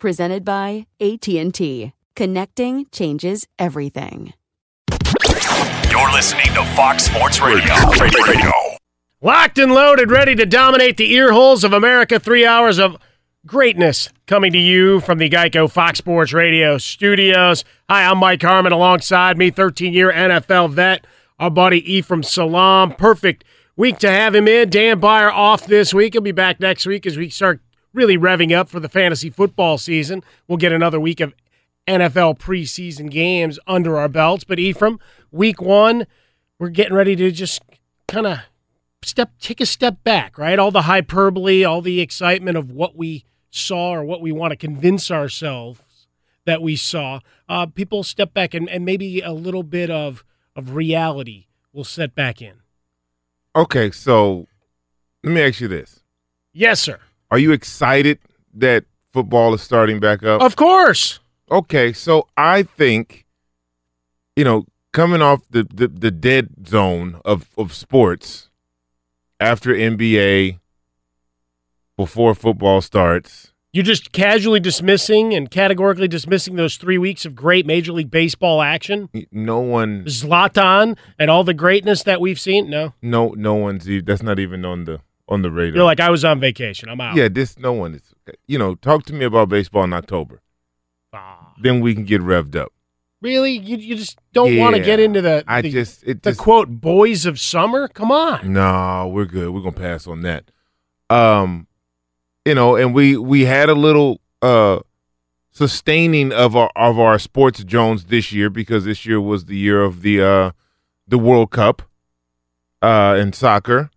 Presented by AT&T. Connecting changes everything. You're listening to Fox Sports Radio. Radio. Locked and loaded, ready to dominate the ear holes of America. Three hours of greatness coming to you from the Geico Fox Sports Radio studios. Hi, I'm Mike Harmon. Alongside me, 13 year NFL vet, our buddy Ephraim Salaam. Perfect week to have him in. Dan Beyer off this week. He'll be back next week as we start really revving up for the fantasy football season. We'll get another week of NFL preseason games under our belts. But Ephraim, week one, we're getting ready to just kind of step take a step back, right? All the hyperbole, all the excitement of what we saw or what we want to convince ourselves that we saw. Uh, people step back and, and maybe a little bit of of reality will set back in. Okay, so let me ask you this. Yes, sir. Are you excited that football is starting back up? Of course. Okay, so I think, you know, coming off the, the, the dead zone of, of sports after NBA, before football starts, You're just casually dismissing and categorically dismissing those three weeks of great Major League Baseball action. no one, Zlatan and all the greatness that we've seen. No, no, no one's. That's not even on the on the radar. you're like I was on vacation. I'm out. yeah, this no one is. You know, talk to me about baseball in October. Ah. Then we can get revved up. Really, you you just don't want to get into the I just it the just quote boys of summer. Come on. No, we're good. We're gonna pass on that. Um, you know, and we we had a little uh sustaining of our of our sports Jones this year because this year was the year of the uh the World Cup uh in soccer.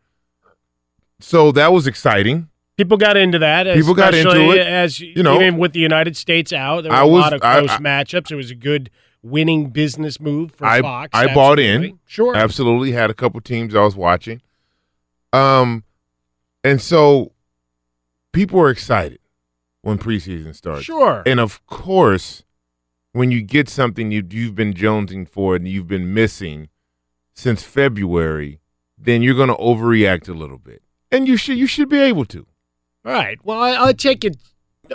So that was exciting. People got into that. People got into it. as You know, even with the United States out. There were I a was- a lot of close I- matchups. It was a good winning business move for I Fox. I bought in. Sure. Absolutely had a couple teams I was watching. Um and so people were excited when preseason starts. Sure. And of course, when you get something you you've been jonesing for and you've been missing since February, then you're going to overreact a little bit, and you should you should be able to. All right. Well, I, I take it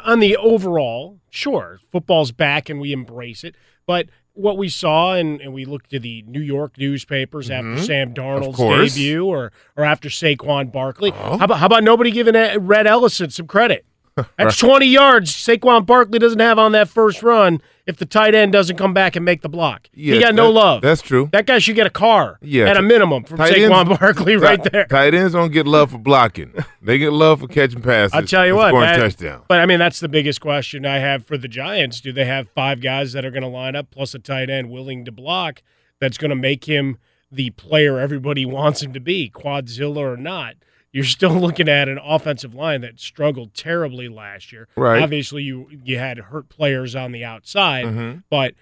on the overall. Sure, football's back and we embrace it. But what we saw, and, and we looked at the New York newspapers after Mhm. Sam Darnold's debut, or or after Saquon Barkley. Oh. How about how about nobody giving Rhett Ellison some credit? That's 20 yards Saquon Barkley doesn't have on that first run if the tight end doesn't come back and make the block. he got no that- love. That's true. That guy should get a car Yeah, at a minimum from Tight Saquon ends- Barkley right there. Tight ends don't get love for blocking; they get love for catching passes. I'll tell you what, that- touchdown. But I mean, that's the biggest question I have for the Giants. Do they have five guys that are going to line up plus a tight end willing to block that's going to make him the player everybody wants him to be, quadzilla or not? You're still looking at an offensive line that struggled terribly last year. Right. Obviously, you you had hurt players on the outside, Mhm. but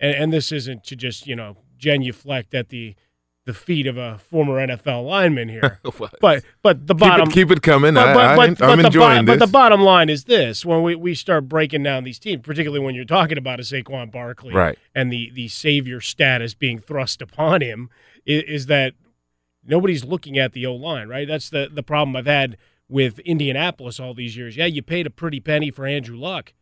and, and this isn't to just you know genuflect at the the feet of a former NFL lineman here, but but the keep bottom it, keep it coming. but, I, but, I, but, am but the enjoying this. But the bottom line is this: when we, we start breaking down these teams, particularly when you're talking about a Saquon Barkley, Right. and the the savior status being thrust upon him, is, is that nobody's looking at the O line, right? That's the the problem I've had with Indianapolis all these years. Yeah, you paid a pretty penny for Andrew Luck.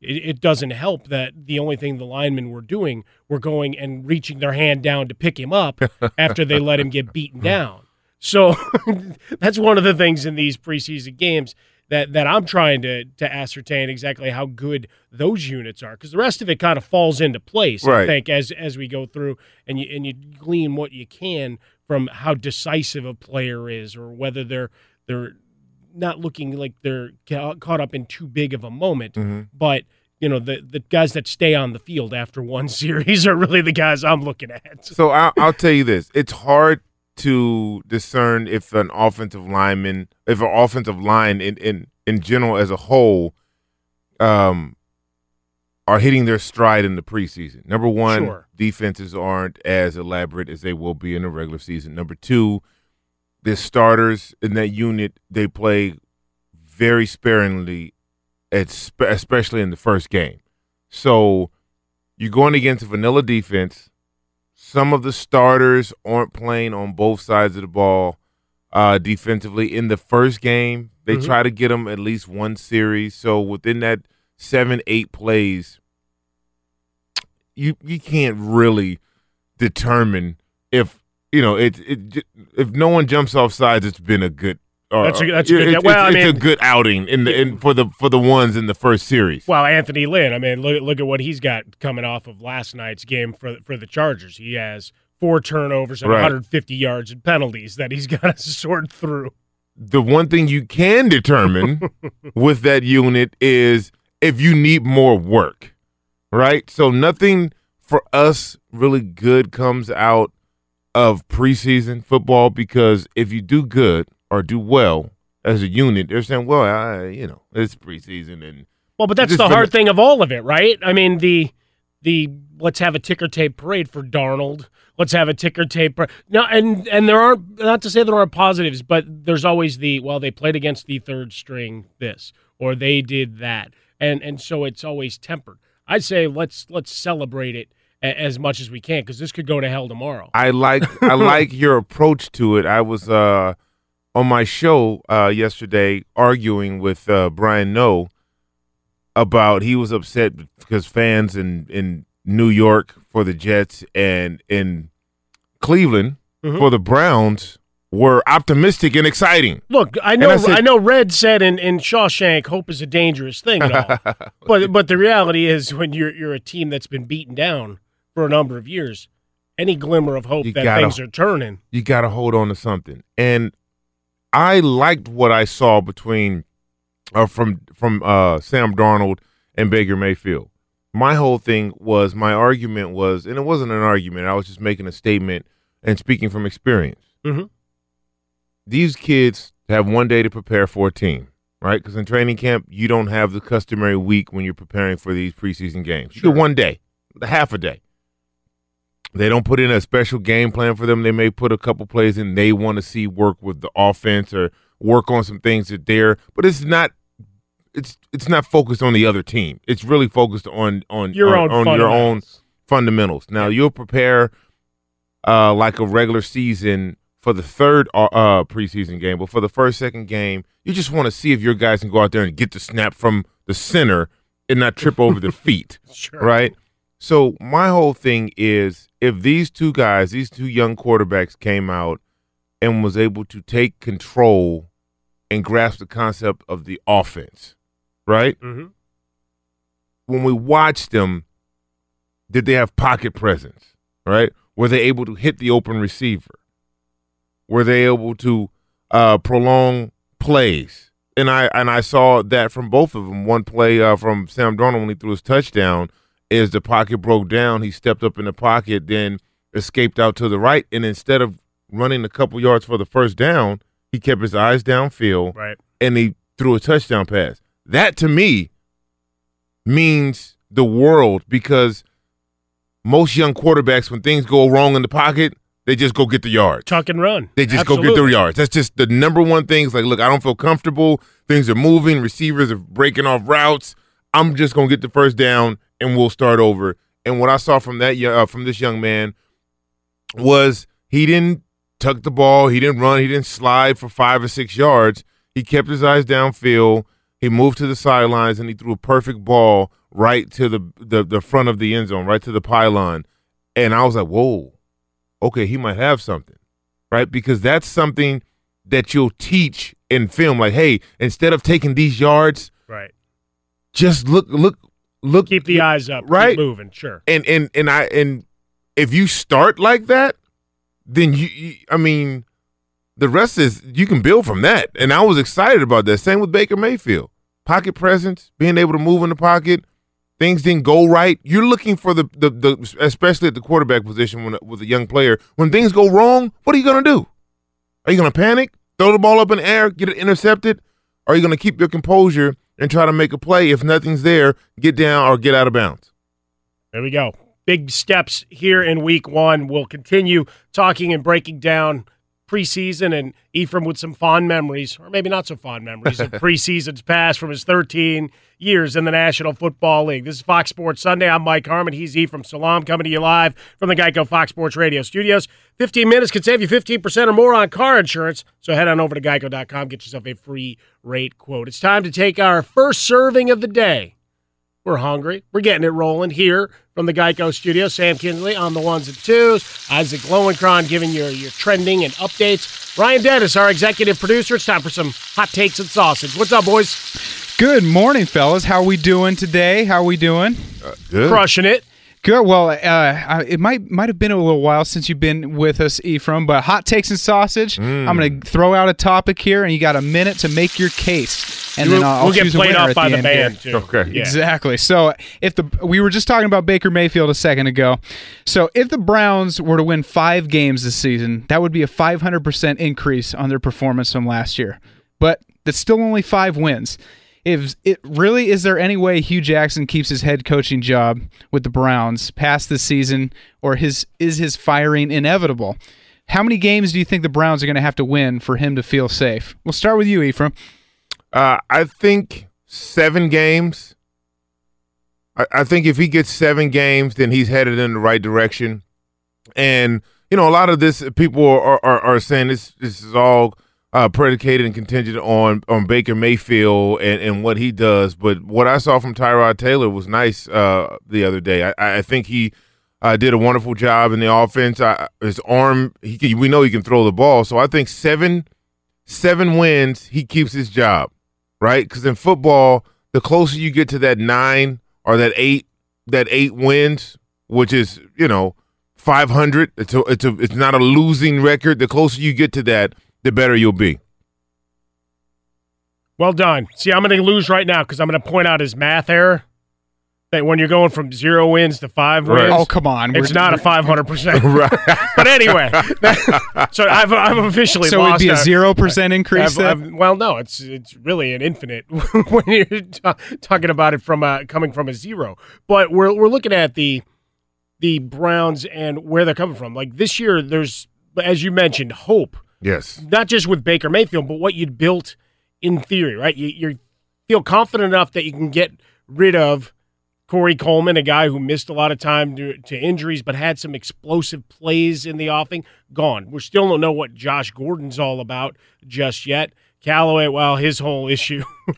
It, it doesn't help that the only thing the linemen were doing were going and reaching their hand down to pick him up after they let him get beaten down. So that's one of the things in these preseason games that that I'm trying to to ascertain exactly how good those units are because the rest of it kind of falls into place. I think as as we go through and you and you glean what you can from how decisive a player is or whether they're they're not looking like they're ca- caught up in too big of a moment, mm-hmm. but you know the the guys that stay on the field after one series are really the guys I'm looking at. So I'll, I'll tell you this: it's hard to discern if an offensive lineman, if an offensive line in in in general as a whole, um, are hitting their stride in the preseason. Number one, Sure. defenses aren't as elaborate as they will be in the regular season. Number two, the starters in that unit they play very sparingly, especially in the first game. So you're going against a vanilla defense. Some of the starters aren't playing on both sides of the ball uh, defensively. In the first game, they Mhm. try to get them at least one series. So within that seven, eight plays, you you can't really determine if you know it. it if no one jumps off sides, it's been a good. Or, That's a- that's a good- uh, it's, well, I it's, it's a good outing in the in, for the for the ones in the first series. Well, Anthony Lynn, I mean, look look at what he's got coming off of last night's game for for the Chargers. He has four turnovers and Right. 150 yards and penalties that he's got to sort through. the one thing you can determine with that unit is if you need more work, right? So nothing for us really good comes out of preseason football because if you do good or do well as a unit, they're saying, well, I, you know, it's preseason and Well, but that's the hard thing of all of it, right? I mean, the the let's have a ticker tape parade for Darnold. Let's have a ticker tape. Par- no, and and there aren't not to say there aren't positives, but there's always the well they played against the third string this or they did that, and and so it's always tempered. I'd say let's let's celebrate it a- as much as we can because this could go to hell tomorrow. I like I like your approach to it. I was uh, on my show uh, yesterday arguing with uh, Brian No about he was upset because fans in in New York for the Jets and in Cleveland Mhm. for the Browns were optimistic and exciting. Look, I know I said- I know Red said in, in Shawshank, hope is a dangerous thing but but the reality is when you're you're a team that's been beaten down for a number of years, any glimmer of hope that gotta- things are turning. you got to hold on to something. And I liked what I saw between uh, from from uh, Sam Darnold and Baker Mayfield. My whole thing was my argument was, and it wasn't an argument. I was just making a statement and speaking from experience. Mhm. These kids have one day to prepare for a team, right? Because in training camp, you don't have the customary week when you're preparing for these preseason games. You get one day, half a day. They don't put in a special game plan for them. They may put a couple plays in they want to see work with the offense or work on some things that they're, but it's not. It's it's not focused on the other team. It's really focused on on Your on, own on your own fundamentals. Now you'll prepare uh, like a regular season for the third uh, uh, preseason game, but for the first second game, you just want to see if your guys can go out there and get the snap from the center and not trip over the feet Sure. right? So my whole thing is if these two guys, these two young quarterbacks came out and was able to take control and grasp the concept of the offense, right? Mhm. When we watched them, did they have pocket presence, right? Were they able to hit the open receiver? Were they able to uh, prolong plays? And I and I saw that from both of them. One play uh, from Sam Darnold when he threw his touchdown is the pocket broke down. He stepped up in the pocket, then escaped out to the right, and instead of running a couple yards for the first down, he kept his eyes downfield, Right. and he threw a touchdown pass. That to me means the world because most young quarterbacks, when things go wrong in the pocket, they just go get the yards. Chuck and run. They just go get their yards. That's just the number one thing. It's like, look, I don't feel comfortable. Things are moving. Receivers are breaking off routes. I'm just gonna get the first down, and we'll start over. And what I saw from that uh, from this young man was he didn't tuck the ball. He didn't run. He didn't slide for five or six yards. He kept his eyes downfield. He moved to the sidelines and he threw a perfect ball right to the, the the front of the end zone, right to the pylon. And I was like, whoa, okay, he might have something, right? Because that's something that you'll teach in film. Like, hey, instead of taking these yards, Right. just look, look, look. Keep the eyes up. Right. Keep moving. Sure. and and and I and if you start like that, then you, you I mean, the rest is you can build from that. And I was excited about that. Same with Baker Mayfield, pocket presence, being able to move in the pocket. Things didn't go right. You're looking for the the, the especially at the quarterback position when, with a young player. When things go wrong, what are you gonna do? Are you gonna panic, throw the ball up in the air, get it intercepted? Or are you gonna keep your composure and try to make a play? If nothing's there, get down or get out of bounds. There we go. Big steps here in week one. We'll continue talking and breaking down preseason and Ephraim with some fond memories, or maybe not so fond memories of preseasons past from his 13 years in the National Football League. This is Fox Sports Sunday. I'm Mike Harmon. He's Ephraim Salaam coming to you live from the Geico Fox Sports Radio studios. 15 minutes can save you 15% or more on car insurance. So head on over to geico.com, get yourself a free rate quote. It's time to take our first serving of the day. We're hungry. We're getting it rolling here from the Geico studio. Sam Kinsley on the ones and twos. Isaac Lowenkron giving you your trending and updates. Ryan Dennis, our executive producer. It's time for some hot takes and sausage. What's up, boys? Good morning, fellas. How are we doing today? How are we doing? Uh, good. Crushing it. Good. Well, uh, it might might have been a little while since you've been with us, Ephraim. But hot takes and sausage. I'm going to throw out a topic here, and you got a minute to make your case, and we'll, then I'll, I'll we'll get choose a played off by the, end here. band, too. Okay. Yeah. Exactly. So if the we were just talking about Baker Mayfield a second ago. So if the Browns were to win 5 games this season, that would be a 500% increase on their performance from last year. But that's still only 5 wins. If it really is there any way Hue Jackson keeps his head coaching job with the Browns past this season or his is his firing inevitable? How many games do you think the Browns are going to have to win for him to feel safe? We'll start with you, Ephraim. Uh, I think seven games. I, I think if he gets seven games, then he's headed in the right direction. And you know, a lot of this people are are, are saying this this is all uh, predicated and contingent on on Baker Mayfield and, and what he does. But what I saw from Tyrod Taylor was nice uh, the other day. I, I think he uh, did a wonderful job in the offense. I, his arm, he can, we know he can throw the ball. So I think seven seven wins, he keeps his job, right? Because in football, the closer you get to that nine or that eight, that eight wins, which is you know five hundred. It's a, it's a, it's not a losing record. The closer you get to that, the better you'll be. Well done. See, I'm going to lose right now because I'm going to point out his math error. That when you're going from zero wins to five Right. wins, Oh, come on. it's not a 500. percent right. But anyway, that- so I've, I've officially So it'd be a zero percent increase. I've- I've- well, no, it's it's really an infinite when you're ta- talking about it from a, coming from a zero. But we're we're looking at the the Browns and where they're coming from. Like this year, there's as you mentioned, hope Yes. not just with Baker Mayfield, but what you'd built in theory, right? You you feel confident enough that you can get rid of Corey Coleman, a guy who missed a lot of time to, to injuries, but had some explosive plays in the offing. Gone. We still don't know what Josh Gordon's all about just yet. Callaway, well, his whole issue.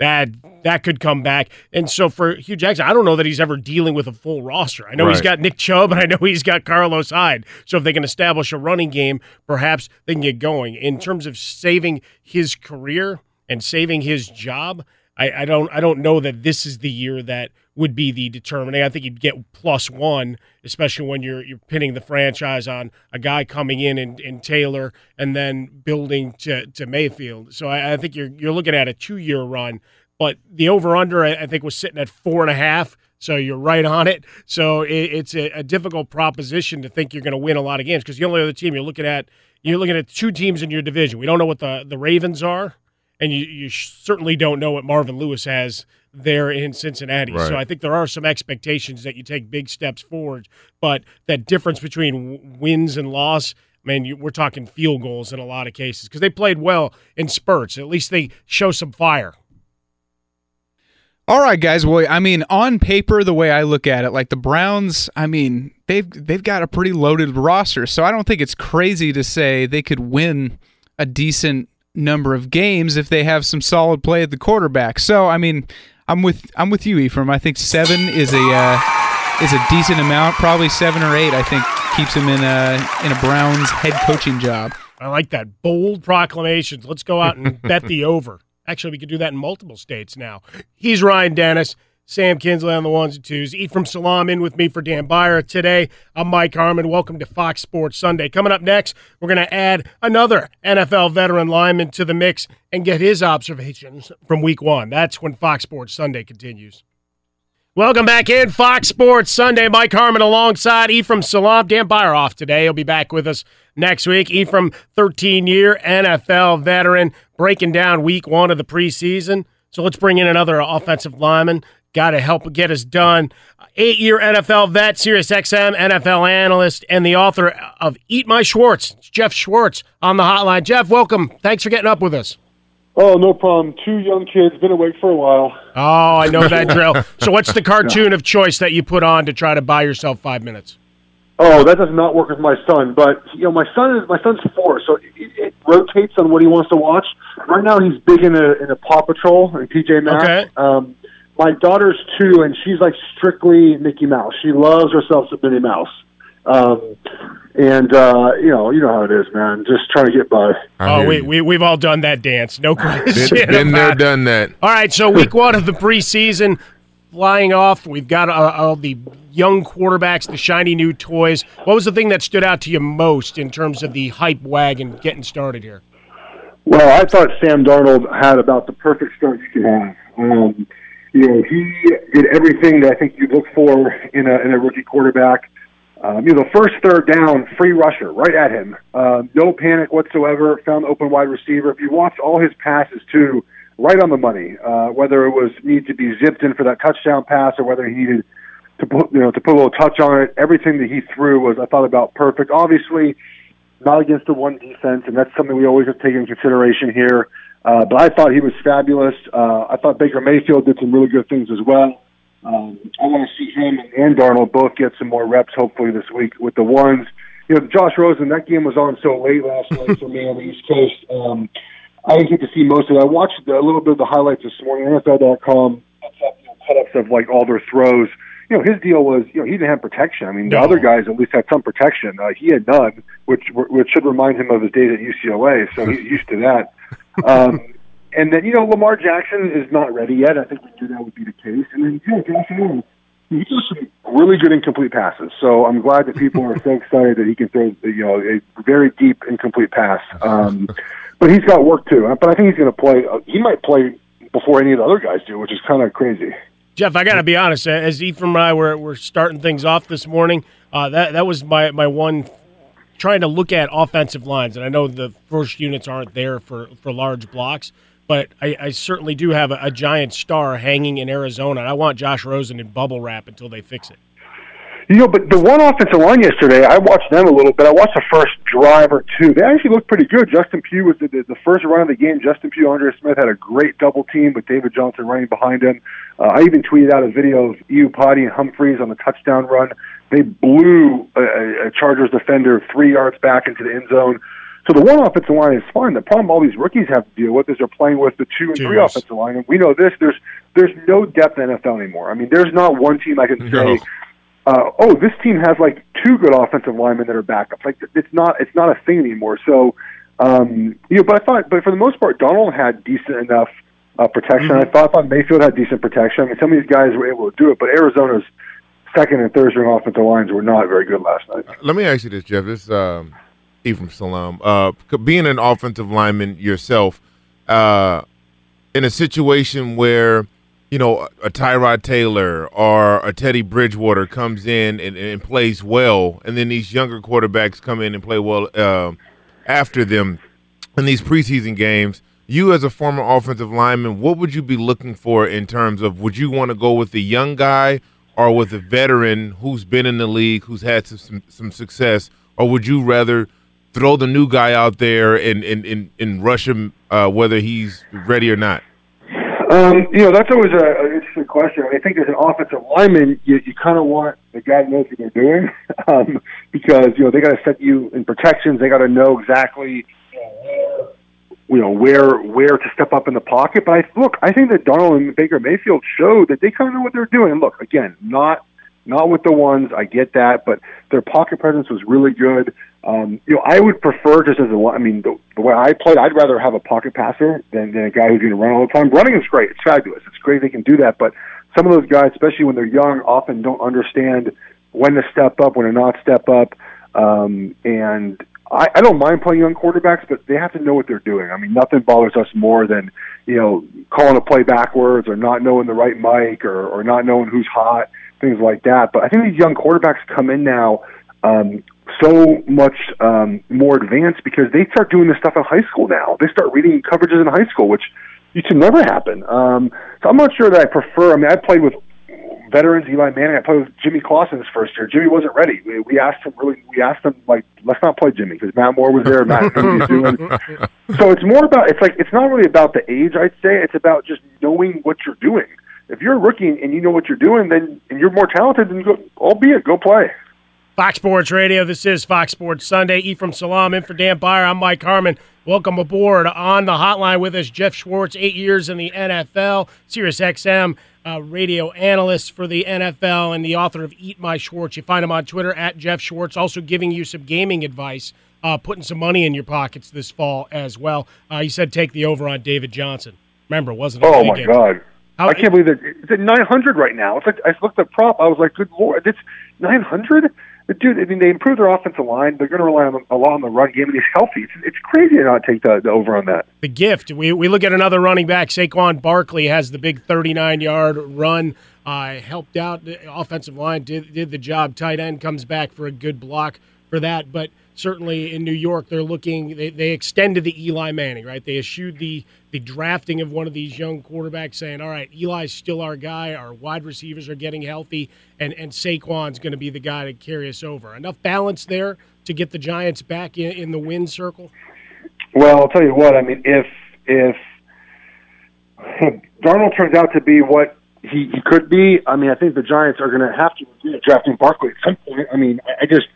That that could come back, and so for Hue Jackson, I don't know that he's ever dealing with a full roster. I know he's got Nick Chubb, and I know he's got Carlos Hyde. So if they can establish a running game, perhaps they can get going. In terms of saving his career and saving his job, I, I don't I don't know that this is the year that would be the determining. I think you'd get plus one, especially when you're you're pinning the franchise on a guy coming in and, and Taylor and then building to, to Mayfield. So I, I think you're you're looking at a two year run. But the over under I, I think was sitting at four and a half. So you're right on it. So it, it's a, a difficult proposition to think you're going to win a lot of games because the only other team you're looking at, you're looking at two teams in your division. We don't know what the, the Ravens are, and you, you certainly don't know what Marvin Lewis has there in Cincinnati. Right. So I think there are some expectations that you take big steps forward, but that difference between wins and loss. Man, you, we're talking field goals in a lot of cases because they played well in spurts. At least they show some fire. All right, guys. Well, I mean, on paper, the way I look at it, like the Browns, I mean, they've they've got a pretty loaded roster, so I don't think it's crazy to say they could win a decent number of games if they have some solid play at the quarterback. So, I mean, I'm with I'm with you, Ephraim. I think seven is a uh, is a decent amount, probably seven or eight. I think keeps him in a in a Browns head coaching job. I like that bold proclamations. Let's go out and bet the over. Actually, we could do that in multiple states now. He's Ryan Dennis, Sam Kinsley on the ones and twos. Ephraim Salaam in with me for Dan Beyer today. I'm Mike Harmon. Welcome to Fox Sports Sunday. Coming up next, we're going to add another NFL veteran lineman to the mix and get his observations from Week One. That's when Fox Sports Sunday continues. Welcome back in Fox Sports Sunday. Mike Harmon alongside Ephraim Salaam. Dan Beyer off today. He'll be back with us next week. Ephraim, 13 year NFL veteran, breaking down week one of the preseason. So let's bring in another offensive lineman. Got to help get us done. Eight year NFL vet, Sirius XM NFL analyst, and the author of Eat My Schwartz. It's Geoff Schwartz on the hotline. Geoff, welcome. Thanks for getting up with us. Oh, no problem. Two young kids, been awake for a while. Oh, I know that drill. So, what's the cartoon of choice that you put on to try to buy yourself five minutes? Oh, that does not work with my son. But you know, my son is my son's four, so it, it rotates on what he wants to watch. Right now, he's big in a in a Paw Patrol and PJ Masks. Okay. Um, my daughter's two, and she's like strictly Mickey Mouse. She loves herself some Minnie Mouse. Um, and uh, you know, you know how it is, man. Just trying to get by. I oh, we, we we've all done that dance. No question. Been, been there, done that. All right, so week one of the preseason flying off. We've got uh, all the young quarterbacks, the shiny new toys. What was the thing that stood out to you most in terms of the hype wagon getting started here? Well, I thought Sam Darnold had about the perfect start you can have. Um, you know, he did everything that I think you look for in a in a rookie quarterback. Um, you know, the first third down, free rusher right at him. Uh, no panic whatsoever. Found open wide receiver. If you watch all his passes too, right on the money. Uh, whether it was need to be zipped in for that touchdown pass or whether he needed to put you know to put a little touch on it, everything that he threw was I thought about perfect. Obviously, not against the one defense, and that's something we always have to take into consideration here. Uh, but I thought he was fabulous. Uh, I thought Baker Mayfield did some really good things as well. Um, I want to see him and Darnold both get some more reps, hopefully this week with the ones. You know, Josh Rosen. That game was on so late last night for me on the East Coast. Um, I didn't get to see most of it. I watched a little bit of the highlights this morning. NFL.com puts up you know, cut-ups of like all their throws. You know, his deal was you know he didn't have protection. I mean, the other guys at least had some protection. Uh, he had none, which which should remind him of his days at UCLA. So he's used to that. Um, and then you know Lamar Jackson is not ready yet. I think we knew that would be the case. And then know, Josh Allen, he threw some really good incomplete passes. So I'm glad that people are so excited that he can throw you know a very deep incomplete pass. Um, but he's got work too. But I think he's going to play. Uh, he might play before any of the other guys do, which is kind of crazy. Geoff, I got to be honest. As Ephraim and I were, were starting things off this morning, uh, that that was my, my one trying to look at offensive lines. And I know the first units aren't there for, for large blocks, but I, I certainly do have a, a giant star hanging in Arizona. And I want Josh Rosen in bubble wrap until they fix it. You know, but the one offensive line yesterday, I watched them a little bit. I watched the first drive or two. They actually looked pretty good. Justin Pugh was the, the, the first run of the game. Justin Pugh, Andre Smith had a great double team with David Johnson running behind him. Uh, I even tweeted out a video of Iupati and Humphries on the touchdown run. They blew a, a- Chargers defender three yards back into the end zone. So the one offensive line is fine. The problem all these rookies have to deal with is they're playing with the two and three Twos. offensive line. And we know this. There's there's no depth in NFL anymore. I mean, there's not one team I can No. say uh, oh, this team has like two good offensive linemen that are backups. Like it's not it's not a thing anymore. So, um, you know, but I thought, but for the most part, Darnold had decent enough uh, protection. I thought, I thought Mayfield had decent protection. I mean, some of these guys were able to do it, but Arizona's second and third string offensive lines were not very good last night. Let me ask you this, Geoff. This is um, Ephraim Salaam. Uh, being an offensive lineman yourself, uh, in a situation where you know, a Tyrod Taylor or a Teddy Bridgewater comes in and, and plays well, and then these younger quarterbacks come in and play well uh, after them in these preseason games. You, as a former offensive lineman, what would you be looking for in terms of would you want to go with the young guy or with a veteran who's been in the league, who's had some, some success, or would you rather throw the new guy out there and, and, and, and rush him uh, whether he's ready or not? Um, you know, that's always a, an interesting question. I think as an offensive lineman, you, you kind of want the guy knows what they're doing um, because, you know, they got to set you in protections. They got to know exactly, you know, where where to step up in the pocket. But I look, I think that Darnold and Baker Mayfield showed that they kind of know what they're doing. Look, again, not not with the ones. I get that, but their pocket presence was really good. Um, you know, I would prefer just as a, I mean, the, the way I played, I'd rather have a pocket passer than, than a guy who's going to run all the time. Running is great; it's fabulous. It's great they can do that, but some of those guys, especially when they're young, often don't understand when to step up, when to not step up. Um, and I, I don't mind playing young quarterbacks, but they have to know what they're doing. I mean, nothing bothers us more than you know calling a play backwards or not knowing the right mic or, or not knowing who's hot, things like that. But I think these young quarterbacks come in now um, so much um, more advanced because they start doing this stuff in high school now. They start reading coverages in high school, which used to never happen. Um, so I'm not sure that I prefer. I mean, I played with veterans, Eli Manning. I played with Jimmy Clausen his first year. Jimmy wasn't ready. We, we asked him really. We asked him like, let's not play Jimmy because Matt Moore was there. Matt what was doing. So it's more about. It's like it's not really about the age. I'd say it's about just knowing what you're doing. If you're a rookie and you know what you're doing, then and you're more talented, then go. Albeit, go play. Fox Sports Radio. This is Fox Sports Sunday. Ephraim Salaam in for Dan Beyer. I'm Mike Harmon. Welcome aboard on the hotline with us, Geoff Schwartz, eight years in the NFL, Sirius XM uh, radio analyst for the NFL, and the author of Eat My Schwartz. You find him on Twitter at Geoff Schwartz, also giving you some gaming advice, uh, putting some money in your pockets this fall as well. Uh, he said take the over on David Johnson. Remember, wasn't it? Oh my God! How, I can't believe that it's at 900 right now. It's like I looked at prop. I was like, good lord, it's 900. Dude, I mean, they improved their offensive line. They're going to rely on a lot on the run game, and he's healthy. It's, it's crazy to not take the, the over on that. The gift. We we look at another running back. Saquon Barkley has the big 39 yard run. Uh, helped out the offensive line. Did did the job. Tight end comes back for a good block for that. But certainly in New York, they're looking. They, they extended the Eli Manning, right? They eschewed the the drafting of one of these young quarterbacks, saying, "All right, Eli's still our guy. Our wide receivers are getting healthy, and and Saquon's going to be the guy to carry us over." Enough balance there to get the Giants back in, in the win circle. Well, I'll tell you what. I mean, if if Darnold turns out to be what he, he could be, I mean, I think the Giants are going to have to review drafting Barkley at some point. I mean, I, I just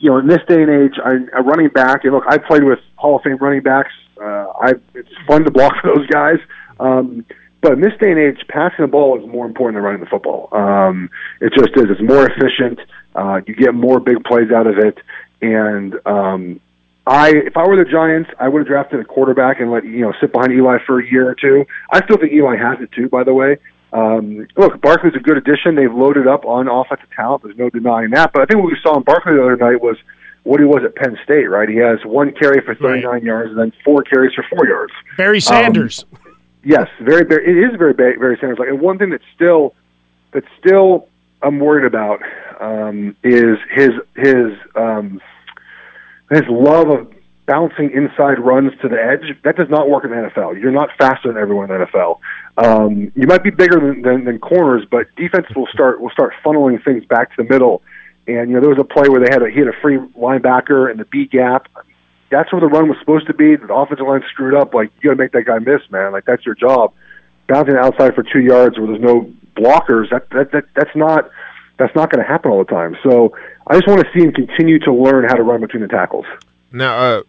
you know, in this day and age, a running back. And look, I played with Hall of Fame running backs. Uh, I it's fun to block for those guys. Um, but in this day and age, passing the ball is more important than running the football. Um, it just is. It's more efficient. Uh, you get more big plays out of it. And um, I, if I were the Giants, I would have drafted a quarterback and let you know sit behind Eli for a year or two. I still think Eli has it too. By the way, um, look, Barkley's a good addition. They've loaded up on offensive talent. There's no denying that. But I think what we saw in Barkley the other night was what he was at Penn State, right? He has one carry for 39 right. yards and then four carries for four yards. Barry Sanders. Um, yes, very, very. It is very, Barry Sanders. Like, and one thing that's still, that's still, I'm worried about um, is his his um, his love of bouncing inside runs to the edge. That does not work in the NFL. You're not faster than everyone in the NFL. Um, you might be bigger than, than, than corners, but defense will start will start funneling things back to the middle. And you know there was a play where they had a he had a free linebacker in the B gap. That's where the run was supposed to be. The offensive line screwed up. Like you got to make that guy miss, man. Like that's your job. Bouncing outside for two yards where there's no blockers. That that, that that's not that's not going to happen all the time. So I just want to see him continue to learn how to run between the tackles. Now, uh,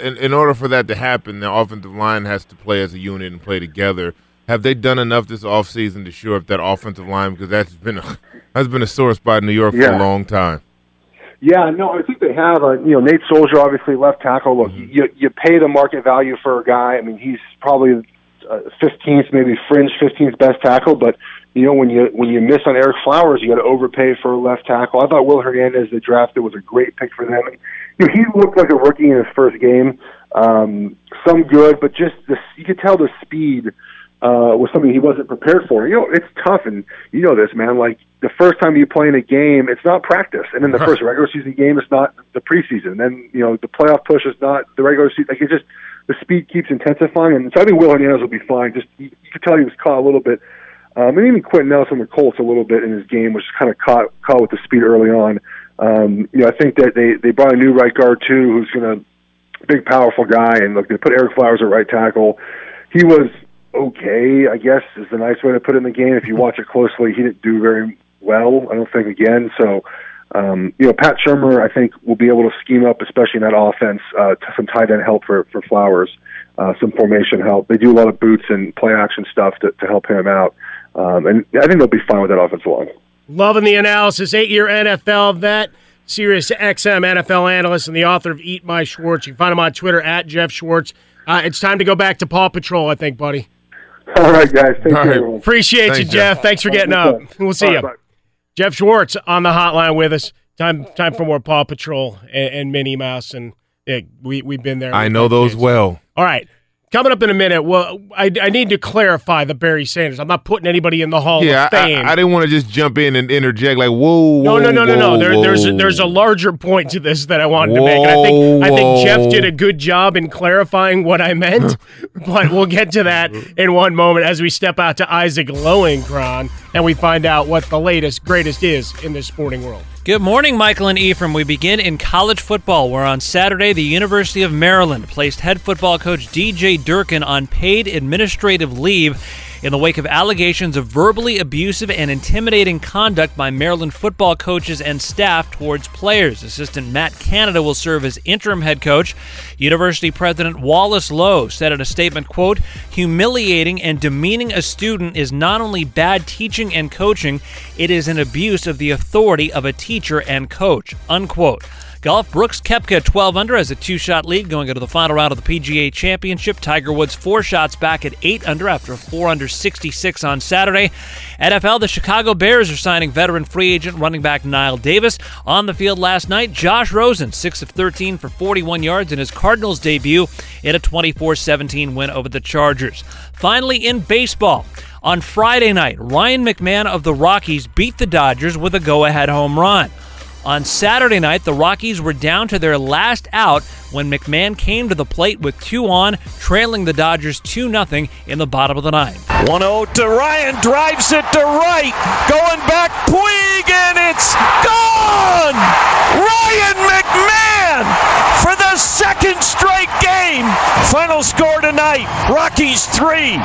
in in order for that to happen, the offensive line has to play as a unit and play together have they done enough this offseason to shore up that offensive line because that's been a that's been a sore spot in New York yeah. for a long time. Yeah, no, I think they have. Uh, you know, Nate Solder, obviously left tackle. Look, mm-hmm. you you pay the market value for a guy. I mean, he's probably uh, fifteenth, uh, maybe fringe fifteenth best tackle. But you know, when you when you miss on Ereck Flowers, you got to overpay for a left tackle. I thought Will Hernandez, the draft, it was a great pick for them. You know, he looked like a rookie in his first game. Um, some good, but just the you could tell the speed uh, was something he wasn't prepared for. You know, it's tough, and you know this, man. Like the first time you play in a game, it's not practice, and then the first regular season game, it's not the preseason. Then you know the playoff push is not the regular season. Like it just the speed keeps intensifying, and so I think Will Hernandez will be fine. Just you, you could tell he was caught a little bit, um, and even Quenton Nelson with Colts a little bit in his game was kind of caught caught with the speed early on. Um, you know, I think that they they brought a new right guard too, who's going to big, powerful guy, and look, they put Ereck Flowers at right tackle. He was okay, I guess, is the nice way to put it in the game. If you watch it closely, he didn't do very well. I don't think again. So, um, you know, Pat Shurmur, I think, will be able to scheme up, especially in that offense, uh, some tight end help for for Flowers, uh, some formation help. They do a lot of boots and play action stuff to, to help him out, um, and I think they'll be fine with that offensive line. Loving the analysis. Eight year NFL vet, Sirius XM NFL analyst, and the author of Eat My Schwartz. You can find him on Twitter at Geoff Schwartz. Uh, it's time to go back to Paw Patrol, I think, buddy. All right, guys. Thank All you. right. everyone. Appreciate you, Geoff. Geoff. Thanks for getting up. We'll see All you. right, bye. Geoff Schwartz on the hotline with us. Time time for more Paw Patrol and, and Minnie Mouse, and yeah, we we've been there. I know those kids. well. All right, coming up in a minute. Well, I, I need to clarify the Barry Sanders. I'm not putting anybody in the Hall Yeah, of I, Fame. I, I didn't want to just jump in and interject like, whoa, no, whoa, no, no, no, no. whoa, There, there's a, there's a larger point to this that I wanted to make. And I think I think Geoff did a good job in clarifying what I meant, but we'll get to that in one moment as we step out to Isaac Lowenkron and we find out what the latest, greatest is in this sporting world. Good morning, Michael and Ephraim. We begin in college football, where on Saturday, the University of Maryland placed head football coach DJ Durkin on paid administrative leave in the wake of allegations of verbally abusive and intimidating conduct by Maryland football coaches and staff towards players. Assistant Matt Canada will serve as interim head coach. University President Wallace Loh said in a statement, quote, humiliating and demeaning a student is not only bad teaching and coaching, it is an abuse of the authority of a teacher and coach, unquote. Golf, Brooks Koepka 12 under has a two shot lead going into the final round of the PGA Championship. Tiger Woods four shots back at 8 under after a 4 under 66 on Saturday. NFL, the Chicago Bears are signing veteran free agent running back Knile Davis. On the field last night, Josh Rosen, 6 of 13 for 41 yards in his Cardinals debut in a 24 17 win over the Chargers. Finally, in baseball, on Friday night, Ryan McMahon of the Rockies beat the Dodgers with a go ahead home run. On Saturday night, the Rockies were down to their last out when McMahon came to the plate with two on, trailing the Dodgers 2 0 in the bottom of the ninth. 1 0 to Ryan, drives it to right, going back, Puig, and it's gone! Ryan McMahon for the second straight game. Final score tonight Rockies 3,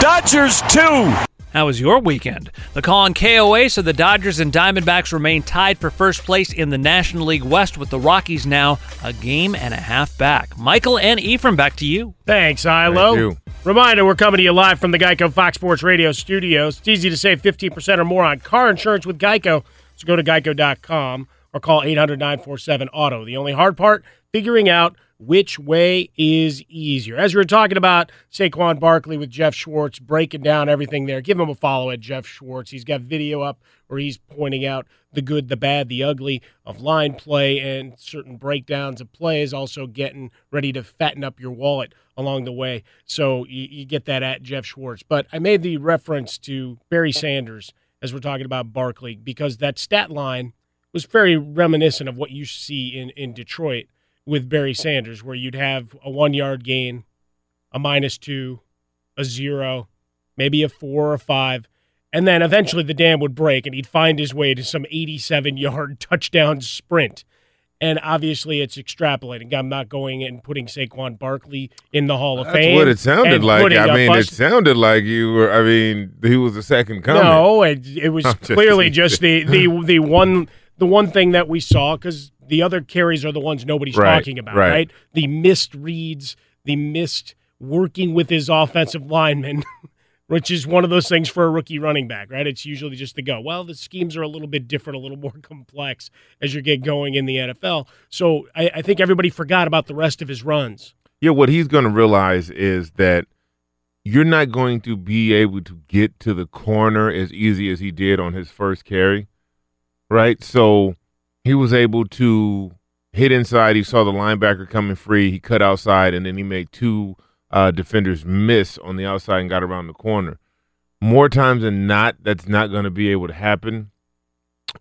Dodgers 2. How was your weekend? The call on KOA so the Dodgers and Diamondbacks remain tied for first place in the National League West with the Rockies now a game and a half back. Michael and Ephraim, back to you. Thanks, Ilo. Thank you. Reminder, we're coming to you live from the Geico Fox Sports Radio studios. It's easy to save 15% or more on car insurance with Geico. So go to geico.com or call 800-947-AUTO. The only hard part, figuring out which way is easier. As we were talking about Saquon Barkley with Geoff Schwartz, breaking down everything there, give him a follow at Geoff Schwartz. He's got video up where he's pointing out the good, the bad, the ugly of line play and certain breakdowns of plays, also getting ready to fatten up your wallet along the way. So you, you get that at Geoff Schwartz. But I made the reference to Barry Sanders as we're talking about Barkley because that stat line was very reminiscent of what you see in, in Detroit with Barry Sanders, where you'd have a one yard gain, a minus two, a zero, maybe a four or a five. And then eventually the dam would break and he'd find his way to some 87 yard touchdown sprint. And obviously it's extrapolating. I'm not going and putting Saquon Barkley in the Hall of That's Fame. what it sounded like. I mean, it sounded like you were. I mean, he was the second coming. No, it, it was clearly just the, the the one the one thing that we saw because the other carries are the ones nobody's Right, talking about, right. right. The missed reads, the missed working with his offensive lineman, which is one of those things for a rookie running back, right? It's usually just to go. Well, the schemes are a little bit different, a little more complex as you get going in the NFL. So I, I think everybody forgot about the rest of his runs. Yeah, what he's going to realize is that you're not going to be able to get to the corner as easy as he did on his first carry, right? So he was able to hit inside. He saw the linebacker coming free. He cut outside, and then he made two uh, defenders miss on the outside and got around the corner. More times than not, that's not going to be able to happen.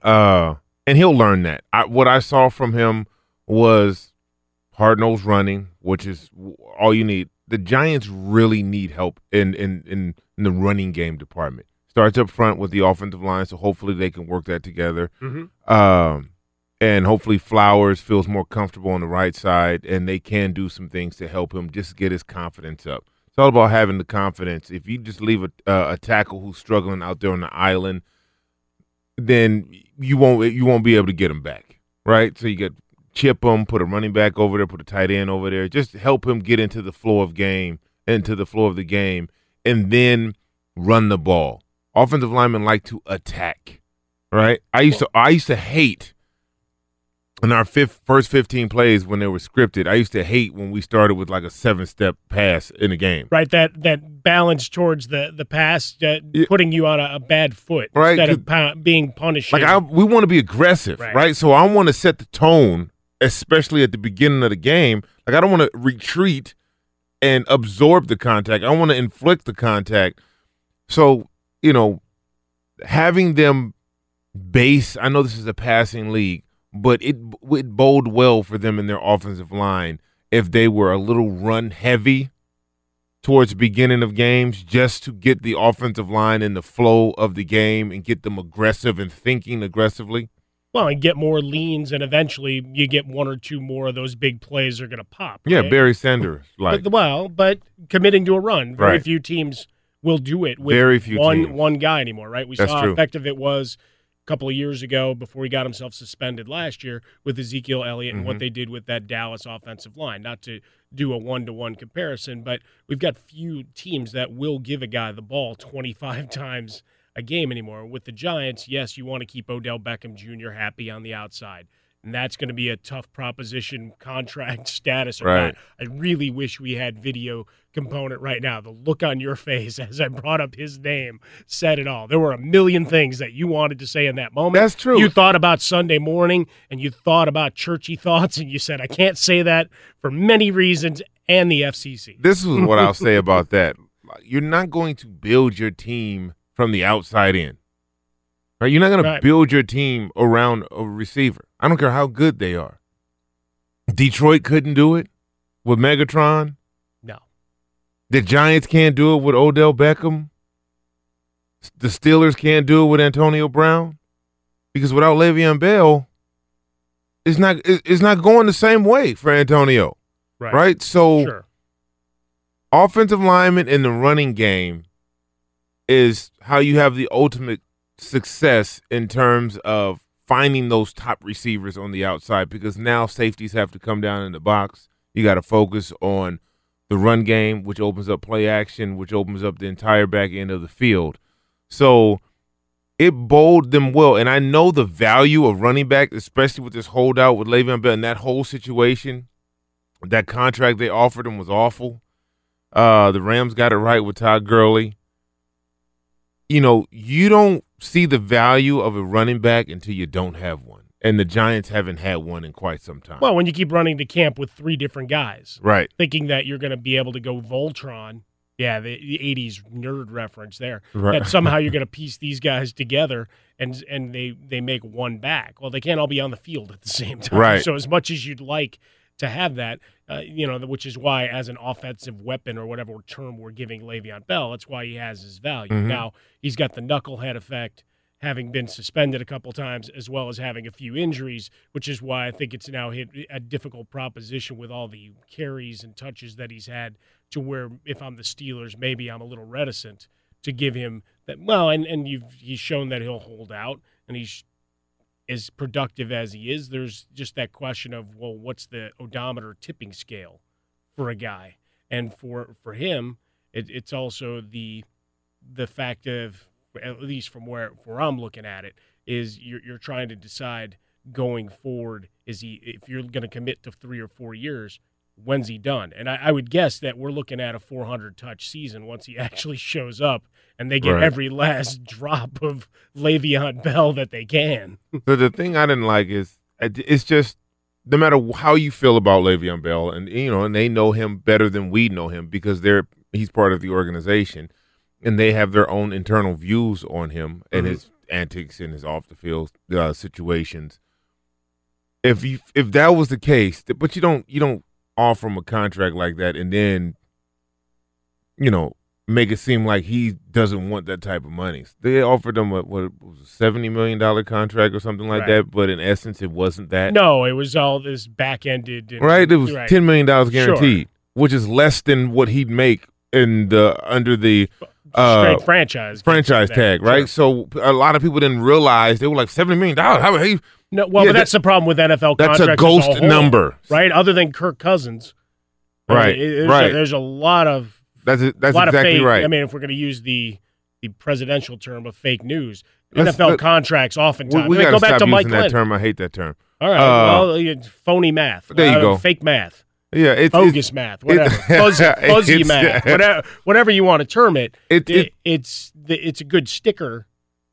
Uh, and he'll learn that. I, what I saw from him was hard nose running, which is all you need. The Giants really need help in, in in in the running game department. Starts up front with the offensive line, so hopefully they can work that together. Mm-hmm. Um, and hopefully Flowers feels more comfortable on the right side, and they can do some things to help him just get his confidence up. It's all about having the confidence. If you just leave a, uh, a tackle who's struggling out there on the island, then you won't you won't be able to get him back, right? So you get chip him, put a running back over there, put a tight end over there, just help him get into the flow of game, into the flow of the game, and then run the ball. Offensive linemen like to attack, right? I used to I used to hate in our fifth, first 15 plays when they were scripted, I used to hate when we started with like a seven step pass in a game. Right, that that balance towards the the pass, uh, putting you on a, a bad foot Right, instead of pu- being punished. Like I, we want to be aggressive, Right. right. So I want to set the tone, especially at the beginning of the game. Like I don't want to retreat and absorb the contact. I want to inflict the contact. So you know, having them base. I know this is a passing league, but it would bode well for them in their offensive line if they were a little run heavy towards beginning of games just to get the offensive line in the flow of the game and get them aggressive and thinking aggressively. well, and get more leans, and eventually you get one or two more of those big plays are going to pop. Yeah. Barry Sanders like But, well, but committing to a run, very Right. few teams will do it with Very few one teams. one guy anymore, right? We That's saw how true. effective it was a couple of years ago before he got himself suspended last year with Ezekiel Elliott and what Mhm. they did with that Dallas offensive line. Not to do a one to one comparison, but we've got few teams that will give a guy the ball 25 times a game anymore. With the Giants, yes, you want to keep Odell Beckham Jr. happy on the outside. And that's going to be a tough proposition contract status or Right. not. I really wish we had video component right now. The look on your face as I brought up his name said it all. There were a million things that you wanted to say in that moment. That's true. You thought about Sunday morning and you thought about churchy thoughts and you said, I can't say that for many reasons and the FCC. this is what I'll say about that. You're not going to build your team from the outside in. Right? You're not going Right. to build your team around a receiver. I don't care how good they are. Detroit couldn't do it with Megatron. No. The Giants can't do it with Odell Beckham. The Steelers can't do it with Antonio Brown because without Le'Veon Bell, it's not it's not going the same way for Antonio, Right. right? So Sure. offensive lineman in the running game is how you have the ultimate success in terms of finding those top receivers on the outside because now safeties have to come down in the box. You got to focus on the run game, which opens up play action, which opens up the entire back end of the field. So it bowled them well. And I know the value of running back, especially with this holdout with Le'Veon Bell and that whole situation. That contract they offered him was awful. Uh, the Rams got it right with Todd Gurley. You know, you don't see the value of a running back until you don't have one. And the Giants haven't had one in quite some time. Well, when you keep running to camp with three different guys, right. thinking that you're going to be able to go Voltron. Yeah, the, the 80s nerd reference there. Right. That somehow you're going to piece these guys together and and they they make one back. Well, they can't all be on the field at the same time. Right. So as much as you'd like to have that, uh, you know, which is why as an offensive weapon or whatever term we're giving Le'Veon Bell, that's why he has his value. Mhm. Now he's got the knucklehead effect. Having been suspended a couple times, as well as having a few injuries, which is why I think it's now hit a difficult proposition with all the carries and touches that he's had. To where, if I'm the Steelers, maybe I'm a little reticent to give him that. Well, and and you've he's shown that he'll hold out, and he's as productive as he is. There's just that question of well, what's the odometer tipping scale for a guy, and for for him, it, it's also the the fact of at least from where where I'm looking at it is you're you're trying to decide going forward is he if you're going to commit to three or four years when's he done and I, I would guess that we're looking at a 400 touch season once he actually shows up and they get Right. every last drop of Le'Veon Bell that they can So the thing I didn't like is it's just no matter how you feel about Le'Veon Bell, and you know, and they know him better than we know him because they're he's part of the organization, and they have their own internal views on him and Mhm. his antics and his off the field uh, situations. If you if that was the case, but you don't you don't offer him a contract like that and then, you know, make it seem like he doesn't want that type of money. They offered him a what was a seventy million dollar contract or something like Right. that, but in essence, it wasn't that. No, it was all this back ended. Right, it was right. ten million dollars Sure. guaranteed, which is less than what he'd make in the under the uh, franchise. franchise tag. Right, so a lot of people didn't realize they were like seventy million dollars. How he? No, well, Yeah, but that's the problem with NFL that's a contracts. ghost whole, number. right? Other than Kirk Cousins, Right, it- there's right. A, there's a lot of That's that's a lot exactly of fake, right. I mean, if we're going to use the the presidential term of fake news, Let's- NFL let- contracts oftentimes. we, we I mean, go back stop to using Mike that term. I hate that term. All right, Uh, well, phony math. there you uh, go. Fake math. Yeah, it's bogus it's- math, it- whatever, fuzzy, fuzzy math, whatever, whatever you want to term it. It- it- it's it's a good sticker,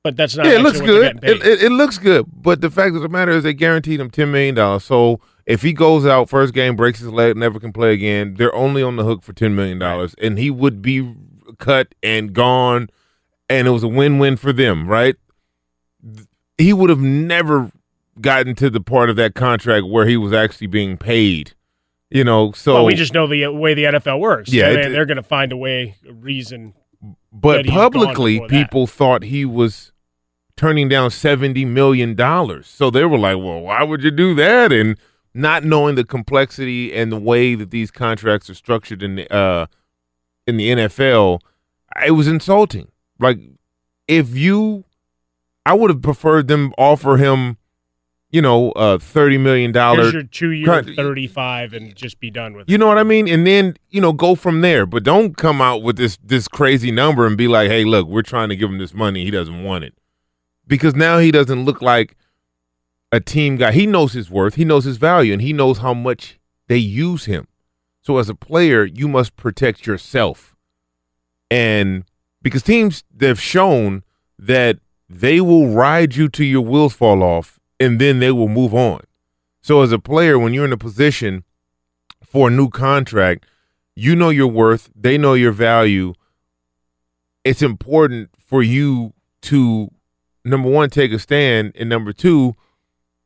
but that's not. yeah, it looks good. It, it, it looks good, but the fact of the matter is, they guaranteed him ten million dollars. So if he goes out first game, breaks his leg, never can play again, they're only on the hook for ten million dollars, and he would be cut and gone, and it was a win-win for them, right? He would have never gotten to the part of that contract where he was actually being paid. You know, so well, we just know the way the NFL works. Yeah, they, they're going to find a way, a reason. But that he's gone publicly, before that. people thought he was turning down seventy million dollars. So they were like, "Well, why would you do that?" And not knowing the complexity and the way that these contracts are structured in the uh, in the NFL, it was insulting. Like, if you, I would have preferred them offer him, you know, uh, thirty million dollars. your two year, thirty five, and just be done with it. You know what I mean? And then, you know, go from there. But don't come out with this this crazy number and be like, "Hey, look, we're trying to give him this money. He doesn't want it." Because now he doesn't look like a team guy. He knows his worth, he knows his value, and he knows how much they use him. So as a player, you must protect yourself. And because teams they've shown that they will ride you to your wheels fall off and then they will move on. So as a player, when you're in a position for a new contract, you know your worth, they know your value. It's important for you to number one, take a stand, and number two,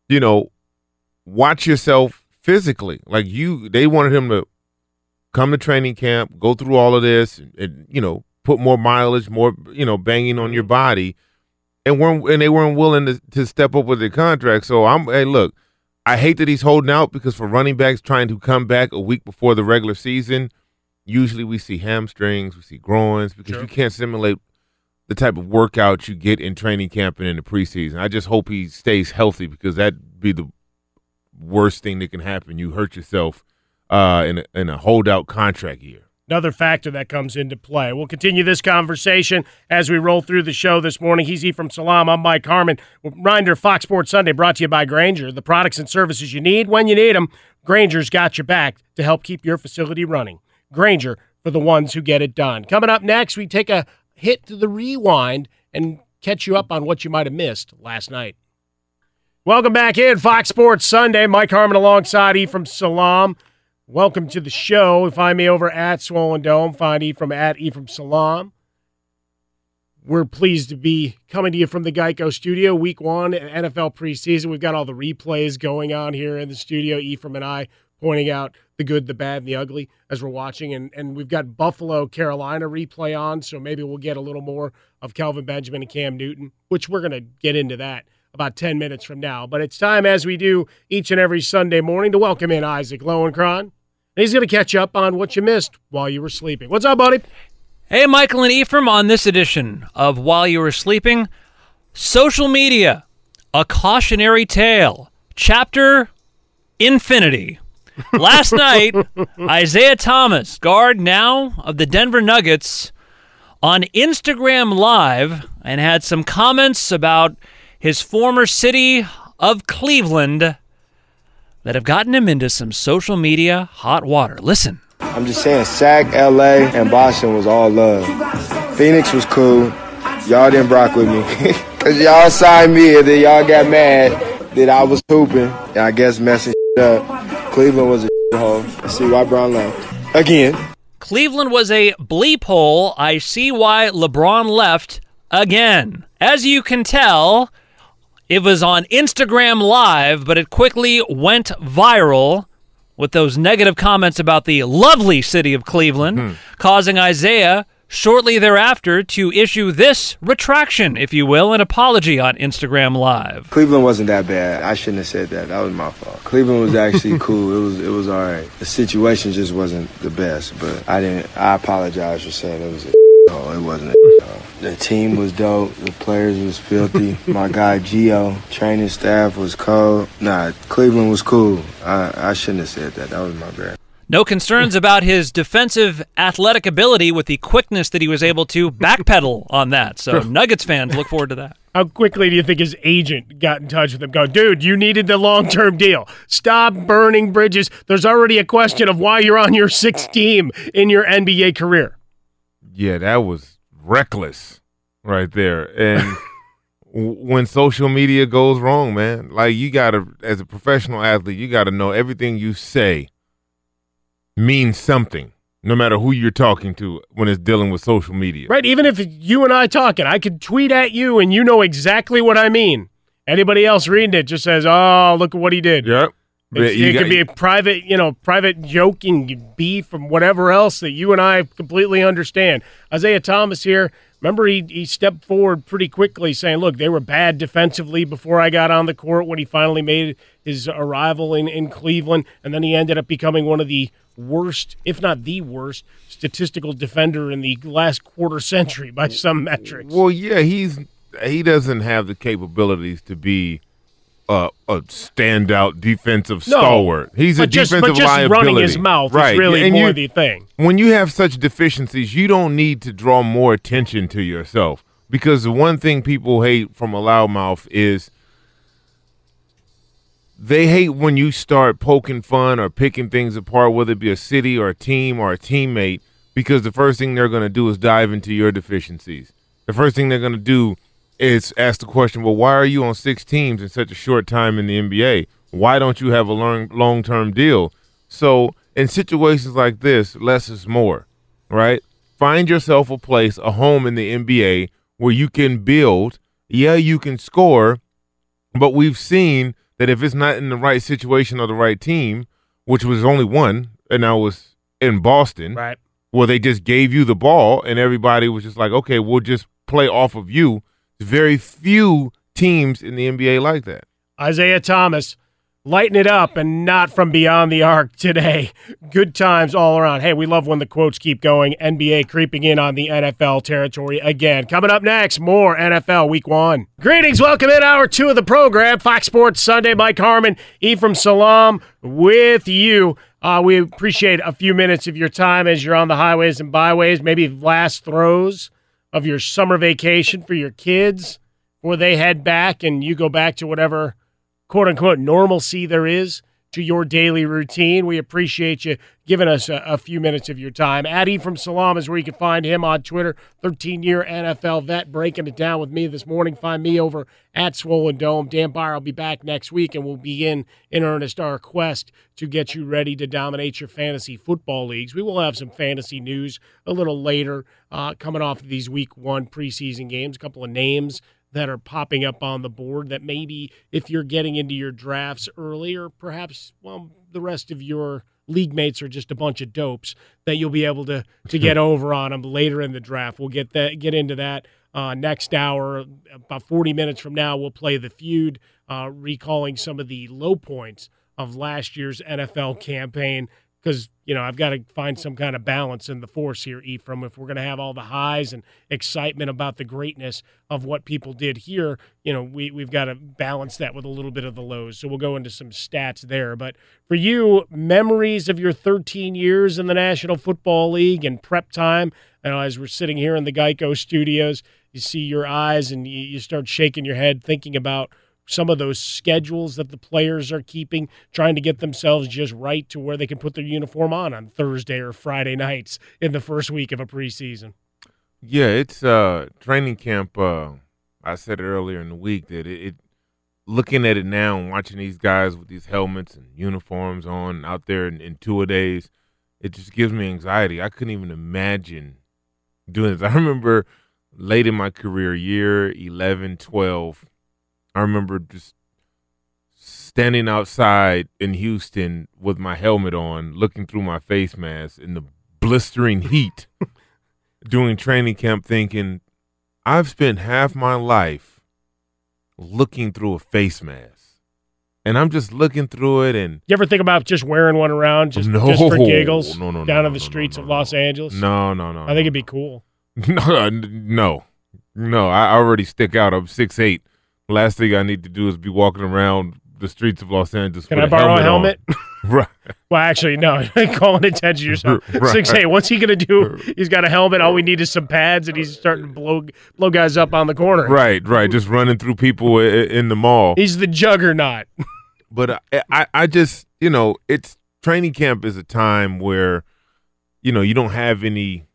you know, watch yourself physically. Like you they wanted him to come to training camp, go through all of this, and, and you know, put more mileage, more you know, banging on your body, and weren't and they weren't willing to, to step up with their contract. So I'm hey, look, I hate that he's holding out because for running backs trying to come back a week before the regular season, usually we see hamstrings, we see groins because you can't simulate the type of workout you get in training camp and in the preseason. I just hope he stays healthy because that'd be the worst thing that can happen. You hurt yourself uh, in a, in a holdout contract year. Another factor that comes into play. We'll continue this conversation as we roll through the show this morning. He's E from Salam. I'm Mike Harmon. Reminder Fox Sports Sunday brought to you by Grainger. The products and services you need when you need them. Grainger's got your back to help keep your facility running. Grainger for the ones who get it done. Coming up next, we take a hit the rewind and catch you up on what you might have missed last night. Welcome back in Fox Sports Sunday. Mike Harmon alongside Ephraim Salaam. Welcome to the show. Find me over at Swollen Dome. Find E from at E from Salam. We're pleased to be coming to you from the Geico studio, week one, NFL preseason. We've got all the replays going on here in the studio. E Ephraim and I pointing out the good, the bad, and the ugly as we're watching. And, and we've got Buffalo, Carolina replay on, so maybe we'll get a little more of Kelvin Benjamin and Cam Newton, which we're going to get into that about 10 minutes from now. But it's time, as we do each and every Sunday morning, to welcome in Isaac Lowenkron. And he's going to catch up on what you missed while you were sleeping. What's up, buddy? Hey, Michael and Ephraim, on this edition of While You Were Sleeping, social media, a cautionary tale, chapter infinity. Last night, Isaiah Thomas, guard now of the Denver Nuggets, on Instagram Live and had some comments about his former city of Cleveland that have gotten him into some social media hot water. Listen. I'm just saying, SAC, LA, and Boston was all love. Phoenix was cool. Y'all didn't rock with me. Because y'all signed me and then y'all got mad that I was hooping. I guess messing up. Cleveland was a bleep hole. I see why Brown left. Again. Cleveland was a bleep hole. I see why LeBron left again. As you can tell, it was on Instagram Live, but it quickly went viral with those negative comments about the lovely city of Cleveland, hmm. causing Isaiah shortly thereafter to issue this retraction, if you will, an apology on Instagram Live. Cleveland wasn't that bad. I shouldn't have said that. That was my fault. Cleveland was actually cool. It was it was all right. The situation just wasn't the best, but I didn't. I apologize for saying it was a hole. It wasn't. A. The team was dope. The players was filthy. my guy Gio, training staff was cold. Nah, Cleveland was cool. I I shouldn't have said that. That was my bad. No concerns about his defensive athletic ability with the quickness that he was able to backpedal on that. So Nuggets fans look forward to that. How quickly do you think his agent got in touch with him? Go, dude, you needed the long term deal. Stop burning bridges. There's already a question of why you're on your sixth team in your NBA career. Yeah, that was reckless right there. And when social media goes wrong, man, like you got to, as a professional athlete, you got to know everything you say means something, no matter who you're talking to when it's dealing with social media. Right? Even if you and I talking, I could tweet at you and you know exactly what I mean. Anybody else reading it just says, "Oh, look at what he did." Yep. It could be a private, you know, private joking, beef, from whatever else that you and I completely understand. Isaiah Thomas here. Remember, he, he stepped forward pretty quickly, saying, "Look, they were bad defensively before I got on the court when he finally made his arrival in, in Cleveland, and then he ended up becoming one of the worst, if not the worst, statistical defender in the last quarter century by some metrics." Well, yeah, he's he doesn't have the capabilities to be a, a standout defensive No, stalwart. He's a just- but defensive just liability. running his mouth is really and more you- the thing. When you have such deficiencies, you don't need to draw more attention to yourself because the one thing people hate from a loudmouth is they hate when you start poking fun or picking things apart, whether it be a city or a team or a teammate, because the first thing they're going to do is dive into your deficiencies. The first thing they're going to do is ask the question, well, why are you on six teams in such a short time in the NBA? Why don't you have a long term deal? So, in situations like this, less is more, right? Find yourself a place, a home in the NBA where you can build. Yeah, you can score, but we've seen that if it's not in the right situation or the right team, which was only one, and I was in Boston, right? Where they just gave you the ball and everybody was just like, okay, we'll just play off of you. Very few teams in the NBA like that. Isaiah Thomas, lighten it up and not from beyond the arc today. Good times all around. Hey, we love when the quotes keep going. NBA creeping in on the NFL territory again. Coming up next, more NFL Week One. Greetings, welcome in hour two of the program. Fox Sports Sunday. Mike Harmon, Ephraim Salaam, with you. Uh, we appreciate a few minutes of your time as you're on the highways and byways. Maybe last throws of your summer vacation for your kids, before they head back and you go back to whatever quote unquote normalcy there is to your daily routine. We appreciate you giving us a, a few minutes of your time. Addy from Salaam is where you can find him on Twitter. 13 year NFL vet breaking it down with me this morning. Find me over at Swollen Dome. Dan Beyer will be back next week and we'll begin in earnest our quest to get you ready to dominate your fantasy football leagues. We will have some fantasy news a little later uh, coming off of these week one preseason games, a couple of names that are popping up on the board that maybe if you're getting into your drafts early or perhaps well the rest of your league mates are just a bunch of dopes that you'll be able to to get over on them later in the draft. We'll get that get into that uh, next hour. About 40 minutes from now, we'll play the feud, uh, recalling some of the low points of last year's NFL campaign because you know I've got to find some kind of balance in the force here, Ephraim. If we're going to have all the highs and excitement about the greatness of what people did here, you know we we've got to balance that with a little bit of the lows. So we'll go into some stats there. But for you, memories of your 13 years in the National Football League and prep time. You know, as we're sitting here in the Geico Studios, you see your eyes and you, you start shaking your head, thinking about some of those schedules that the players are keeping, trying to get themselves just right to where they can put their uniform on on Thursday or Friday nights in the first week of a preseason. Yeah, it's uh training camp. Uh, I said earlier in the week that it, it looking at it now and watching these guys with these helmets and uniforms on out there in, in two a days, it just gives me anxiety. I couldn't even imagine doing this. I remember late in my career, year 11, 12, I remember just standing outside in Houston with my helmet on, looking through my face mask in the blistering heat, doing training camp, thinking, I've spent half my life looking through a face mask. And I'm just looking through it and You ever think about just wearing one around just, No. just for giggles No, no, down in the streets of Los Angeles? no, no, no. I think it'd be cool. No, no, no. I already stick out. I'm six eight. Last thing I need to do is be walking around the streets of Los Angeles. Can with I borrow a helmet? helmet? right. Well, actually, no. Calling attention to yourself. Right. Six eight. What's he gonna do? He's got a helmet. All we need is some pads, and he's starting to blow blow guys up on the corner. Right, right. Just running through people in the mall. He's the juggernaut. But I, I, I just, you know, it's training camp is a time where, you know, you don't have any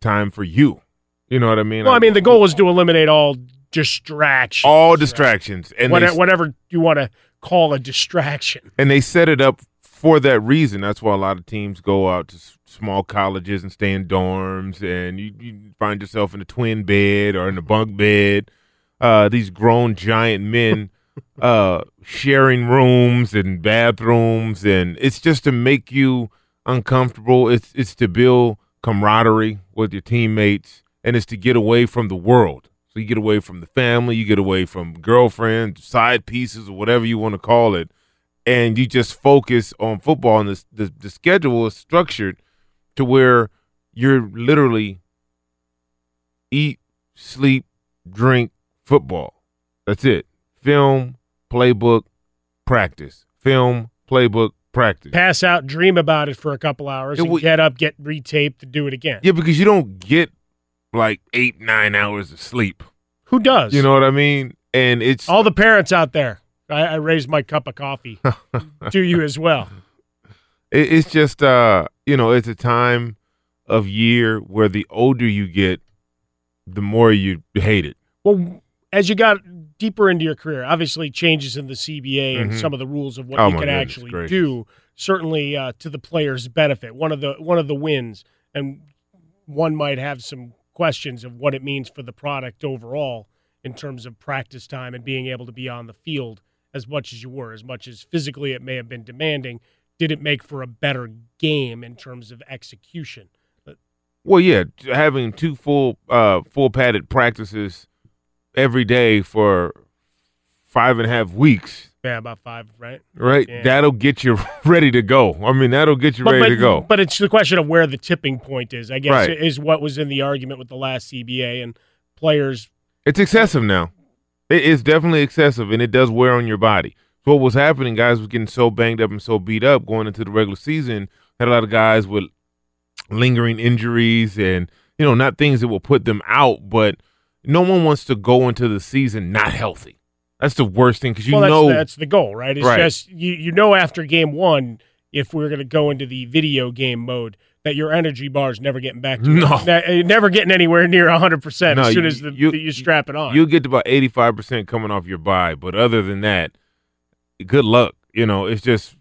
time for you. You know what I mean? Well, I mean, the goal is to eliminate all distractions. all distractions, and whatever, they, whatever you want to call a distraction. and they set it up for that reason. That's why a lot of teams go out to small colleges and stay in dorms, and you, you find yourself in a twin bed or in a bunk bed. Uh, these grown giant men uh, sharing rooms and bathrooms, and it's just to make you uncomfortable. It's it's to build camaraderie with your teammates, and it's to get away from the world. So you get away from the family, you get away from girlfriends, side pieces, or whatever you want to call it, and you just focus on football. And the, the the schedule is structured to where you're literally eat, sleep, drink, football. That's it. Film, playbook, practice. Film, playbook, practice. Pass out, dream about it for a couple hours, It and get up, get retaped, to do it again. Yeah, because you don't get like eight, nine hours of sleep. Who does? You know what I mean? And it's all the parents out there. I, I raised my cup of coffee to you as well. it, it's just uh you know it's a time of year where the older you get, the more you hate it. Well, as you got deeper into your career, obviously changes in the CBA and Mhm. some of the rules of what Oh, you can goodness actually gracious. do, certainly uh, to the player's benefit. One of the one of the wins, and one might have some questions of what it means for the product overall in terms of practice time and being able to be on the field as much as you were, as much as physically it may have been demanding. Did it make for a better game in terms of execution? Well, yeah, having two full uh full padded practices every day for five and a half weeks, Yeah, about five, right? right? Yeah. That'll get you ready to go. I mean, that'll get you But- ready but, to go. But it's the question of where the tipping point is, I guess, Right. is what was in the argument with the last CBA and players. It's excessive now. It is definitely excessive, and it does wear on your body. So what was happening? Guys was getting so banged up and so beat up going into the regular season. Had a lot of guys with lingering injuries, and you know, not things that will put them out, but no one wants to go into the season not healthy. That's the worst thing because you well, that's, know that's the goal, right? It's Right. just you, you know after game one, if we're going to go into the video game mode, that your energy bar is never getting back to No. uh, never getting anywhere near hundred percent No, as soon you- as the, you- you strap it on. you'll get to about eighty five percent coming off your buy, but other than that, good luck. You know, it's just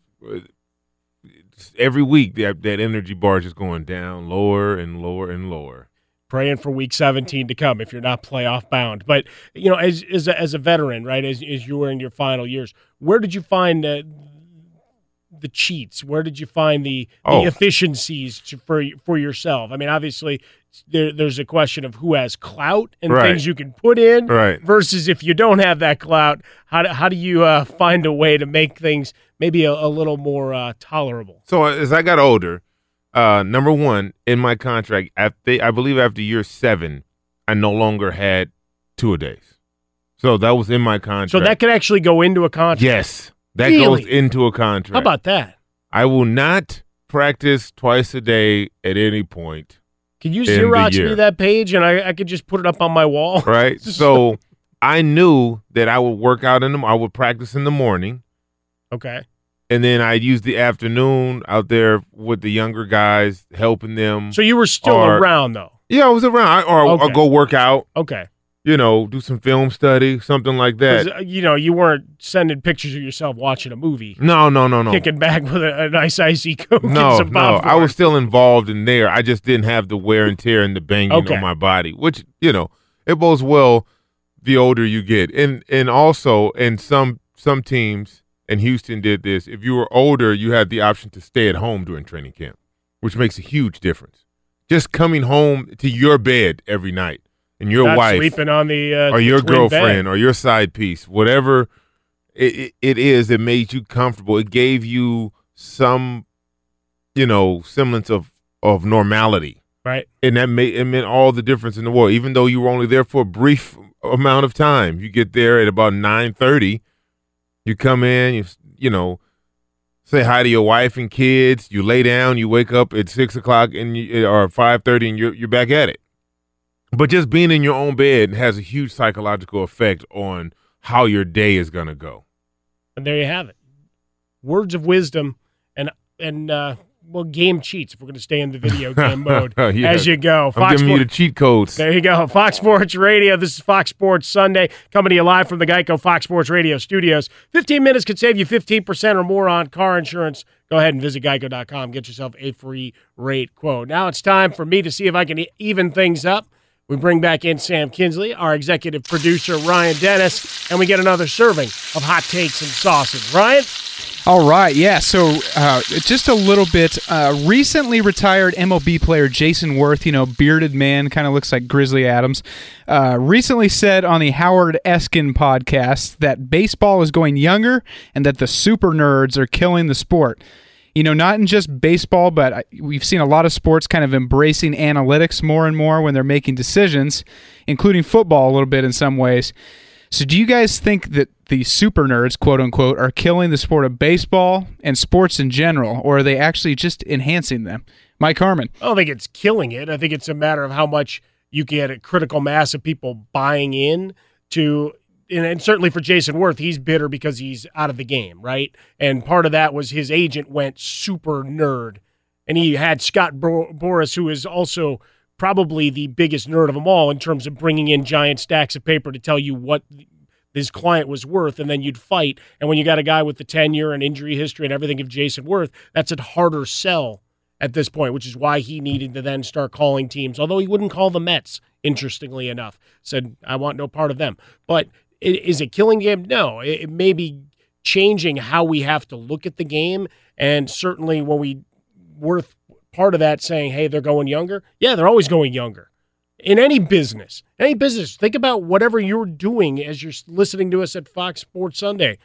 it's every week that that energy bar is just going down lower and lower and lower. Praying for week 17 to come if you're not playoff bound. But, you know, as, as, a, as a veteran, right, as, as you were in your final years, where did you find uh, the cheats? Where did you find the, the Oh. efficiencies to, for, for yourself? I mean, obviously, there, there's a question of who has clout and Right. things you can put in Right. versus if you don't have that clout, how do, how do you uh, find a way to make things maybe a, a little more uh, tolerable? So as I got older, uh, number one in my contract, after I believe after year seven, I no longer had two a days. So that was in my contract. So that could actually go into a contract. yes, that Really? goes into a contract. How about that? I will not practice twice a day at any point. Can you Xerox me that page and I, I could just put it up on my wall? right? So I knew that I would work out in the I would practice in the morning, Okay. And then I'd use the afternoon out there with the younger guys, helping them. So you were still Or- around though. yeah, I was around, I- or Okay. I'll go work out, Okay. you know, do some film study, something like that. uh, you know, you weren't sending pictures of yourself watching a movie. No, no, no, no. Kicking back with a, a nice icy coke and No, some no. I was still involved in there. I just didn't have the wear and tear and the banging Okay. on my body, which you know it bodes well the older you get. And and also, in some some teams, and Houston did this. If you were older, you had the option to stay at home during training camp, which makes a huge difference. Just coming home to your bed every night and your Not wife sleeping on the uh, or your girlfriend bed. or your side piece, whatever it, it, it is that made you comfortable. It gave you some, you know, semblance of of normality, right? And that made it meant all the difference in the world. Even though you were only there for a brief amount of time, you get there at about nine thirty. You come in, you you know, say hi to your wife and kids. You lay down, you wake up at six o'clock and you, or five thirty, and you're you're back at it. But just being in your own bed has a huge psychological effect on how your day is going to go. And there you have it. Words of wisdom and and uh, well, game cheats. If we're going to stay in the video game mode Yeah. as you go. I'm Fox giving you the cheat codes. There you go. Fox Sports Radio. This is Fox Sports Sunday coming to you live from the Geico Fox Sports Radio studios. 15 minutes could save you 15% or more on car insurance. Go ahead and visit geico.com. Get yourself a free rate quote. Now it's time for me to see if I can even things up. We bring back in Sam Kinsley, our executive producer, Ryan Dennis, and we get another serving of hot takes and sausage. Ryan? All right, yeah. So uh, just a little bit. Uh, recently retired MLB player Jayson Werth, you know, bearded man, kind of looks like Grizzly Adams, uh, recently said on the Howard Eskin podcast that baseball is going younger and that the super nerds are killing the sport. You know, not in just baseball, but we've seen a lot of sports kind of embracing analytics more and more when they're making decisions, including football a little bit in some ways. So, do you guys think that the super nerds, quote unquote, are killing the sport of baseball and sports in general, or are they actually just enhancing them? Mike Harmon. I don't think it's killing it. I think it's a matter of how much you get a critical mass of people buying in to, and, and certainly for Jayson Werth, he's bitter because he's out of the game, right? And part of that was his agent went super nerd, and he had Scott Bor- Boras, who is also probably the biggest nerd of them all in terms of bringing in giant stacks of paper to tell you what his client was worth, and then you'd fight. And when you got a guy with the tenure and injury history and everything of Jayson Werth, that's a harder sell at this point, which is why he needed to then start calling teams. Although he wouldn't call the Mets, interestingly enough, said I want no part of them. But is it killing game? No, it, it may be changing how we have to look at the game, and certainly when we worth part of that saying, hey, they're going younger. Yeah, they're always going younger in any business. Any business. Think about whatever you're doing as you're listening to us at Fox Sports Sunday.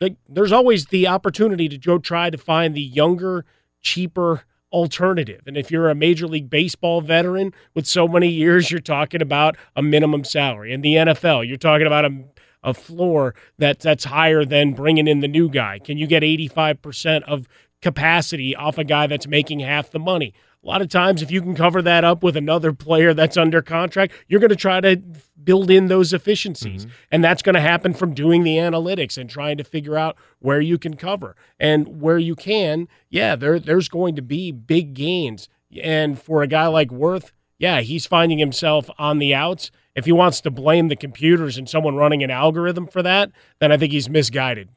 Like, there's always the opportunity to go try to find the younger, cheaper alternative. And if you're a Major League Baseball veteran with so many years, you're talking about a minimum salary. In the NFL, you're talking about a a floor that that's higher than bringing in the new guy. Can you get 85% of capacity off a guy that's making half the money? A lot of times, if you can cover that up with another player that's under contract, you're going to try to build in those efficiencies. Mm-hmm. And that's going to happen from doing the analytics and trying to figure out where you can cover. And where you can, yeah, there, there's going to be big gains. And for a guy like Werth, yeah, he's finding himself on the outs. If he wants to blame the computers and someone running an algorithm for that, then I think he's misguided.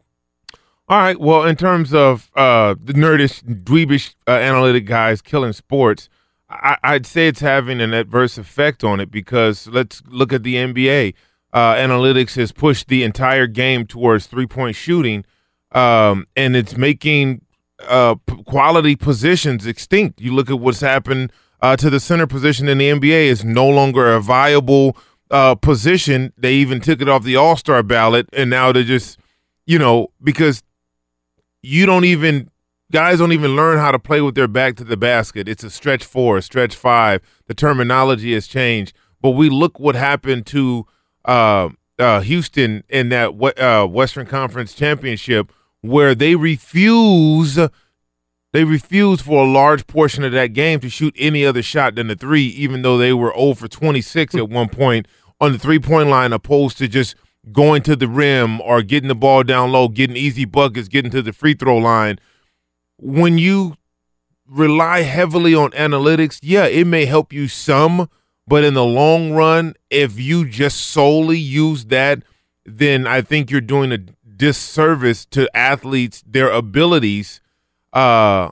All right. Well, in terms of uh, the nerdish, dweebish uh, analytic guys killing sports, I- I'd say it's having an adverse effect on it because let's look at the NBA. Uh, analytics has pushed the entire game towards three point shooting, um, and it's making uh, p- quality positions extinct. You look at what's happened uh, to the center position in the NBA is no longer a viable uh, position. They even took it off the All Star ballot, and now they're just, you know, because you don't even guys don't even learn how to play with their back to the basket. It's a stretch four, a stretch five. The terminology has changed, but we look what happened to uh, uh, Houston in that uh, Western Conference championship, where they refuse. They refused for a large portion of that game to shoot any other shot than the three, even though they were 0 for 26 at one point on the three point line, opposed to just going to the rim or getting the ball down low, getting easy buckets, getting to the free throw line. When you rely heavily on analytics, yeah, it may help you some, But in the long run, if you just solely use that, then I think you're doing a disservice to athletes, their abilities, uh,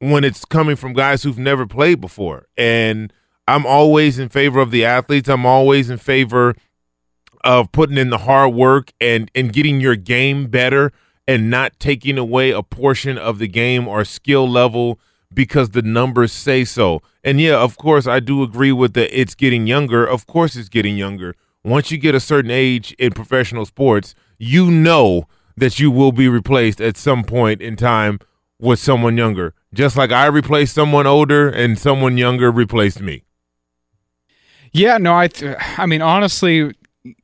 when it's coming from guys who've never played before. And I'm always in favor of the athletes. I'm always in favor of putting in the hard work and and getting your game better and not taking away a portion of the game or skill level because the numbers say so. And yeah, of course, I do agree with the it's getting younger. Of course, it's getting younger. Once you get a certain age in professional sports, you know that you will be replaced at some point in time with someone younger. Just like I replaced someone older and someone younger replaced me. Yeah, no, I, th- I mean, honestly,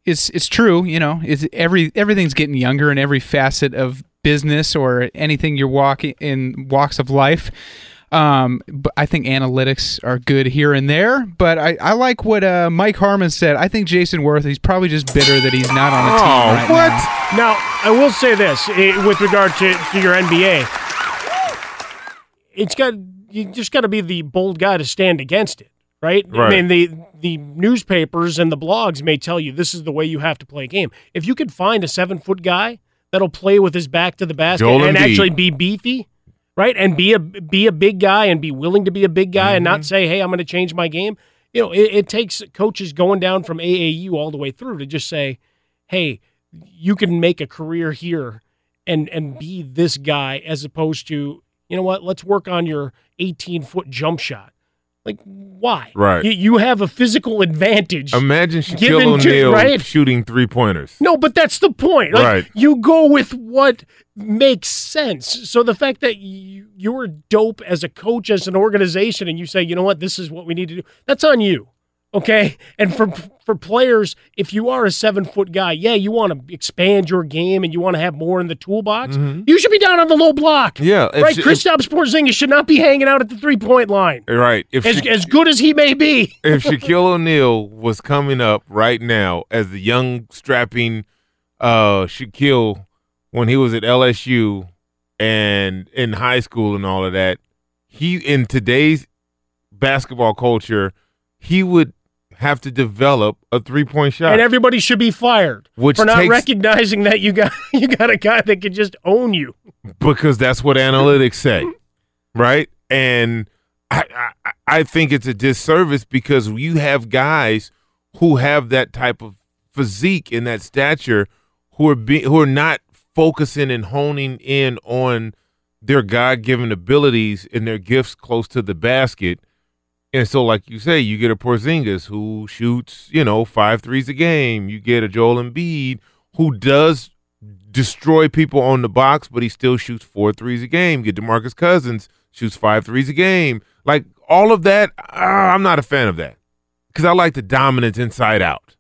it's it's true. You know, it's every everything's getting younger in every facet of business or anything you're walking in walks of life. Um, but I think analytics are good here and there. But I, I like what uh, Mike Harmon said. I think Jayson Werth, he's probably just bitter that he's not on a team Oh, right what? now. Now, I will say this eh, with regard to, to your NBA. It's got you just got to be the bold guy to stand against it, right? I mean, the the newspapers and the blogs may tell you this is the way you have to play a game. If you could find a seven foot guy that'll play with his back to the basket Joel and Embiid. actually be beefy, right, and be a be a big guy and be willing to be a big guy and Mm-hmm. not say, "Hey, I'm going to change my game." You know, it, it takes coaches going down from AAU all the way through to just say, "Hey, you can make a career here and and be this guy as opposed to you know what let's work on your 18 foot jump shot like why Right. you, you have a physical advantage Imagine Shaquille O'Neal right? shooting three pointers. no but that's the point like, Right. you go with what makes sense so the fact that you, you're dope as a coach as an organization and you say you know what this is what we need to do that's on you okay? And for for players if you are a seven foot guy yeah you want to expand your game and you want to have more in the toolbox you should be down on the low block. Mm-hmm. Yeah, if right? Kristaps Porzingis should not be hanging out at the three point line. Right. If as, Sha- as good as he may be. if Shaquille O'Neal was coming up right now as the young strapping uh Shaquille when he was at LSU and in high school and all of that, he in today's basketball culture, he would have to develop a three point shot. and everybody should be fired Which for not takes- recognizing that you got you got a guy that can just own you because that's what analytics say, right? And I, I I think it's a disservice because you have guys who have that type of physique and that stature who are be, who are not focusing and honing in on their God given abilities and their gifts close to the basket. And so, like you say, you get a Porzingis who shoots, you know, five threes a game. You get a Joel Embiid who does destroy people on the box, but he still shoots four threes a game. Get Demarcus Cousins shoots five threes a game. Like all of that, uh, I'm not a fan of that because I like the dominance inside out.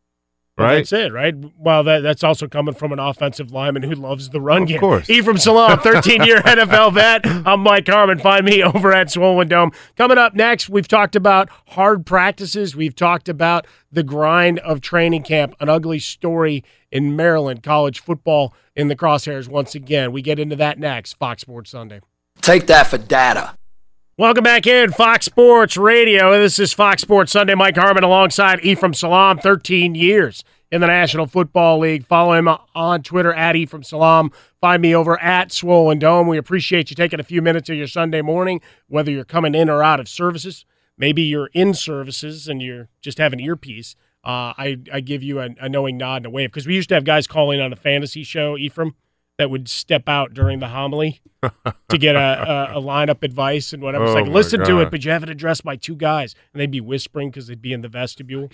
Well, Right? That's it, right? Well, that, that's also coming from an offensive lineman who loves the run Of game. Of course. Ephraim Salaam, 13 year NFL vet. I'm Mike Harmon. Find me over at Swollen Dome. Coming up next, we've talked about hard practices. We've talked about the grind of training camp, an ugly story in Maryland, college football in the crosshairs once again. We get into that next. Fox Sports Sunday. Take that for data. Welcome back in Fox Sports Radio. This is Fox Sports Sunday. Mike Harmon alongside Ephraim Salaam, 13 years in the National Football League. Follow him on Twitter at Ephraim Salaam. Find me over at Swollen Dome. We appreciate you taking a few minutes of your Sunday morning, whether you're coming in or out of services. Maybe you're in services and you're just having earpiece. Uh, I, I give you a, a knowing nod and a wave because we used to have guys calling on a fantasy show, Ephraim, that would step out during the homily to get a, a, a lineup advice and whatever. It's Oh like, listen to it, but you have it addressed by two guys. And they'd be whispering because they'd be in the vestibule.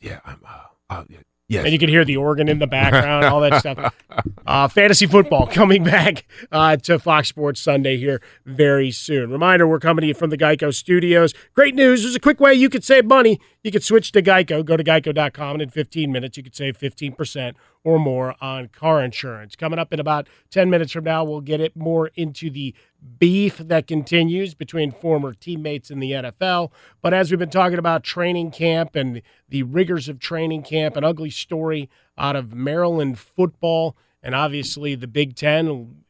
Yeah, I'm. Uh, uh, yes. And you can hear the organ in the background, all that stuff. Uh, fantasy football coming back uh, to Fox Sports Sunday here very soon. Reminder we're coming to you from the Geico studios. Great news there's a quick way you could save money. You could switch to Geico. Go to geico.com, and in 15 minutes, you could save 15% or more on car insurance. Coming up in about 10 minutes from now, we'll get it more into the beef that continues between former teammates in the NFL. But as we've been talking about training camp and the rigors of training camp, an ugly story out of Maryland football, and obviously the Big Ten,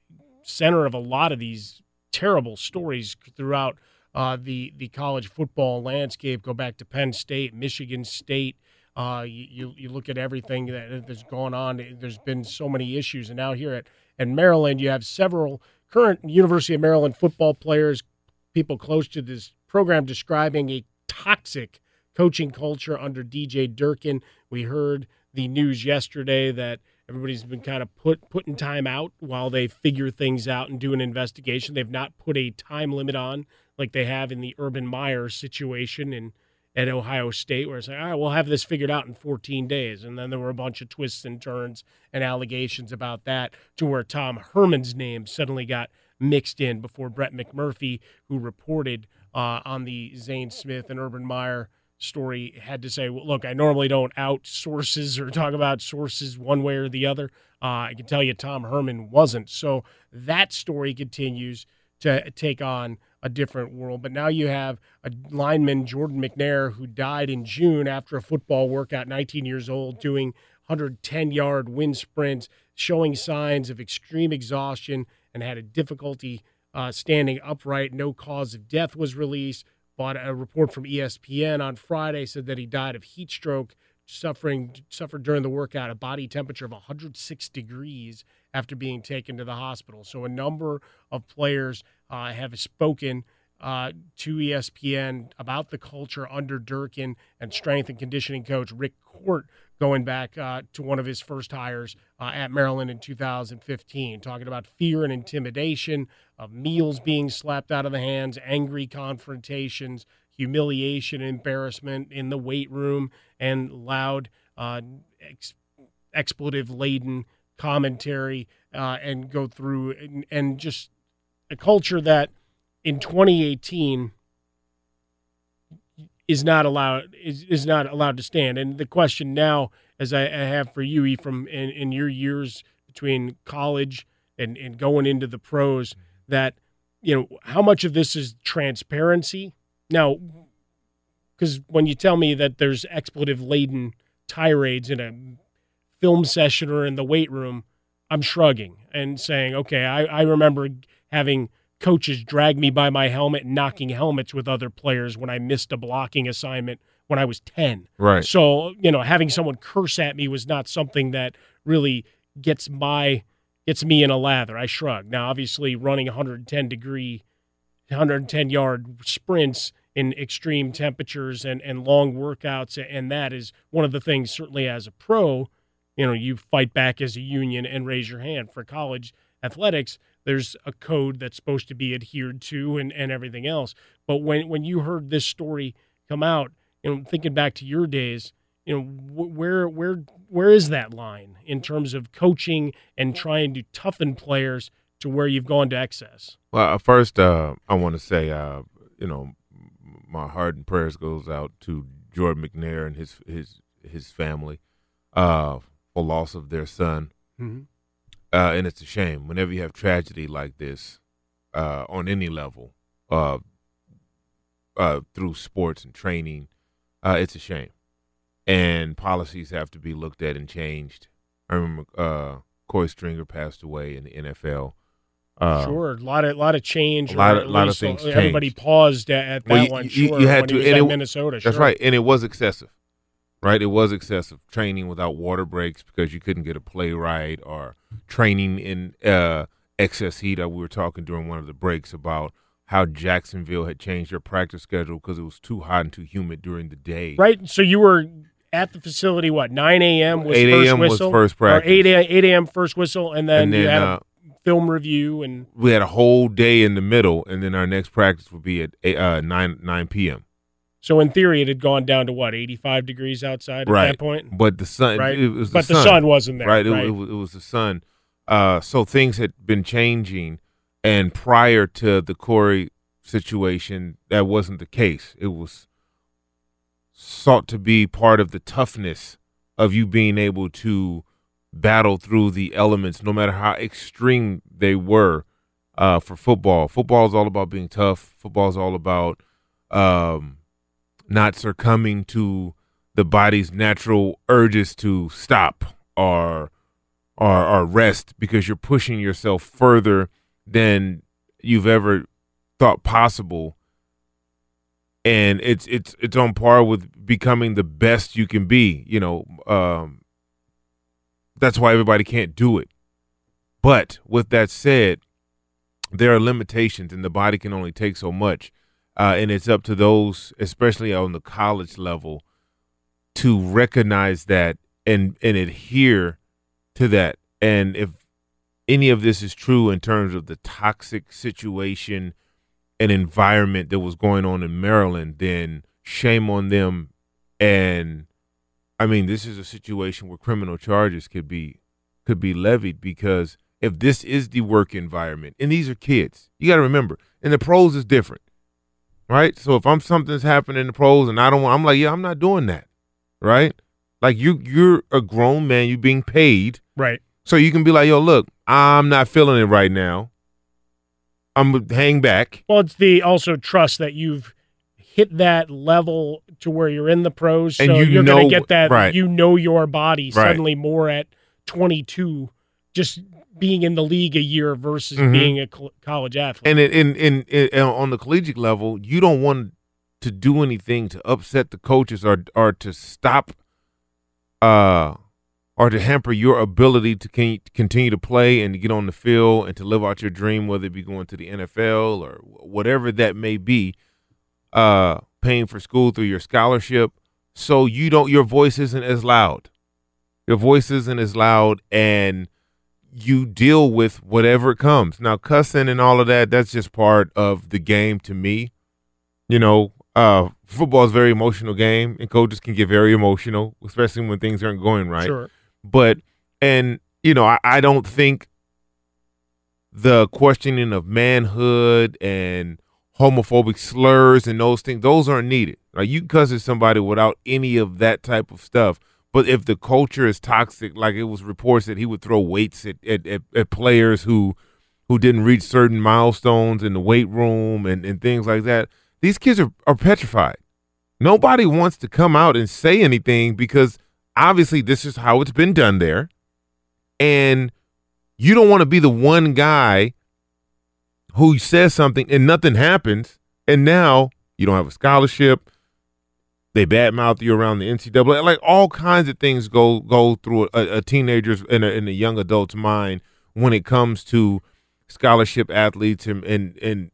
center of a lot of these terrible stories throughout uh, the the college football landscape. Go back to Penn State, Michigan State. Uh, you you look at everything that that's gone on. There's been so many issues, and now here at at Maryland, you have several current University of Maryland football players, people close to this program, describing a toxic coaching culture under DJ Durkin. We heard the news yesterday that everybody's been kind of put putting time out while they figure things out and do an investigation. They've not put a time limit on like they have in the Urban Meyer situation in at Ohio State, where it's like, all right, we'll have this figured out in 14 days. And then there were a bunch of twists and turns and allegations about that to where Tom Herman's name suddenly got mixed in before Brett McMurphy, who reported uh, on the Zach Smith and Urban Meyer story, had to say, well, look, I normally don't out sources or talk about sources one way or the other. Uh, I can tell you Tom Herman wasn't. So that story continues to take on a different world. But now you have a lineman, Jordan McNair, who died in June after a football workout, 19 years old, doing 110 yard wind sprints, showing signs of extreme exhaustion, and had a difficulty uh, standing upright. No cause of death was released. But a report from ESPN on Friday said that he died of heat stroke, suffering suffered during the workout a body temperature of 106 degrees after being taken to the hospital. So a number of players uh, have spoken uh, to ESPN about the culture under Durkin and strength and conditioning coach Rick Court going back uh, to one of his first hires uh, at Maryland in 2015, talking about fear and intimidation, of meals being slapped out of the hands, angry confrontations, humiliation, embarrassment in the weight room, and loud, uh, ex- expletive laden commentary, uh, and go through and, and just a culture that in 2018 is not allowed is, is not allowed to stand. And the question now, as I, I have for you, Ephraim, in, in your years between college and, and going into the pros, that you know how much of this is transparency now because when you tell me that there's expletive laden tirades in a film session or in the weight room i'm shrugging and saying okay i, I remember having coaches drag me by my helmet and knocking helmets with other players when i missed a blocking assignment when i was 10 Right. so you know having someone curse at me was not something that really gets my gets me in a lather. I shrug. Now, obviously, running 110 degree, 110 yard sprints in extreme temperatures and, and long workouts, and that is one of the things, certainly as a pro, you know, you fight back as a union and raise your hand. For college athletics, there's a code that's supposed to be adhered to and, and everything else. But when, when you heard this story come out, you know, thinking back to your days, you know where where where is that line in terms of coaching and trying to toughen players to where you've gone to excess Well, uh, first, uh, I want to say, uh, you know, my heart and prayers goes out to Jordan McNair and his his his family uh, for loss of their son. Mhm. Uh, and it's a shame whenever you have tragedy like this uh, on any level, uh, uh, through sports and training, uh, it's a shame. And policies have to be looked at and changed. I remember uh, Korey Stringer passed away in the NFL. Uh, sure a lot of lot of change a lot of, lot of things everybody changed. paused at, at that Well, you- one you, sure you had to he was and it- minnesota that's sure. right and it was excessive right it was excessive training without water breaks because you couldn't get a play right or training in uh, excess heat Uh, we were talking during one of the breaks about how jacksonville had changed their practice schedule because it was too hot and too humid during the day right so you were at the facility what 9 a.m was 8 first a.m. was first practice. or 8 a, 8 a.m first whistle and then, And you had uh, film review and we had a whole day in the middle and then our next practice would be at eight, uh, 9 9 p.m So in theory, it had gone down to what eighty five degrees outside at right. that point. But the sun, Right. it was But the the sun, sun wasn't there, Right, It, right. it was, it was the sun. Uh, so things had been changing, and prior to the Korey situation, that wasn't the case. It was sought to be part of the toughness of you being able to battle through the elements, no matter how extreme they were. Uh, for football, football is all about being tough. Football is all about um, not succumbing to the body's natural urges to stop or or, or rest because you're pushing yourself further than you've ever thought possible and it's it's it's on par with becoming the best you can be. You know, um, that's why everybody can't do it. But with that said, there are limitations, and the body can only take so much, uh, and it's up to those, especially on the college level, to recognize that and and adhere to that. And if any of this is true in terms of the toxic situation and environment that was going on in Maryland, then shame on them. And I mean, this is a situation where criminal charges could be could be levied because if this is the work environment, and these are kids, you got to remember, and the pros is different, right? So if I'm something's happening in the pros and I don't want, I'm like, yeah, I'm not doing that, right? Like you, you're a grown man, you're being paid, right? So you can be like, yo, look, I'm not feeling it right now. I'm hang back. Well, it's the also trust that you've hit that level to where you're in the pros, And so you you're going to get that. right. You know your body Right. suddenly more at 22, just being in the league a year versus Mhm. being a col- college athlete. And in, in in on the collegiate level, you don't want to do anything to upset the coaches or or to stop uh or to hamper your ability to con- continue to play and to get on the field and to live out your dream, whether it be going to the NFL or whatever that may be, uh, paying for school through your scholarship. So you don't, your voice isn't as loud. Your voice isn't as loud, and you deal with whatever comes. Now, cussing and all of that, that's just part of the game to me. You know, uh, football is a very emotional game, and coaches can get very emotional, especially when things aren't going right. Sure. But, and, you know, I, I don't think the questioning of manhood and homophobic slurs and those things, those aren't needed. Like, you can cuss at somebody without any of that type of stuff. But if the culture is toxic, like it was reports that he would throw weights at, at, at, at players who who didn't reach certain milestones in the weight room and, and things like that, these kids are, are petrified. Nobody wants to come out and say anything because obviously this is how it's been done there. And you don't want to be the one guy who says something and nothing happens. And now you don't have a scholarship. They badmouth you around the NCAA. Like all kinds of things go go through a, a teenager's and a, and a young adult's mind when it comes to scholarship athletes and and and,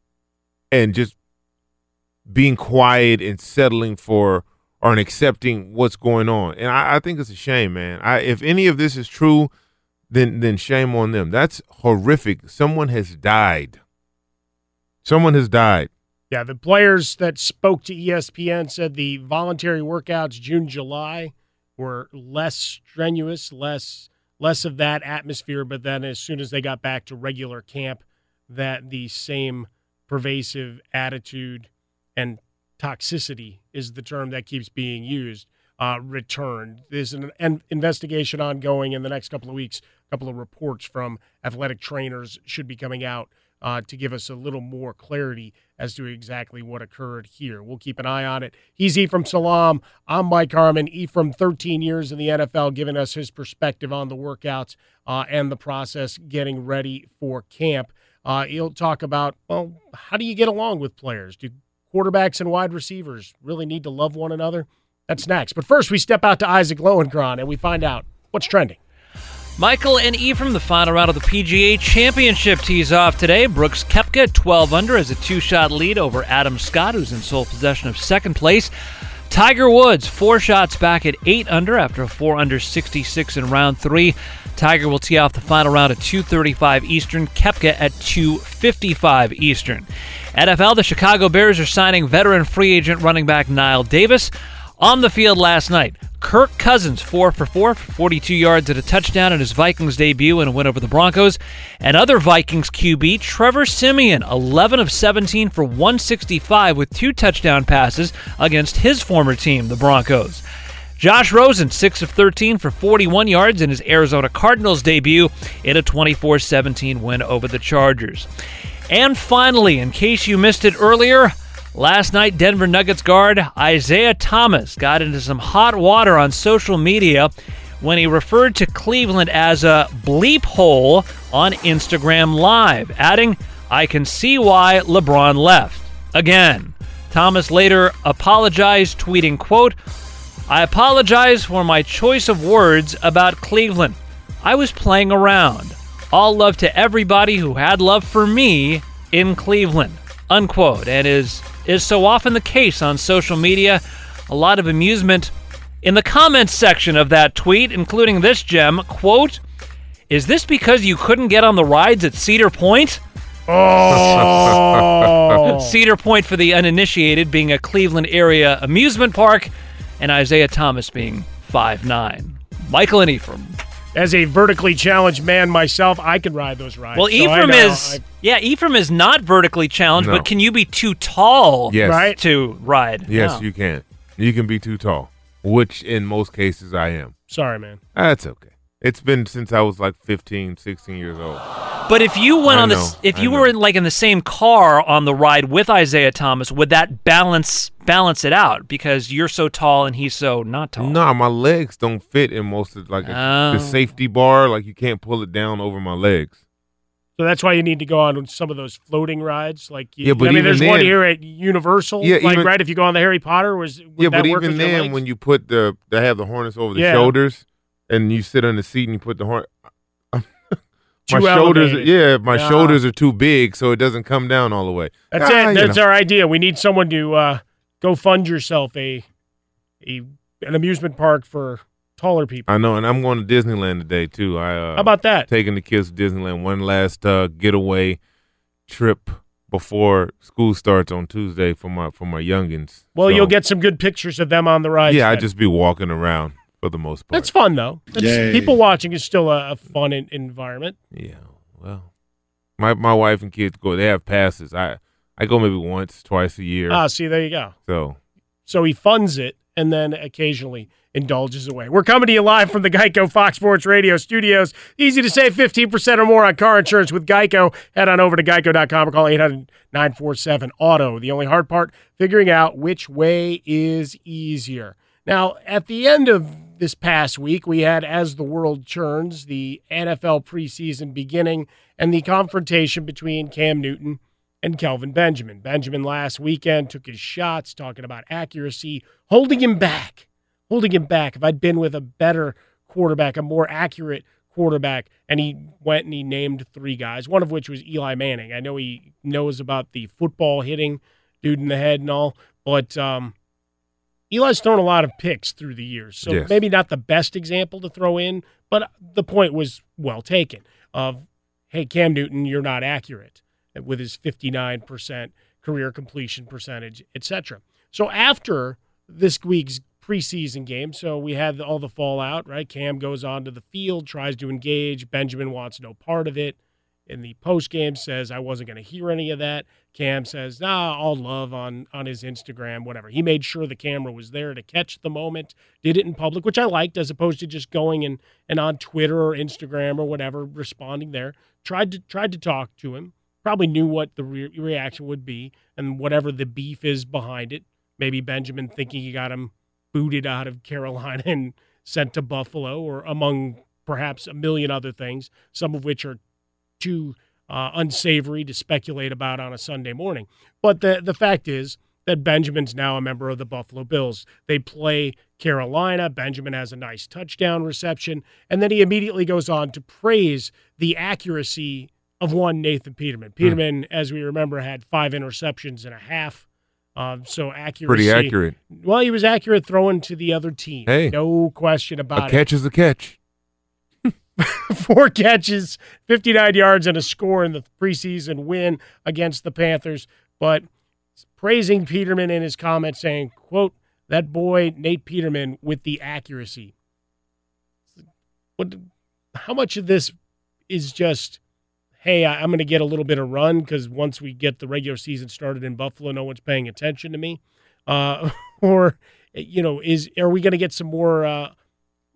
and just being quiet and settling for or accepting what's going on. And I, I think it's a shame, man. I if any of this is true, then then shame on them. That's horrific. Someone has died. Someone has died. Yeah, the players that spoke to ESPN said the voluntary workouts June July were less strenuous, less less of that atmosphere, but then as soon as they got back to regular camp, that the same pervasive attitude and toxicity is the term that keeps being used. Uh, returned. There's an, an investigation ongoing in the next couple of weeks. A couple of reports from athletic trainers should be coming out uh, to give us a little more clarity as to exactly what occurred here. We'll keep an eye on it. He's Ephraim Salaam. I'm Mike Harmon. Ephraim, 13 years in the NFL, giving us his perspective on the workouts uh, and the process getting ready for camp. Uh, he'll talk about, well, how do you get along with players? Do quarterbacks and wide receivers really need to love one another? That's next. But first, we step out to Isaac Lowenkron and we find out what's trending. Michael and Ephraim, the final round of the PGA Championship tees off today. Brooks Koepka at 12 under has a two shot lead over Adam Scott, who's in sole possession of second place. Tiger Woods, four shots back at 8 under after a 4 under 66 in round 3. Tiger will tee off the final round at 2:35 Eastern, Koepka at 2:55 Eastern. NFL, the Chicago Bears are signing veteran free agent running back Knile Davis. On the field last night, Kirk Cousins, 4 for 4 42 yards at a touchdown in his Vikings debut and a win over the Broncos. And other Vikings QB, Trevor Siemian, 11 of 17 for 165 with two touchdown passes against his former team, the Broncos. Josh Rosen, 6 of 13 for 41 yards in his Arizona Cardinals debut in a 24 17 win over the Chargers. And finally, in case you missed it earlier, last night Denver Nuggets guard Isaiah Thomas got into some hot water on social media when he referred to Cleveland as a bleep hole on Instagram Live, adding, I can see why LeBron left. Again. Thomas later apologized, tweeting, quote, I apologize for my choice of words about Cleveland. I was playing around. All love to everybody who had love for me in Cleveland. Unquote. And is is so often the case on social media, a lot of amusement in the comments section of that tweet, including this gem, quote, Is this because you couldn't get on the rides at Cedar Point? Oh. Cedar Point, for the uninitiated, being a Cleveland area amusement park, and Isaiah Thomas being five nine. Michael and Ephraim. As a vertically challenged man myself, I can ride those rides. Well, So Ephraim know. is I- yeah, Ephraim is not vertically challenged, No. but can you be too tall Yes. Right. to ride? Yes, No. you can. You can be too tall, which in most cases I am. sorry, man. That's okay. It's been since I was like 15, 16 years old. But if you went I on know, this, if I you know. were in, like in the same car on the ride with Isaiah Thomas, would that balance balance it out because you're so tall and he's so not tall? No, my legs don't fit in most of like a, Oh. the safety bar. Like you can't pull it down over my legs. So that's why you need to go on some of those floating rides. Like, you, Yeah, but I mean, even there's one then- here at Universal. Yeah, like even- right if you go on the Harry Potter, was would yeah, that but work even with your then, legs? when you put the they have the harness over the Yeah. shoulders, and you sit on the seat and you put the horn. my shoulders, elevated. yeah, my shoulders are too big, so it doesn't come down all the way. That's Ah, it. That's know. our idea. We need someone to uh, go fund yourself a a an amusement park for taller people. I know, and I'm going to Disneyland today too. I uh, How about that? Taking the kids to Disneyland one last uh, getaway trip before school starts on Tuesday for my for my youngins. Well, So, you'll get some good pictures of them on the ride. yeah. I just be walking around for the most part. That's fun though. That's, people watching is still a, a fun in, environment. Yeah. Well, my my wife and kids go. They have passes. I I go maybe once, twice a year. Ah, see, there you go. so So he funds it and then occasionally indulges away. We're coming to you live from the Geico Fox Sports Radio studios. Easy to save 15% or more on car insurance with Geico. Head on over to geico.com or call 800 947 Auto. The only hard part, figuring out which way is easier. Now, at the end of this past week, we had As the World Churns, the NFL preseason beginning, and the confrontation between Cam Newton and Kelvin Benjamin. Benjamin last weekend took his shots, talking about accuracy, holding him back, holding him back. If I'd been with a better quarterback, a more accurate quarterback, and he went and he named three guys, one of which was Eli Manning. I know he knows about the football hitting dude in the head and all, but um, Eli's thrown a lot of picks through the years, so Yes. maybe not the best example to throw in, but the point was well taken. Of hey, Cam Newton, you're not accurate with his 59% career completion percentage, etc. So after this week's preseason game, so we had all the fallout, right? Cam goes onto the field, tries to engage. Benjamin wants no part of it. In the post game, says I wasn't going to hear any of that. Cam says, "Nah, all love on on his Instagram, whatever." He made sure the camera was there to catch the moment. Did it in public, which I liked, as opposed to just going and and on Twitter or Instagram or whatever, responding there. Tried to tried to talk to him. Probably knew what the re- reaction would be and whatever the beef is behind it. Maybe Benjamin thinking he got him booted out of Carolina and sent to Buffalo, or among perhaps a million other things, some of which are too uh, unsavory to speculate about on a Sunday morning. But the the fact is that Benjamin's now a member of the Buffalo Bills. They play Carolina. Benjamin has a nice touchdown reception, and then he immediately goes on to praise the accuracy of one Nathan Peterman. Peterman, as we remember, had five interceptions and a half. Um, so accuracy, Pretty accurate. Well, he was accurate throwing to the other team. Hey. no question about a it catch is a catch. four catches, 59 yards, and a score in the preseason win against the Panthers. But praising Peterman in his comments, saying, quote, that boy, Nate Peterman, with the accuracy. What, how much of this is just, hey, I'm going to get a little bit of run because once we get the regular season started in Buffalo, no one's paying attention to me? Uh, or, you know, is are we going to get some more uh,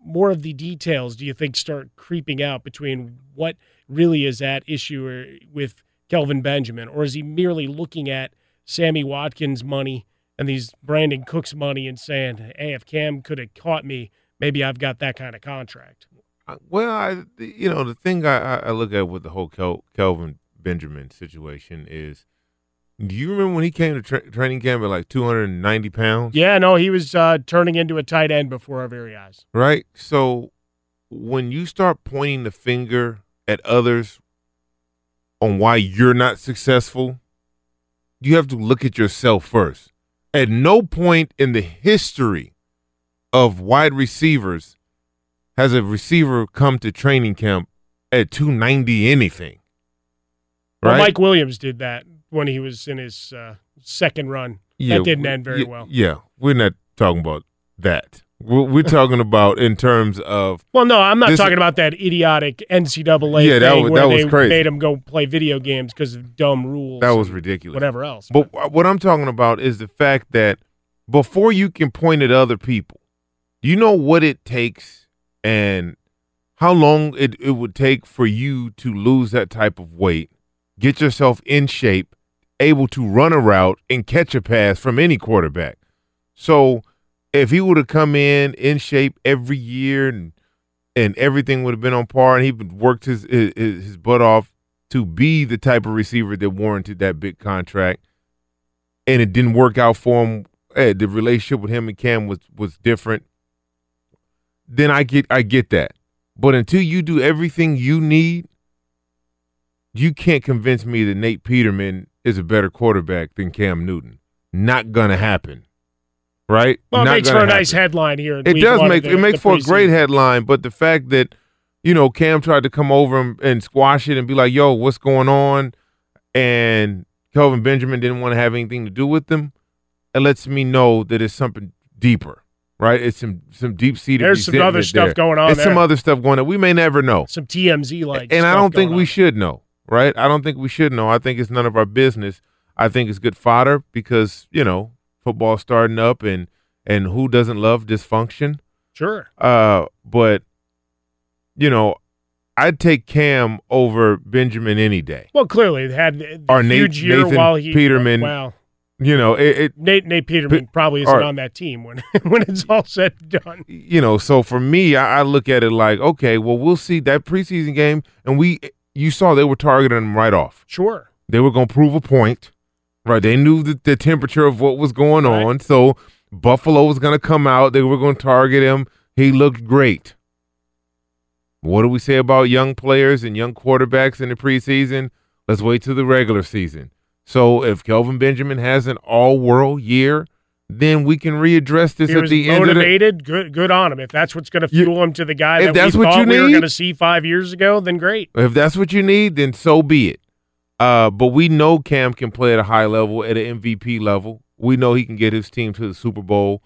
more of the details do you think start creeping out between what really is at issue with Kelvin Benjamin, or is he merely looking at Sammy Watkins' money and these Brandin Cooks' money and saying, "Hey, if Cam could have caught me, maybe I've got that kind of contract." Uh, Well, I, you know, the thing I, I- I look at with the whole Kel, Kelvin Benjamin situation is Do you remember when he came to tra- training camp at like 290 pounds? Yeah, no, he was uh, turning into a tight end before our very eyes. Right. So when you start pointing the finger at others on why you're not successful, you have to look at yourself first. At no point in the history of wide receivers has a receiver come to training camp at 290 anything. Well, Mike Williams did that when he was in his uh, second run. that didn't we- end very yeah, well. Yeah, we're not talking about that. We're, we're talking about in terms of Well, no, I'm not This- talking about that idiotic NCAA Yeah, that thing was- where that was they crazy. made him go play video games because of dumb rules. that was ridiculous. Whatever else. But wh- what I'm talking about is the fact that before you can point at other people, you know what it takes and how long it, it would take for you to lose that type of weight, get yourself in shape, able to run a route and catch a pass from any quarterback. So if he would have come in in shape every year and and everything would have been on par and he worked his, his his butt off to be the type of receiver that warranted that big contract and it didn't work out for him eh, the relationship with him and Cam was was different then I get I get that but until you do everything you need you can't convince me that Nate Peterman is a better quarterback than Cam Newton not gonna happen right well, it makes for a nice headline here. It does make the- it makes for a great headline, but the fact that you know Cam tried to come over and, and squash it and be like, "Yo, what's going on?" and Kelvin Benjamin didn't want to have anything to do with them, it lets me know that it's something deeper, right? It's some some deep seated. There's some other stuff going on It's some other stuff going on. We may never know, Some TMZ like. and I don't think we on. should know, right? I don't think we should know. I think it's none of our business. I think it's good fodder because you know football's starting up, and and who doesn't love dysfunction? Sure. Uh, but you know, I'd take Cam over Benjamin any day. Well, clearly they had a Or Nate- huge year Nathan while he Peterman. Wow. You know, it, it Nate Nate Peterman probably isn't or- on that team when when it's all said and done. you know, so for me, I, I look at it like, okay, well, we'll see that preseason game, and we, you saw they were targeting him right off. Sure. They were going to prove a point, right? They knew the, the temperature of what was going on, so Buffalo was going to come out. They were going to target him. He looked great. What do we say about young players and young quarterbacks in the preseason? Let's wait till the regular season. So if Kelvin Benjamin has an all-world year, then we can readdress this He at the end of the motivated. Good good on him. If that's what's going to fuel him to the guy if that that's we what thought you we were going to see five years ago, then great. If that's what you need, then so be it. Uh, but we know Cam can play at a high level, at an MVP level. We know he can get his team to the Super Bowl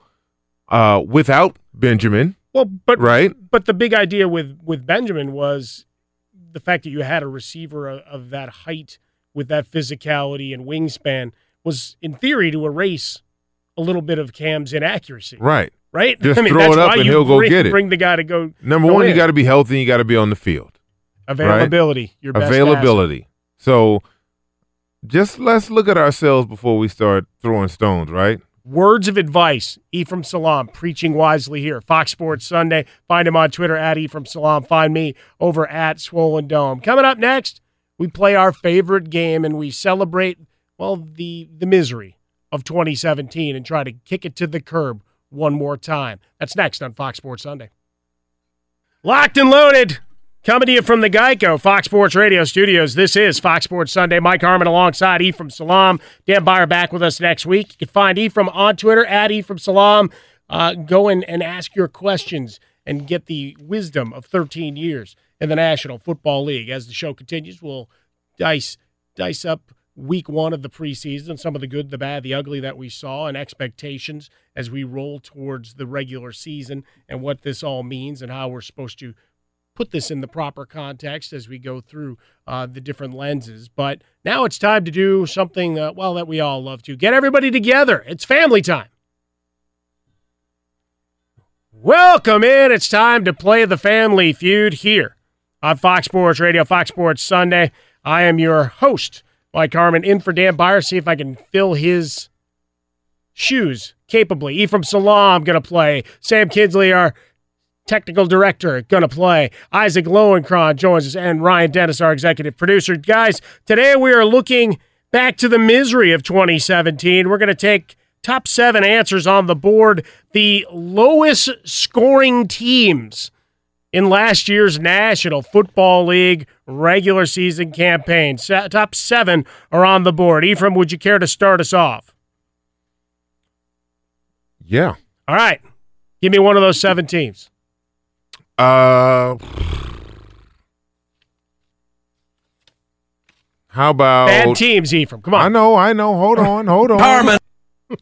uh, without Benjamin. Well, but right, but the big idea with with Benjamin was the fact that you had a receiver of, of that height with that physicality and wingspan was in theory to erase a little bit of Cam's inaccuracy. right, Right? Just I mean, throw it up and he'll go bring, get it. Bring the guy to go. Number go one, you got to be healthy. You got to be on the field. right? availability. Your best availability. So, just let's look at ourselves before we start throwing stones. Right? Words of advice. Ephraim Salaam preaching wisely here. Fox Sports Sunday. Find him on Twitter at Ephraim Salaam. Find me over at Swollen Dome. Coming up next, we play our favorite game and we celebrate well the the misery of 2017 and try to kick it to the curb one more time. That's next on Fox Sports Sunday. Locked and loaded. Coming to you from the Geico Fox Sports Radio studios. This is Fox Sports Sunday. Mike Harmon alongside Ephraim Salaam. Dan Beyer back with us next week. You can find Ephraim on Twitter at Ephraim Salaam. Uh, go in and ask your questions and get the wisdom of 13 years in the National Football League. As the show continues, we'll dice dice up week one of the preseason, some of the good, the bad, the ugly that we saw, and expectations as we roll towards the regular season and what this all means and how we're supposed to put this in the proper context as we go through uh, the different lenses. But now it's time to do something, uh, well, that we all love to get everybody together. It's family time. Welcome in. It's time to play the family feud here on Fox Sports Radio, Fox Sports Sunday. I am your host, Mike Harmon, in for Dan Beyer. See if I can fill his shoes capably. Ephraim Salaam going to play. Sam Kinsley, our technical director, going to play. Isaac Lowenkron joins us, and Ryan Dennis, our executive producer. Guys, today we are looking back to the misery of 2017. We're going to take top seven answers on the board. The lowest scoring teams in last year's National Football League regular season campaign. Top seven are on the board. Ephraim, would you care to start us off? Yeah. All right. Give me one of those seven teams. Uh, how about Bad teams, Ephraim. Come on. I know, I know. Hold on, hold on. Harmon.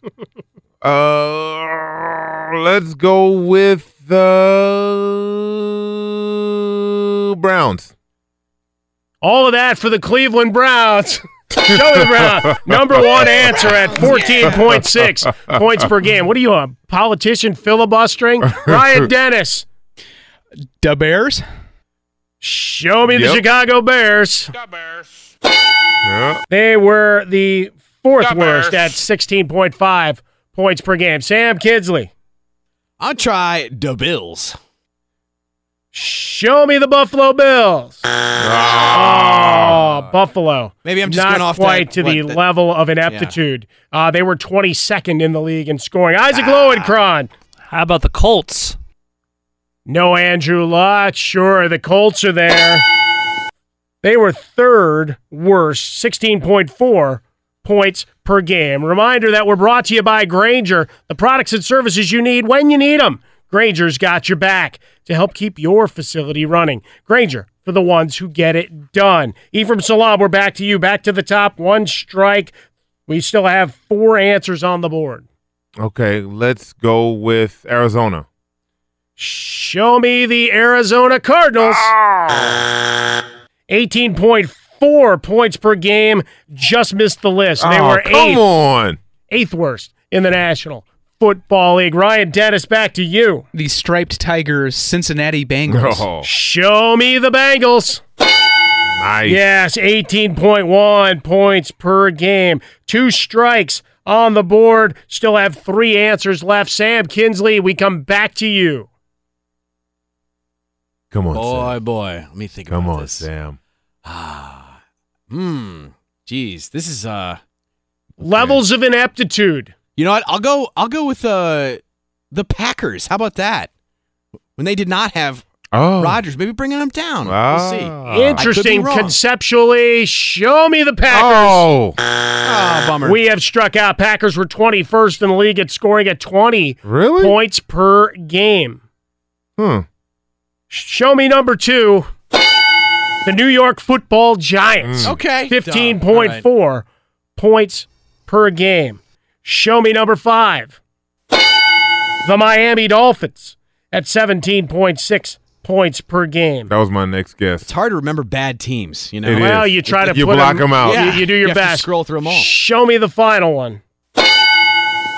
Uh, let's go with the Browns. All of that for the Cleveland Browns. Show Joey Brown, number one answer at 14.6 points per game. What are you, a politician filibustering? Ryan Dennis. The Bears. Show me the Chicago Bears. Yeah. They were the fourth The worst Bears. at 16.5 points per game. Sam Kinsley. I'll try the Bills. Show me the Buffalo Bills. Oh, Buffalo. Maybe I'm just not going off quite that- to the what, that- level of ineptitude. Uh, they were 22nd in the league in scoring. Ah. Isaac Lowenkron. How about the Colts? No Andrew Luck. Sure, the Colts are there. They were third worst, 16.4 points per game. Reminder that we're brought to you by Grainger, the products and services you need when you need them. Grainger's got your back to help keep your facility running. Granger, for the ones who get it done. Ephraim Salaam, we're back to you. Back to the top. One strike. We still have four answers on the board. Okay, let's go with Arizona. Show me the Arizona Cardinals. Ah. 18.4 points per game. Just missed the list. They Oh, were come eighth, on. eighth worst in the National Football League. Ryan Dennis, back to you. The striped tigers, Cincinnati Bengals. Oh, Show me the Bengals. nice. Yes, 18.1 points per game. Two strikes on the board. Still have three answers left. Sam Kinsley, we come back to you. Come on, Boy, Sam. boy. Let me think Come about on, this. Sam. Ah. Hmm. Jeez, this is uh Levels of ineptitude. You know what? I'll go I'll go with uh the Packers. How about that? When they did not have Oh. Rodgers, maybe bringing them down. Ah. We'll see. I could be Interesting conceptually. Show me the Packers. Oh, Ah, bummer. We have struck out. Packers were 21st in the league at scoring at 20 really? points per game. Hmm. Show me number two. The New York Football Giants. Okay. 15.4 points per game. Show me number five. The Miami Dolphins at 17.6 points per game. That was my next guess. It's hard to remember bad teams, you know. It Well, is. you try to You put them out. You, Yeah. you do your You have to best. scroll through them all. Show me the final one.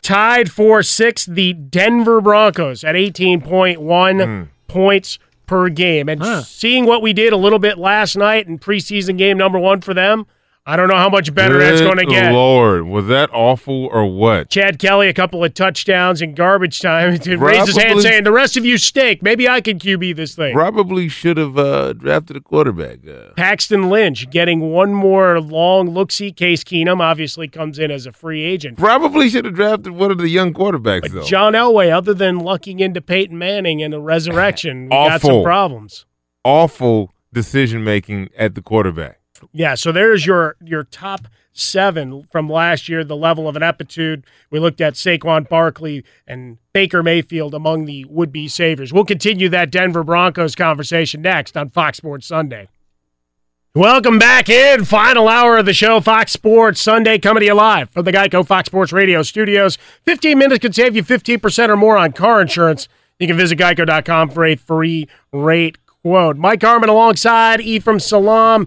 Tied for sixth, the Denver Broncos at 18.1 Hmm. points per game. And seeing what we did a little bit last night in preseason game number one for them, I don't know how much better that's going to get. Lord, was that awful or what? Chad Kelly, a couple of touchdowns in garbage time to raise his hand saying, The rest of you stink. Maybe I can QB this thing. Probably should have uh, drafted a quarterback. Uh, Paxton Lynch getting one more long look see. Case Keenum obviously comes in as a free agent. probably should have drafted one of the young quarterbacks, though. John Elway, other than lucking into Peyton Manning and a resurrection, we got some problems. Awful decision making at the quarterback. Yeah, so there's your your top seven from last year, the level of ineptitude. We looked at Saquon Barkley and Baker Mayfield among the would be saviors. We'll continue that Denver Broncos conversation next on Fox Sports Sunday. Welcome back in. Final hour of the show, Fox Sports Sunday, coming to you live from the Geico Fox Sports Radio studios. 15 minutes could save you 15% or more on car insurance. You can visit geico.com for a free rate quote. Mike Harmon alongside Ephraim Salaam,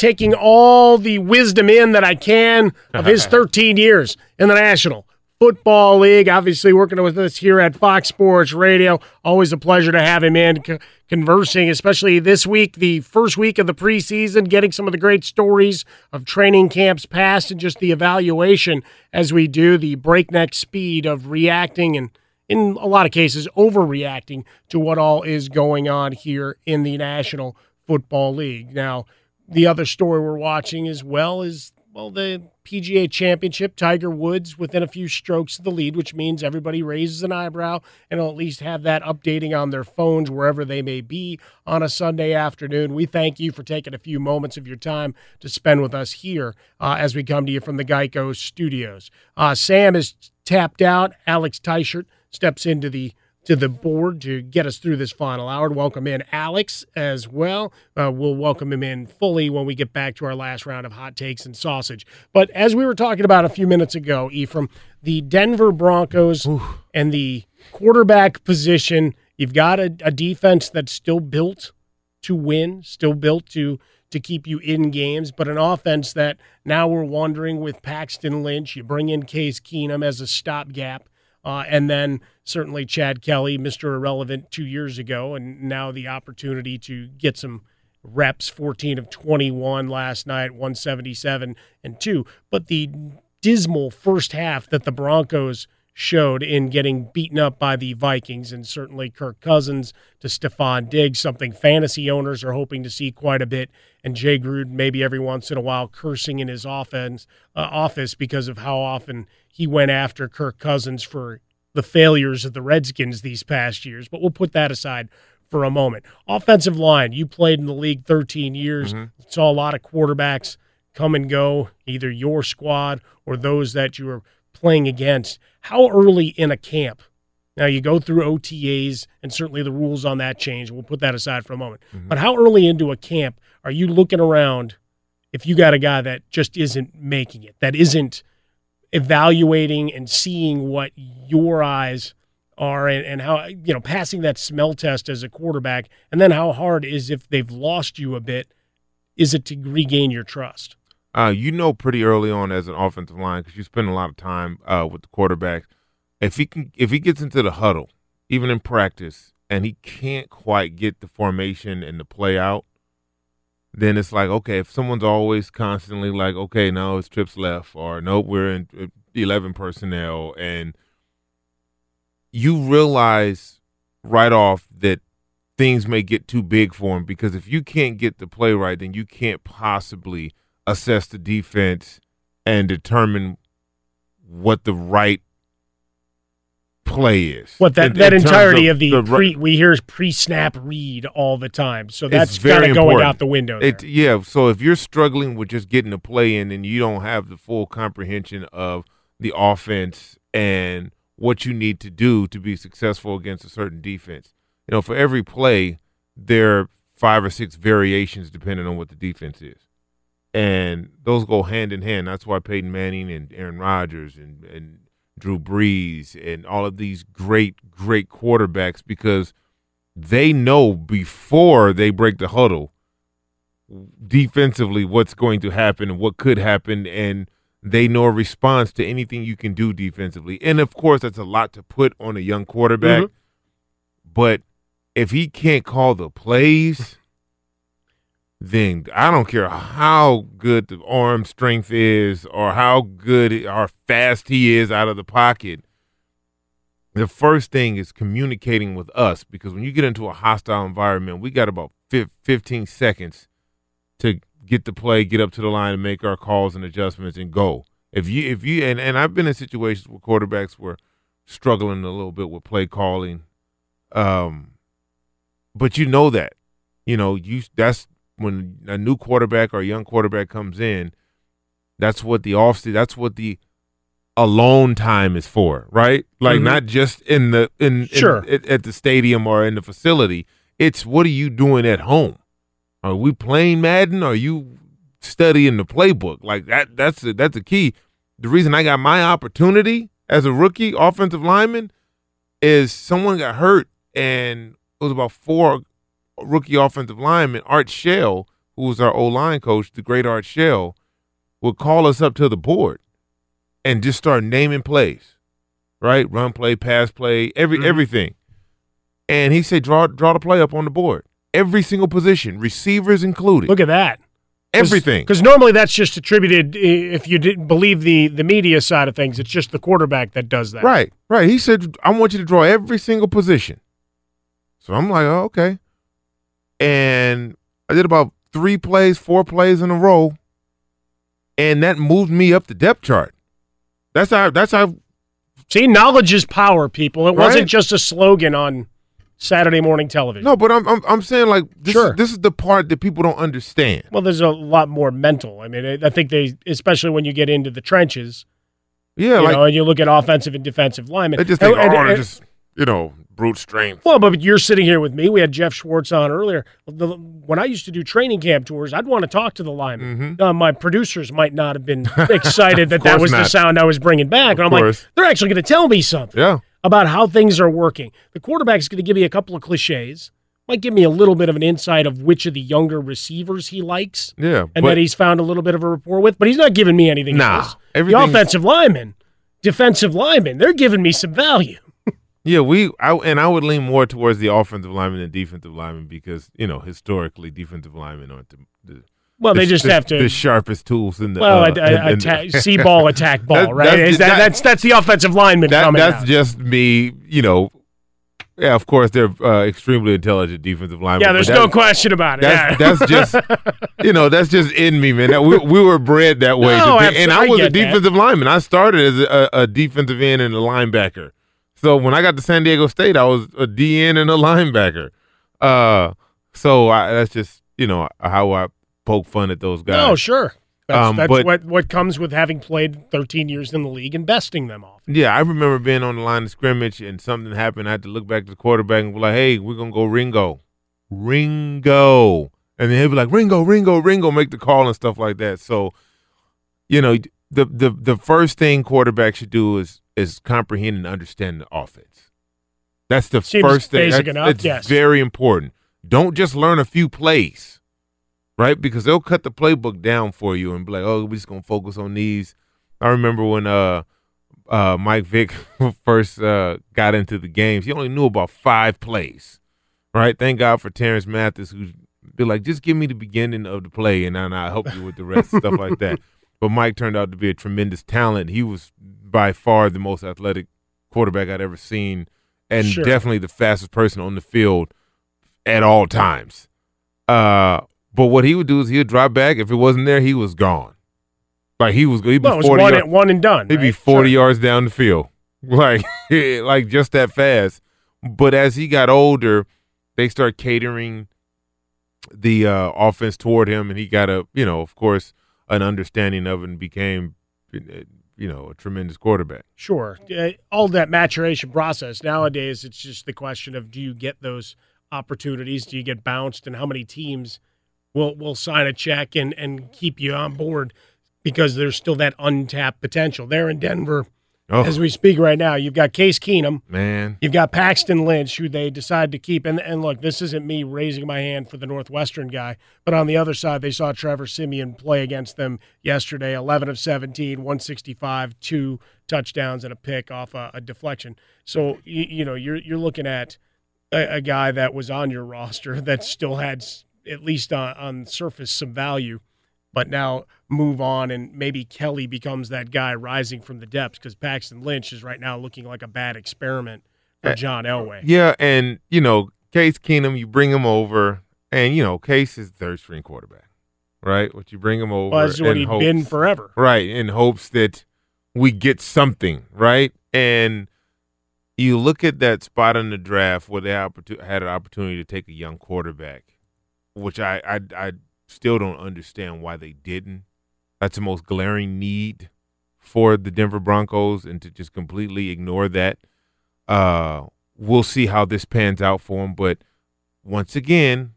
taking all the wisdom in that I can of his 13 years in the National Football League. Obviously, working with us here at Fox Sports Radio. Always a pleasure to have him in co- conversing, especially this week, the first week of the preseason, getting some of the great stories of training camps past and just the evaluation as we do the breakneck speed of reacting and in a lot of cases, overreacting to what all is going on here in the National Football League. Now, the other story we're watching as well is well, the PGA Championship, Tiger Woods within a few strokes of the lead, which means everybody raises an eyebrow and will at least have that updating on their phones wherever they may be on a Sunday afternoon. We thank you for taking a few moments of your time to spend with us here uh, as we come to you from the Geico studios. Uh, Sam is tapped out. Alex Teichert steps into the to the board to get us through this final hour. Welcome in Alex as well. Uh, we'll welcome him in fully when we get back to our last round of hot takes and sausage. But as we were talking about a few minutes ago, Ephraim, the Denver Broncos and the quarterback position, you've got a, a defense that's still built to win, still built to to keep you in games, but an offense that now we're wondering with Paxton Lynch, you bring in Case Keenum as a stopgap. Uh, and then certainly Chad Kelly, Mr. Irrelevant two years ago, and now the opportunity to get some reps 14 of 21 last night, 177 and 2. But the dismal first half that the Broncos showed in getting beaten up by the Vikings, and certainly Kirk Cousins to Stefon Diggs, something fantasy owners are hoping to see quite a bit, and Jay Gruden maybe every once in a while cursing in his offense uh, office because of how often he went after Kirk Cousins for the failures of the Redskins these past years. But we'll put that aside for a moment. Offensive line, you played in the league 13 years, Mm-hmm. saw a lot of quarterbacks come and go, either your squad or those that you were playing against. How early in a camp? Now you go through OTAs, and certainly the rules on that change. We'll put that aside for a moment. Mm-hmm. But how early into a camp are you looking around if you got a guy that just isn't making it, that isn't evaluating and seeing what your eyes are and, and how you know passing that smell test as a quarterback and then how hard is if they've lost you a bit is it to regain your trust uh, you know pretty early on as an offensive line because you spend a lot of time uh, with the quarterback. If he can, if he gets into the huddle, even in practice, and he can't quite get the formation and the play out, then it's like okay. If someone's always constantly like, okay, no, it's trips left, or nope, we're in uh, eleven personnel, and you realize right off that things may get too big for him because if you can't get the play right, then you can't possibly assess the defense and determine what the right play is. what that, In- that in entirety of, the, ri- pre we hear pre-snap read all the time so that's very kind of going out the window. It, yeah, so if you're struggling with just getting the play in and you don't have the full comprehension of the offense and what you need to do to be successful against a certain defense, you know, for every play, there are five or six variations depending on what the defense is. And those go hand in hand. That's why Peyton Manning and Aaron Rodgers and, and Drew Brees and all of these great, great quarterbacks because they know before they break the huddle defensively what's going to happen and what could happen and they know a response to anything you can do defensively. And of course that's a lot to put on a young quarterback. Mhm. But if he can't call the plays, then I don't care how good the arm strength is or how good or fast he is out of the pocket. The first thing is communicating with us because when you get into a hostile environment, we got about 15 seconds to get the play, get up to the line, and make our calls and adjustments and go. If you if you and, and I've been in situations where quarterbacks were struggling a little bit with play calling, um, but you know that, you know you that's when a new quarterback or a young quarterback comes in, that's what the off that's what the alone time is for, right? Like Mhm. not just in the in, in- Sure. at, at the stadium or in the facility. It's what are you doing at home? Are we playing Madden? Are you studying the playbook? Like that. That's a, that's the key. The reason I got my opportunity as a rookie offensive lineman is someone got hurt and it was about four rookie offensive lineman, Art Shell, who was our O line coach, the great Art Shell, would call us up to the board and just start naming plays, right? Run play, pass play, every Mhm. everything. And he said, draw draw the play up on the board, every single position, receivers included, look at that everything. because normally that's just attributed if you didn't believe the the media side of things it's just the quarterback that does that Right, right. He said, I want you to draw every single position. So I'm like, oh, okay. And I did about three plays, four plays in a row. and that moved me up the depth chart. That's how. That's how. See, knowledge is power, people. It wasn't just a slogan on Saturday morning television. No, but I'm I'm, I'm saying like this. Sure. Is, this is the part that people don't understand. Well, there's a lot more mental. I mean, I- I think they, especially when you get into the trenches, Yeah, you like know, and you look at offensive and defensive linemen. they just think, And- oh, and- and- just you know brute strength. Well, but you're sitting here with me. We had Geoff Schwartz on earlier. The, when I used to do training camp tours, I'd want to talk to the linemen. Uh, my producers might not have been excited that that Mm-hmm. course was the sound I was bringing back. And I'm like, they're actually going to tell me something Yeah. about how things are working. The quarterback's going to give me a couple of cliches. Might give me a little bit of an insight of which of the younger receivers he likes Yeah, and that he's found a little bit of a rapport with, but he's not giving me anything Nah. The offensive linemen, defensive linemen, they're giving me some value. Yeah, we I, and I would lean more towards the offensive lineman than defensive lineman because you know historically defensive linemen aren't the, the Well, they the- just the- have to- the sharpest tools in the Well, uh, a- a- in attack- see ball, attack ball, That- right? Is that- that's- that's the offensive lineman that- coming That's out. just me, you know. Yeah, of course they're uh, extremely intelligent defensive linemen. Yeah, there's that- no question about it. That's, Yeah. that's just you know that's just in me, man. That we, we were bred that way, No, and I I was a get that. defensive lineman. I started as a, a defensive end and a linebacker. So when I got to San Diego State, I was a DN and a linebacker. Uh, so I, that's just you know how I poke fun at those guys. Oh, sure. That's, Um, that's but- what, what comes with having played 13 years in the league and besting them off. Yeah, I remember being on the line of scrimmage and something happened. I had to look back to the quarterback and be like, "Hey, we're gonna go Ringo, Ringo," and then he'd be like, "Ringo, Ringo, Ringo," make the call and stuff like that. So, you know, the the the first thing quarterback should do is is comprehend and understand the offense. That's the Seems first thing. That's- enough, It's yes. very important. Don't just learn a few plays, right? Because they'll cut the playbook down for you and be like, "Oh, we're just gonna focus on these." I remember when uh uh Mike Vick first uh got into the games, he only knew about five plays. Right? Thank God for Terance Mathis who'd be like, just give me the beginning of the play and then I'll help you with the rest, stuff like that. But Mike turned out to be a tremendous talent. He was by far the most athletic quarterback I'd ever seen and Sure. definitely the fastest person on the field at all times. Uh but what he would do is he would drop back. If it wasn't there, he was gone. Like he was, he'd be it was one, yard- and, one and done. He'd be right? 40 yards down the field. Like like just that fast. But as he got older, they start catering the uh, offense toward him and he got a, you know, of course, an understanding of it and became you know, a tremendous quarterback. Sure. All that maturation process. Nowadays, it's just the question of do you get those opportunities? Do you get bounced? And how many teams will will sign a check and, and keep you on board because there's still that untapped potential there in Denver. Oh. As we speak right now, you've got Case Keenum. Man. You've got Paxton Lynch, who they decide to keep. And, and look, this isn't me raising my hand for the Northwestern guy, but on the other side, they saw Trevor Siemian play against them yesterday 11 of 17, 165, two touchdowns and a pick off a, a deflection. So, you, you know, you're, you're looking at a, a guy that was on your roster that still had, at least on, on surface, some value. But now move on, and maybe Kelly becomes that guy rising from the depths because Paxton Lynch is right now looking like a bad experiment for Uh, John Elway. Yeah, and you know, Case Keenum, you bring him over, and you know, Case is third string quarterback, right? What you bring him over, Well, that's what he'd hopes- been forever. right? In hopes that we get something, right? And you look at that spot in the draft where they had an opportunity to take a young quarterback, which I, I I still don't understand why they didn't. That's the most glaring need for the Denver Broncos, and to just completely ignore that. Uh, we'll see how this pans out for them, but once again,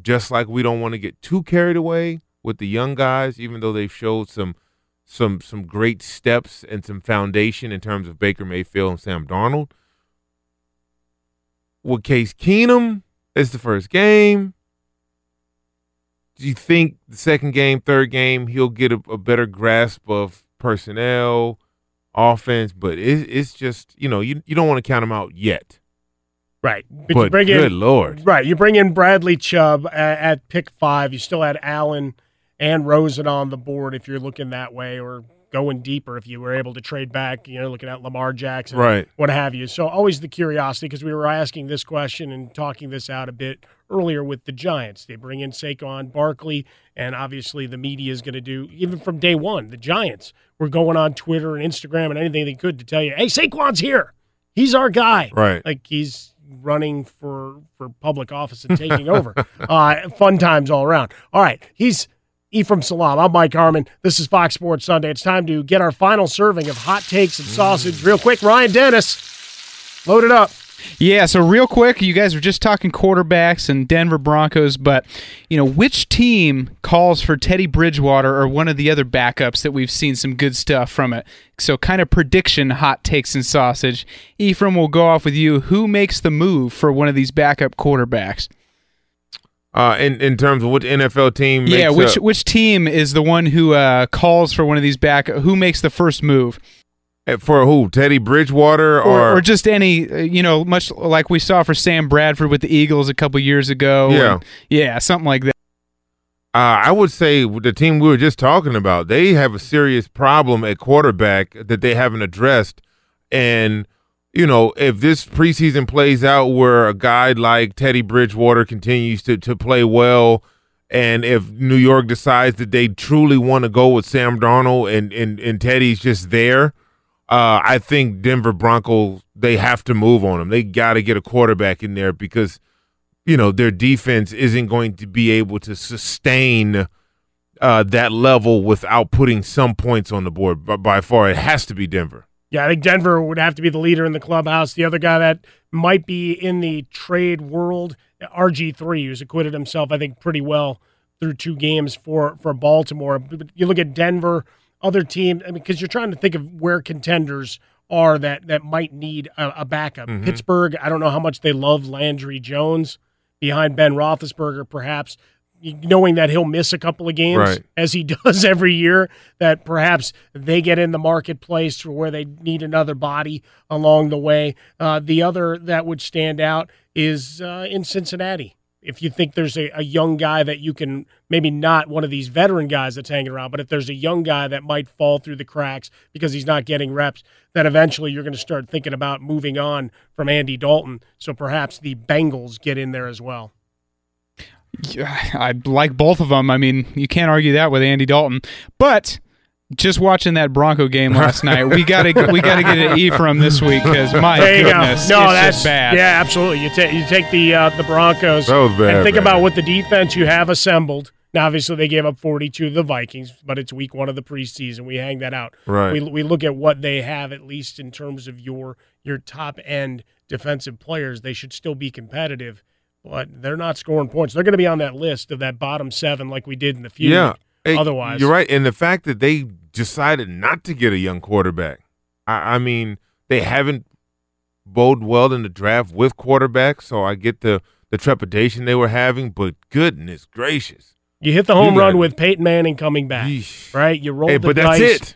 just like we don't want to get too carried away with the young guys, even though they've showed some some some great steps and some foundation in terms of Baker Mayfield and Sam Darnold. With Case Keenum, it's the first game. Do you think the second game, third game, he'll get a, a better grasp of personnel, offense? But it, it's just you know you you don't want to count him out yet. Right. But, you But bring in, good Lord. Right. You bring in Bradley Chubb at, at pick five. You still had Allen and Rosen on the board if you're looking that way, or going deeper if you were able to trade back, you know, looking at Lamar Jackson, Right. what have you. So always the curiosity because we were asking this question and talking this out a bit earlier with the Giants. They bring in Saquon Barkley, and obviously the media is going to do, even from day one, the Giants were going on Twitter and Instagram and anything they could to tell you, hey, Saquon's here. He's our guy. Right. Like he's running for, for public office and taking over. Uh, fun times all around. All right. He's Ephraim Salaam. I'm Mike Harmon. This is Fox Sports Sunday. It's time to get our final serving of hot takes and sausage. Real quick, Ryan Dennis, load it up. Yeah, so real quick, you guys were just talking quarterbacks and Denver Broncos, but you know, which team calls for Teddy Bridgewater or one of the other backups that we've seen some good stuff from it? So kind of prediction hot takes and sausage. Ephraim will go off with you. Who makes the move for one of these backup quarterbacks? Uh, in in terms of which NFL team? yeah, which which team is the one who uh, calls for one of these back? Who makes the first move? Uh, for who? Teddy Bridgewater or, or, or just any, uh, you know, much like we saw for Sam Bradford with the Eagles a couple years ago. Yeah. and- yeah, something like that. Uh, I would say the team we were just talking about, they have a serious problem at quarterback that they haven't addressed. And, you know, if this preseason plays out where a guy like Teddy Bridgewater continues to, to play well, and if New York decides that they truly want to go with Sam Darnold and, and, and Teddy's just there, uh, I think Denver Broncos, they have to move on him. They got to get a quarterback in there because – you know their defense isn't going to be able to sustain uh, that level without putting some points on the board. But by far, it has to be Denver. Yeah, I think Denver would have to be the leader in the clubhouse. The other guy that might be in the trade world, RG3, who's acquitted himself, I think, pretty well through two games for for Baltimore. But you look at Denver, other team, I mean, because you're trying to think of where contenders are that that might need a, a backup. Mhm. Pittsburgh, I don't know how much they love Landry Jones behind Ben Roethlisberger, perhaps knowing that he'll miss a couple of games Right. as he does every year, that perhaps they get in the marketplace for where they need another body along the way. Uh, the other that would stand out is uh, in Cincinnati. If you think there's a, a young guy that you can, maybe not one of these veteran guys that's hanging around, but if there's a young guy that might fall through the cracks because he's not getting reps, then eventually you're going to start thinking about moving on from Andy Dalton. So perhaps the Bengals get in there as well. Yeah, I like both of them. I mean, you can't argue that with Andy Dalton. But just watching that Bronco game last night, we gotta we gotta get an E from this week because my goodness, go. No, it's that's just bad. Yeah, absolutely. You take you take the uh, the Broncos That was bad, and think man. about what the defense you have assembled. Now, obviously, they gave up 42 to the Vikings, but it's week one of the preseason. We hang that out. Right. We, we look at what they have, at least in terms of your your top end defensive players. They should still be competitive, but they're not scoring points. They're going to be on that list of that bottom seven, like we did in the few. Yeah. Hey, Otherwise, you're right. And the fact that they decided not to get a young quarterback, I, I mean, they haven't bode well in the draft with quarterbacks, so I get the the trepidation they were having. But goodness gracious, You hit the home run it. with Peyton Manning coming back, right? You rolled Hey, the but that's dice, it.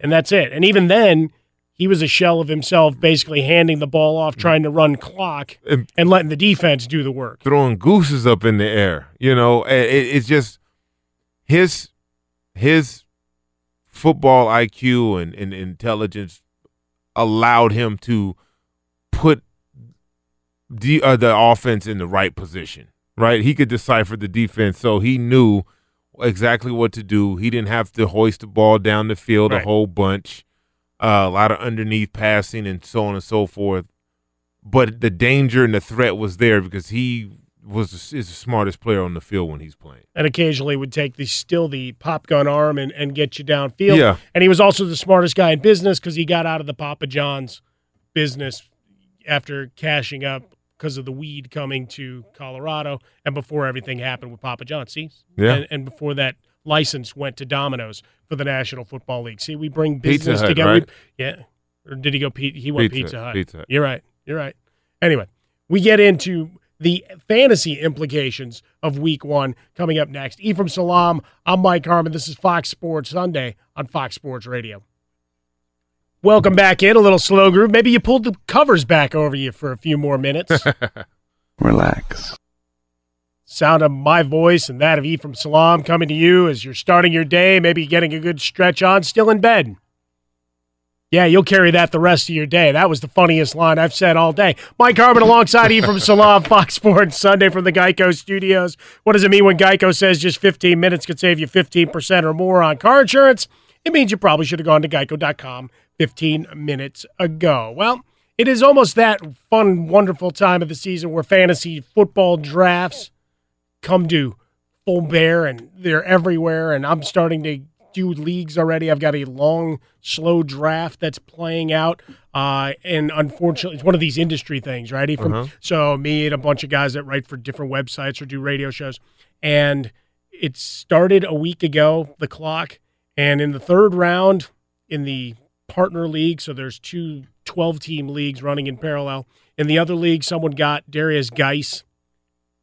and that's it. And even then, he was a shell of himself, basically handing the ball off, trying to run clock, And- and letting the defense do the work. throwing gooses up in the air. You know, it, it's just his his football IQ and, and intelligence allowed him to put the uh, the offense in the right position. Right, he could decipher the defense, so he knew exactly what to do. He didn't have to hoist the ball down the field a whole bunch, uh, a lot of underneath passing and so on and so forth. But the danger and the threat was there because he was is the smartest player on the field when he's playing. And occasionally would take the still the pop gun arm and, and get you downfield. Yeah. And he was also the smartest guy in business because he got out of the Papa John's business after cashing up because of the weed coming to Colorado and before everything happened with Papa John's. See? Yeah. And, and before that license went to Domino's for the National Football League. See, we bring business Hut, together. right? We- yeah. Or did he go Pete? He went Pizza- Pizza, Hut. Pizza Hut. You're right. You're right. Anyway, we get into the fantasy implications of week one coming up next. Ephraim Salaam, I'm Mike Harmon. This is Fox Sports Sunday on Fox Sports Radio. Welcome back in, a little slow groove. Maybe you pulled the covers back over you for a few more minutes. Relax. Sound of my voice and that of Ephraim Salaam coming to you as you're starting your day, maybe getting a good stretch on, still in bed. Yeah, you'll carry that the rest of your day. That was the funniest line I've said all day. Mike Harmon alongside Ephraim Salaam, Fox Sports Sunday from the Geico Studios. What does it mean when Geico says just 15 minutes could save you 15% or more on car insurance? It means you probably should have gone to geico.com 15 minutes ago. Well, it is almost that fun, wonderful time of the season where fantasy football drafts come to full bear and they're everywhere. And I'm starting to do leagues already. I've got a long, slow draft that's playing out. Uh, and unfortunately, it's one of these industry things, right? Ephraim? Uh-huh. So, me and a bunch of guys that write for different websites or do radio shows. And it started a week ago, the clock. And in the third round, in the partner league, so there's two 12 team leagues running in parallel. In the other league, someone got Derrius Guice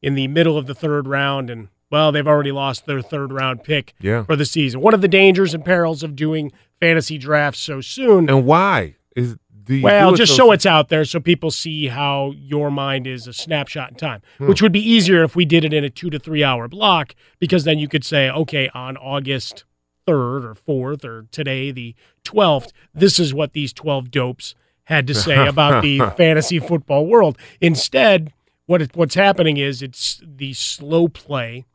in the middle of the third round, and well, they've already lost their third round pick Yeah. for the season. One of the dangers and perils of doing fantasy drafts so soon. And why is you Well, just so it's out there so people see how your mind is a snapshot in time, Hmm. which would be easier if we did it in a two to three hour block because then you could say, okay, on August 3rd or 4th or today, the 12th, this is what these 12 dopes had to say about the fantasy football world. Instead, what it, what's happening is it's the slow play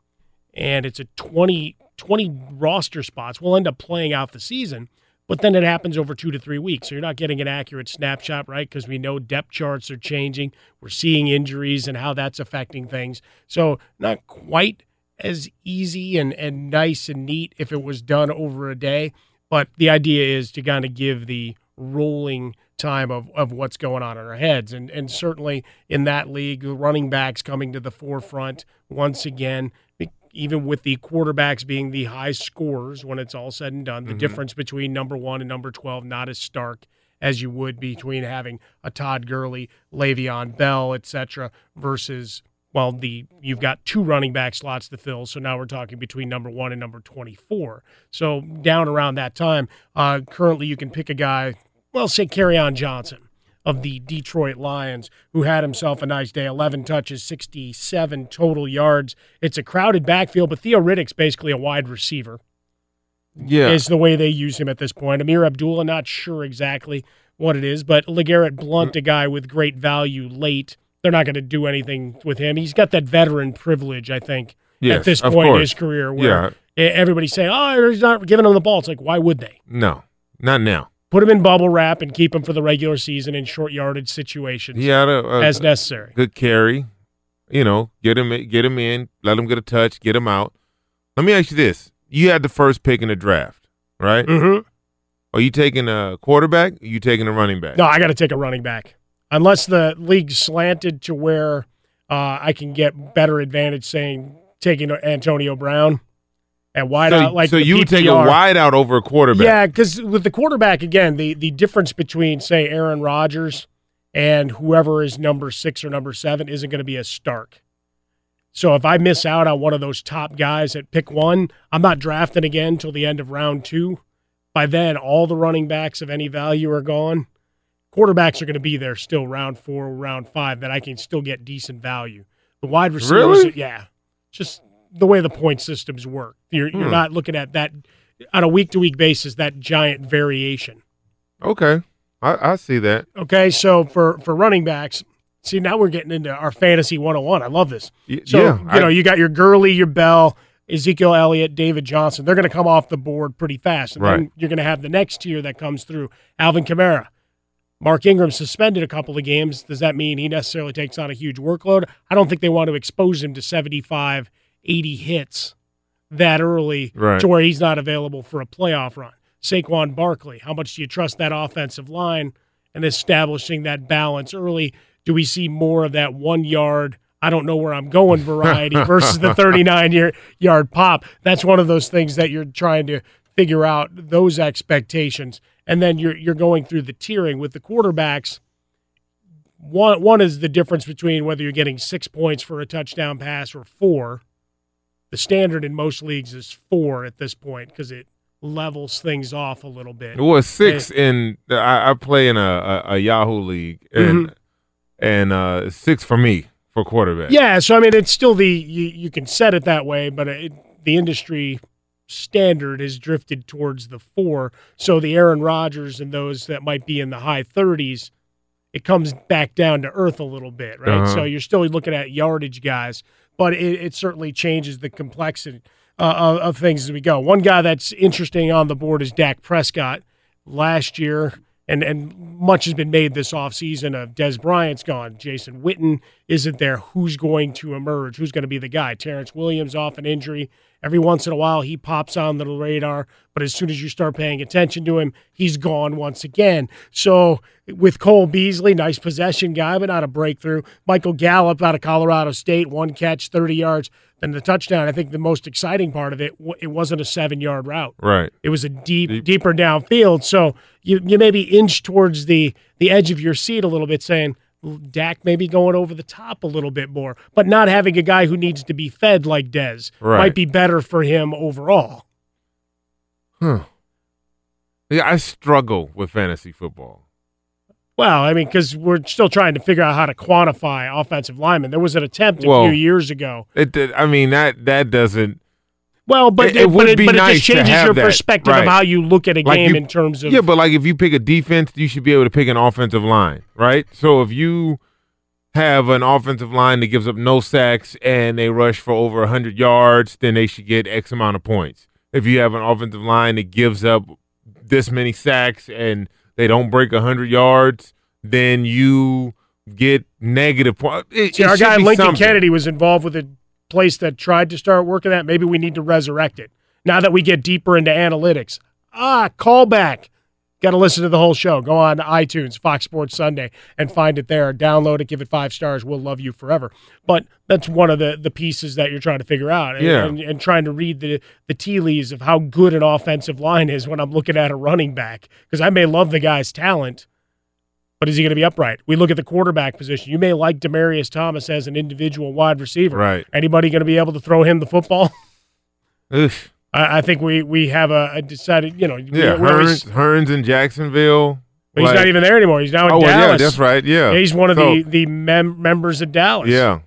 and it's a 20, 20 roster spots. We'll end up playing out the season, but then it happens over two to three weeks. So you're not getting an accurate snapshot, right? Because we know depth charts are changing. We're seeing injuries and how that's affecting things. So not quite as easy and, and nice and neat if it was done over a day. But the idea is to kind of give the rolling time of, of what's going on in our heads. And and certainly in that league, the running backs coming to the forefront once again, even with the quarterbacks being the high scorers when it's all said and done, the Mhm. difference between number one and number 12 not as stark as you would between having a Todd Gurley, Le'Veon Bell, etc., versus well, the you've got two running back slots to fill, so now we're talking between number one and number twenty-four. So down around that time, uh, currently you can pick a guy, well, say on Johnson of the Detroit Lions, who had himself a nice day, eleven touches, sixty-seven total yards. It's a crowded backfield, but Theo Riddick's basically a wide receiver Yeah. is the way they use him at this point. Ameer Abdullah, not sure exactly what it is, but LeGarrette Blunt, a guy with great value late. They're not going to do anything with him. He's got that veteran privilege, I think, Yes, at this point in his career where Yeah. everybody's saying, oh, he's not giving him the ball. It's like, why would they? No, not now. Put him in bubble wrap and keep him for the regular season in short yardage situations He had a, a as necessary. good carry. You know, get him get him in, let him get a touch, get him out. Let me ask you this: You had the first pick in the draft, right? Mhm. Are you taking a quarterback? Are you taking a running back? No, I got to take a running back. Unless the league slanted to where uh, I can get better advantage saying taking Antonio Brown at so, like so you would take a PPR. wide out over a quarterback. Yeah, because with the quarterback again, the the difference between say Aaron Rodgers and whoever is number six or number seven isn't going to be as stark. So if I miss out on one of those top guys at pick one, I'm not drafting again until the end of round two. By then, all the running backs of any value are gone. Quarterbacks are going to be there still round four, round five, that I can still get decent value. The wide receivers, Really? yeah, just the way the point systems work. You're, you're Hmm. not looking at that on a week to week basis, that giant variation. Okay, I, I see that. Okay, so for for running backs, see now we're getting into our fantasy 101. I love this. Y- So yeah, you I- know you got your Gurley, your Bell, Ezekiel Elliott, David Johnson. They're going to come off the board pretty fast, and then Right. you're going to have the next tier that comes through. Alvin Kamara. Mark Ingram suspended a couple of games. Does that mean he necessarily takes on a huge workload? I don't think they want to expose him to 75, 80 hits that early Right. to where he's not available for a playoff run. Saquon Barkley, how much do you trust that offensive line and establishing that balance early? Do we see more of that one yard, I don't know where I'm going variety versus the 39 year, yard pop? That's one of those things that you're trying to figure out those expectations. And then you're you're going through the tiering with the quarterbacks. One one is the difference between whether you're getting six points for a touchdown pass or four. The standard in most leagues is four at this point because it levels things off a little bit. It was six Eh, in. I, I play in a, a, a Yahoo league, and Mhm. and uh, six for me for quarterback. Yeah, so I mean, it's still the you, you can set it that way, but it, the industry standard has drifted towards the four. So the Aaron Rodgers and those that might be in the high 30s, it comes back down to earth a little bit, right? Uh-huh. So you're still looking at yardage guys, but it, it certainly changes the complexity uh, of, of things as we go. One guy that's interesting on the board is Dak Prescott. Last year, and and much has been made this offseason of Dez Bryant's gone. Jason Witten isn't there. Who's going to emerge? Who's going to be the guy? Terrance Williams off an injury. Every once in a while, he pops on the radar, but as soon as you start paying attention to him, he's gone once again. So, with Cole Beasley, nice possession guy, but not a breakthrough. Michael Gallup out of Colorado State, one catch, 30 yards. Then the touchdown. I think the most exciting part of it, it wasn't a seven yard route. Right. It was a deep, deeper downfield. So you you maybe inch towards the the edge of your seat a little bit, saying Dak maybe going over the top a little bit more, but not having a guy who needs to be fed like Dez Right. might be better for him overall. Huh. Yeah, I struggle with fantasy football. Well, I mean, because we're still trying to figure out how to quantify offensive linemen. There was an attempt a Well, few years ago. It, did- I mean that that doesn't. Well, but It- it, it but would it, be but it nice just to changes your that. perspective Right. of how you look at a Like game you- in terms of Yeah, but like if you pick a defense, you should be able to pick an offensive line, right? So if you have an offensive line that gives up no sacks and they rush for over 100 yards, then they should get X amount of points. If you have an offensive line that gives up this many sacks and they don't break 100 yards, then you get negative points. See, our guy Lincoln Kennedy was involved with a place that tried to start working that. Maybe we need to resurrect it. Now that we get deeper into analytics. Ah, callback. Got to listen to the whole show. Go on iTunes, Fox Sports Sunday, and find it there. Download it, give it five stars. We'll love you forever. But that's one of the, the pieces that you're trying to figure out, and, Yeah. and, and trying to read the the tea leaves of how good an offensive line is when I'm looking at a running back. Because I may love the guy's talent, but is he going to be upright? We look at the quarterback position. You may like Demaryius Thomas as an individual wide receiver. Right. Anybody going to be able to throw him the football? Oof. I, I think we we have a, a decided. You know, Yeah, Hurns, Hurns in Jacksonville. but he's like- not even there anymore. He's now in Oh, well, Dallas. yeah, that's right. Yeah, he's one of So- the the mem- members of Dallas. Yeah.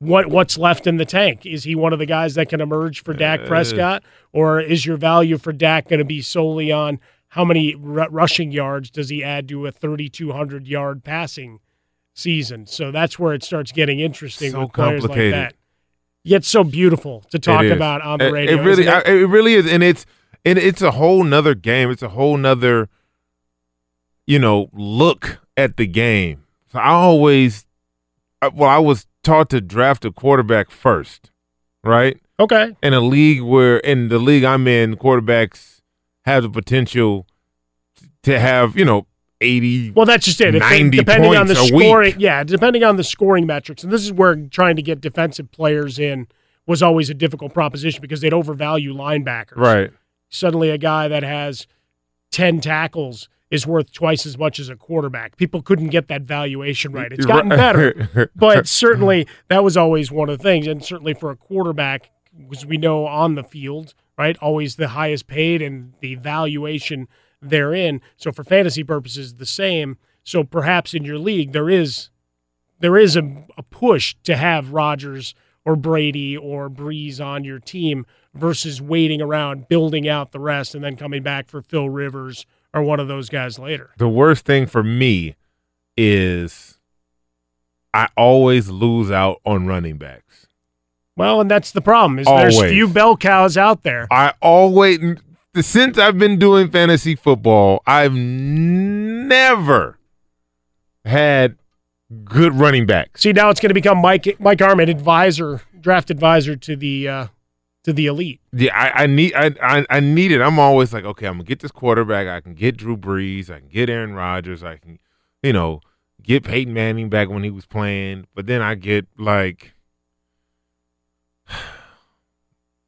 What what's left in the tank? Is he one of the guys that can emerge for Dak Uh, Prescott, or is your value for Dak going to be solely on how many r- rushing yards does he add to a 3,200 yard passing season? So that's where it starts getting interesting So with players like complicated. that. Yet so beautiful to talk about on the It- radio. It really, isn't it? I- it really is, and it's and it's a whole nother game. It's a whole nother, you know, look at the game. So I always, well, I was taught to draft a quarterback first, right? Okay. In a league where, in the league I'm in, quarterbacks have the potential to have, you know, eighty. Well, that's just it. If they- 90 depending on the scoring, yeah, depending on the scoring metrics, and this is where trying to get defensive players in was always a difficult proposition because they'd overvalue linebackers. Right. Suddenly, a guy that has ten tackles is worth twice as much as a quarterback. People couldn't get that valuation right. It's gotten better, but certainly that was always one of the things, and certainly for a quarterback, because we know on the field, right, always the highest paid and the valuation therein. So for fantasy purposes, the same. So perhaps in your league there is there is a, a push to have Rodgers or Brady or Brees on your team versus waiting around, building out the rest, and then coming back for Phil Rivers or one of those guys later. the worst thing for me is I always lose out on running backs. Well, and that's the problem is there's Always. few bell cows out there. I always since I've been doing fantasy football, I've never had good running backs. See, now it's going to become Mike Mike Harmon, advisor, draft advisor to the uh, to the elite. Yeah, I, I need I, I I need it. I'm always like, okay, I'm gonna get this quarterback. I can get Drew Brees. I can get Aaron Rodgers. I can, you know, get Peyton Manning back when he was playing. But then I get like,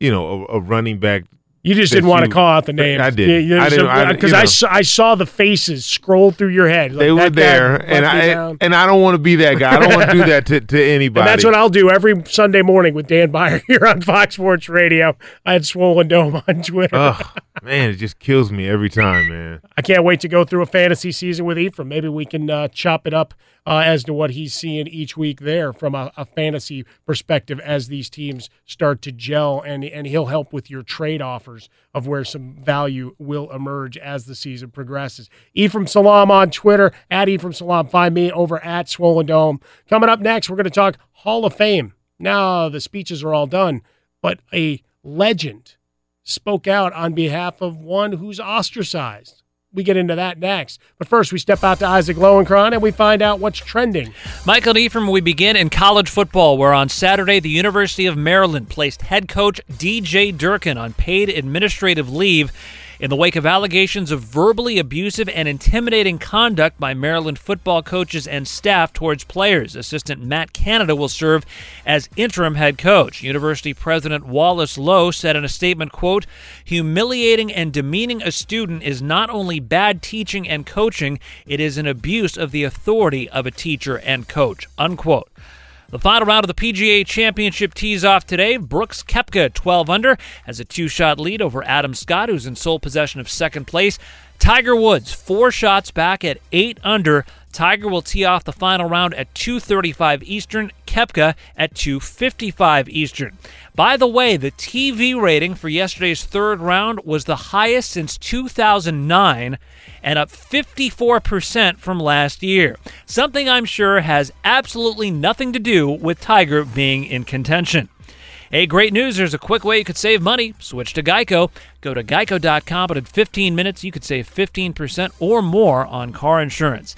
you know, a, a running back. You just didn't want to call out the names. I did. I didn't. I, because you I, know, saw, I saw the faces scroll through your head. Like they were there, and I down. and I don't want to be that guy. I don't want to do that to, to anybody. And that's what I'll do every Sunday morning with Dan Beyer here on Fox Sports Radio. I had Swollen Dome on Twitter. Man, it just kills me every time, man. I can't wait to go through a fantasy season with Ephraim. Maybe we can uh, chop it up uh, as to what he's seeing each week there from a, a, fantasy perspective as these teams start to gel, and and he'll help with your trade offers of where some value will emerge as the season progresses. Ephraim Salaam on Twitter at Ephraim Salaam. Find me over at Swollen Dome. Coming up next, we're going to talk Hall of Fame. Now the speeches are all done, but a legend spoke out on behalf of one who's ostracized. We get into that next. But first, we step out to Isaac Lowenkron and we find out what's trending. Michael Ephraim, we begin in college football, where on Saturday, the University of Maryland placed head coach DJ Durkin on paid administrative leave in the wake of allegations of verbally abusive and intimidating conduct by Maryland football coaches and staff towards players. Assistant Matt Canada will serve as interim head coach. University President Wallace Loh said in a statement, quote, humiliating and demeaning a student is not only bad teaching and coaching, it is an abuse of the authority of a teacher and coach, unquote. The final round of the PGA Championship tees off today. Brooks Koepka, 12 under, has a two shot lead over Adam Scott, who's in sole possession of second place. Tiger Woods, four shots back at 8 under. Tiger will tee off the final round at 2:35 Eastern, Koepka at 2:55 Eastern. By the way, the TV rating for yesterday's third round was the highest since 2009 and up 54% from last year. Something I'm sure has absolutely nothing to do with Tiger being in contention. Hey, great news. There's a quick way you could save money. Switch to Geico. Go to geico.com, but in 15 minutes, you could save 15% or more on car insurance.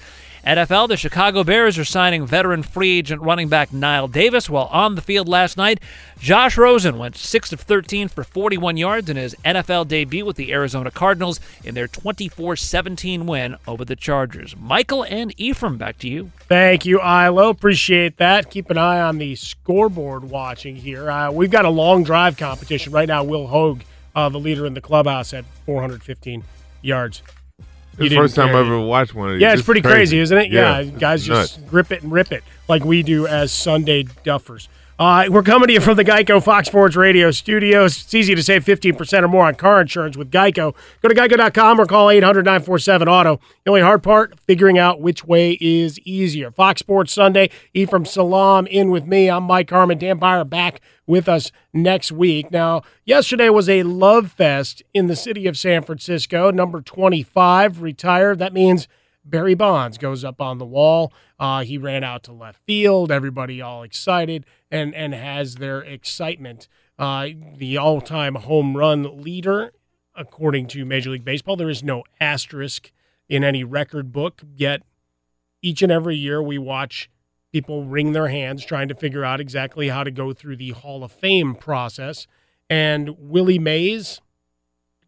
NFL, the Chicago Bears are signing veteran free agent running back Knile Davis. While on the field last night, Josh Rosen went 6 of 13 for 41 yards in his NFL debut with the Arizona Cardinals in their 24 17 win over the Chargers. Michael and Ephraim, back to you. Thank you, Ilo. Appreciate that. Keep an eye on the scoreboard watching here. Uh, we've got a long drive competition right now. Will Hogue, uh, the leader in the clubhouse, at 415 yards. The first time I ever watched one of these. Yeah, it's, it's pretty crazy. crazy. isn't it? Yeah, yeah guys just nuts. grip it and rip it like we do as Sunday duffers. Uh, we're coming to you from the Geico Fox Sports Radio studios. It's easy to save 15% or more on car insurance with Geico. Go to geico.com or call 800 947 Auto. The only hard part, figuring out which way is easier. Fox Sports Sunday, Ephraim Salaam in with me. I'm Mike Harmon. Dan Beyer back with us next week. Now, yesterday was a love fest in the city of San Francisco. Number 25 retired. That means Barry Bonds goes up on the wall. Uh, he ran out to left field. Everybody all excited and and has their excitement. Uh, the all-time home run leader, according to Major League Baseball, there is no asterisk in any record book. Yet each and every year we watch people wring their hands trying to figure out exactly how to go through the Hall of Fame process. And Willie Mays,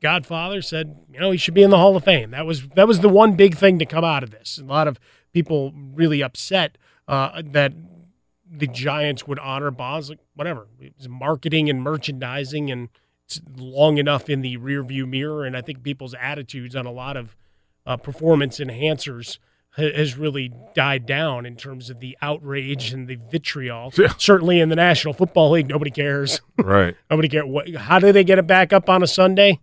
Godfather said, you know, he should be in the Hall of Fame. That was that was the one big thing to come out of this. A lot of people really upset uh, that the Giants would honor Bonds. Like whatever, it's marketing and merchandising, and it's long enough in the rearview mirror. And I think people's attitudes on a lot of uh, performance enhancers ha- has really died down in terms of the outrage and the vitriol. Yeah. Certainly in the National Football League, nobody cares. Right. nobody cares. What? How do they get it back up on a Sunday?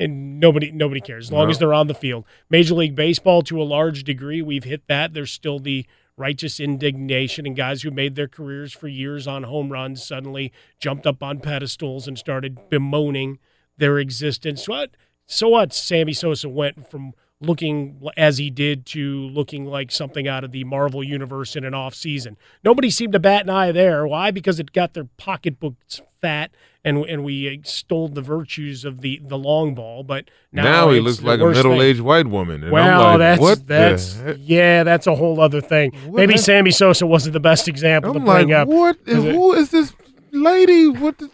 And nobody nobody cares as long no. as they're on the field. Major League Baseball, to a large degree, we've hit that. There's still the righteous indignation and guys who made their careers for years on home runs suddenly jumped up on pedestals and started bemoaning their existence. What? So what? Sammy Sosa went from looking as he did to looking like something out of the Marvel universe in an off season. Nobody seemed to bat an eye there. Why? Because it got their pocketbooks fat and and we extolled the virtues of the the long ball. But now, now he looks like a middle aged white woman. And well, like, that's what that's yeah, that's a whole other thing. What Maybe Sammy Sosa wasn't the best example I'm to bring like, up. What? Who is this lady? What? The-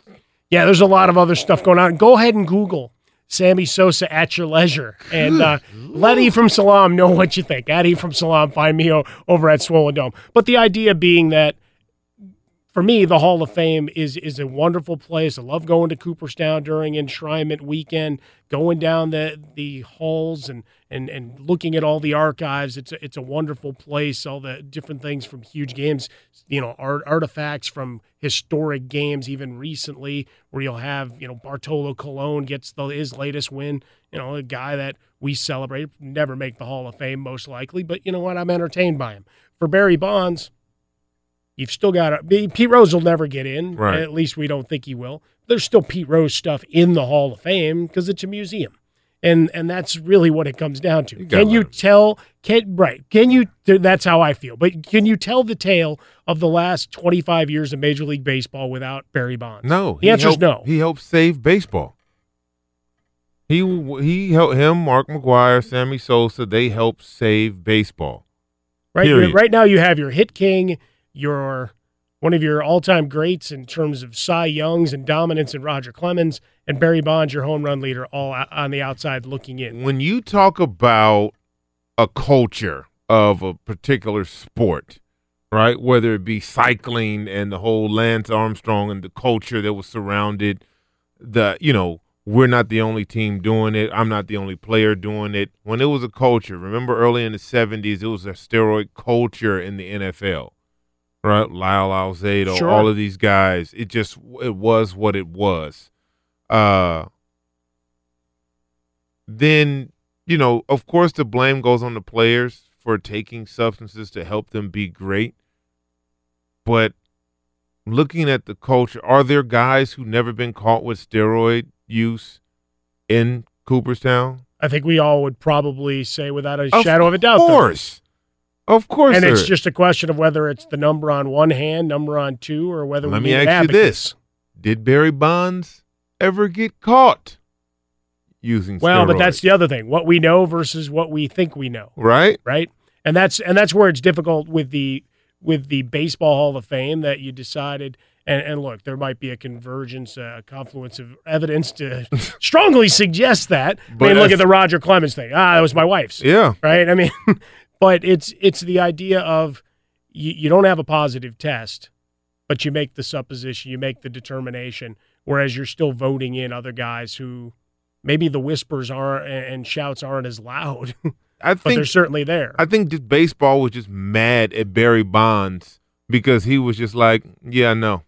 yeah, there's a lot of other stuff going on. Go ahead and Google Sammy Sosa at your leisure. And uh, let Ephraim Salaam know what you think. At Ephraim Salaam find me over at Swollen Dome. But the idea being that for me, the Hall of Fame is is a wonderful place. I love going to Cooperstown during enshrinement weekend, going down the the halls and and and looking at all the archives. It's a, it's a wonderful place. All the different things from huge games, you know, art, artifacts from historic games, even recently, where you'll have you know Bartolo Colon gets the, his latest win. You know, a guy that we celebrate, never make the Hall of Fame most likely, but you know what? I'm entertained by him. For Barry Bonds, You've still got to. Pete Rose will never get in. Right. At least we don't think he will. There's still Pete Rose stuff in the Hall of Fame because it's a museum, and and that's really what it comes down to. gotta can you tell? Can right? Can you? That's how I feel. But can you tell the tale of the last 25 years of Major League Baseball without Barry Bonds? No. The answer is no. He helped save baseball. He he helped him, Mark McGwire, Sammy Sosa. They helped save baseball. Right. Period. Right now, you have your hit king, your one of your all-time greats in terms of Cy Youngs and dominance in Roger Clemens, and Barry Bonds, your home run leader, all on the outside looking in. When you talk about a culture of a particular sport, right? Whether it be cycling and the whole Lance Armstrong and the culture that was surrounded, the you know we're not the only team doing it. I'm not the only player doing it. When it was a culture, remember early in the 70s, it was a steroid culture in the NFL, right? Lyle Alzado, Sure. all of these guys. It just it was what it was. Uh, then you know, of course, the blame goes on the players for taking substances to help them be great. But looking at the culture, are there guys who never been caught with steroid use in Cooperstown? I think we all would probably say without a Of shadow of a doubt. Of course. Of course, and it's just a question of whether it's the number on one hand, number on two, or whether Let me ask you this: Did Barry Bonds ever get caught using? Well, but that's the other thing: what we know versus what we think we know. right. right? And that's and that's where it's difficult with the with the baseball Hall of Fame that you decided. And, and look, there might be a convergence, a confluence of evidence to strongly suggest that. I But mean, look at the Roger Clemens thing. Ah, that was my wife's. Yeah. Right. I mean, but it's it's the idea of you, you don't have a positive test, but you make the supposition, you make the determination, whereas you're still voting in other guys who maybe the whispers aren't and shouts aren't as loud. I but think they're certainly there. I think just baseball was just mad at Barry Bonds because he was just like, yeah, no,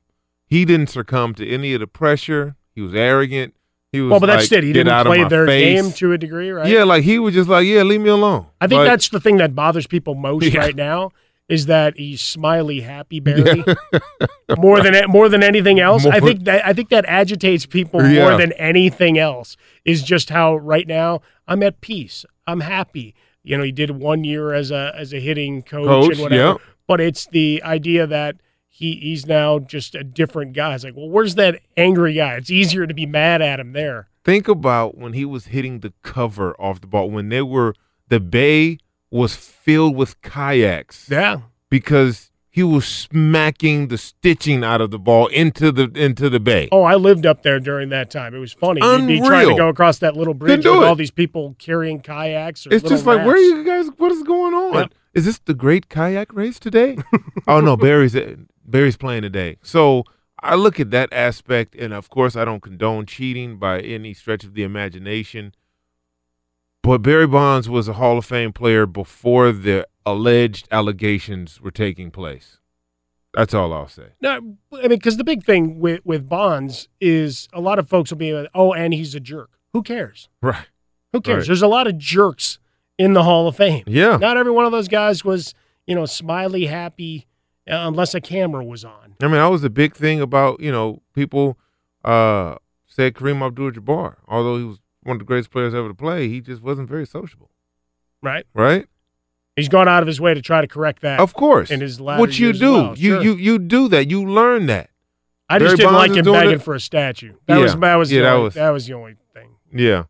he didn't succumb to any of the pressure. He was arrogant. He was well, but that's like, it. He didn't play their face." game to a degree, right? Yeah, like he was just like, yeah, leave me alone. I think Like, that's the thing that bothers people most Yeah. right now is that he's smiley, happy Barry more than more than anything else. I think that I think that agitates people Yeah. more than anything else. Is just how right now I'm at peace. I'm happy. You know, he did one year as a as a hitting coach, Coach, and whatever. yeah. But it's the idea that he he's now just a different guy. It's like, well, where's that angry guy? It's easier to be mad at him there. think about when he was hitting the cover off the ball when they were the bay was filled with kayaks. Yeah. Because he was smacking the stitching out of the ball into the into the bay. Oh, I lived up there during that time. It was funny. You'd be trying to go across that little bridge with it. all these people carrying kayaks. Or It's just like, where are you guys? What is going on? Yep. Is this the great kayak race today? oh no, Barry's Barry's playing today. So I look at that aspect, and of course, I don't condone cheating by any stretch of the imagination. But Barry Bonds was a Hall of Fame player before the alleged allegations were taking place. That's all I'll say. No, I mean, because the big thing with with Bonds is a lot of folks will be like, oh, and he's a jerk. Who cares? Right. Who cares? Right. There's a lot of jerks in the Hall of Fame. Yeah. Not every one of those guys was, you know, smiley, happy, unless a camera was on. I mean, that was a big thing about you know people uh, said Kareem Abdul-Jabbar, although he was one of the greatest players ever to play, he just wasn't very sociable, Right. right? He's gone out of his way to try to correct that. Of course, In his latter what you do, well, you sure. you you do that, you learn that. I just Barry didn't Bonds like him begging it- for a statue. That Yeah. was that was Yeah, the that only, was- that was the only thing. Yeah,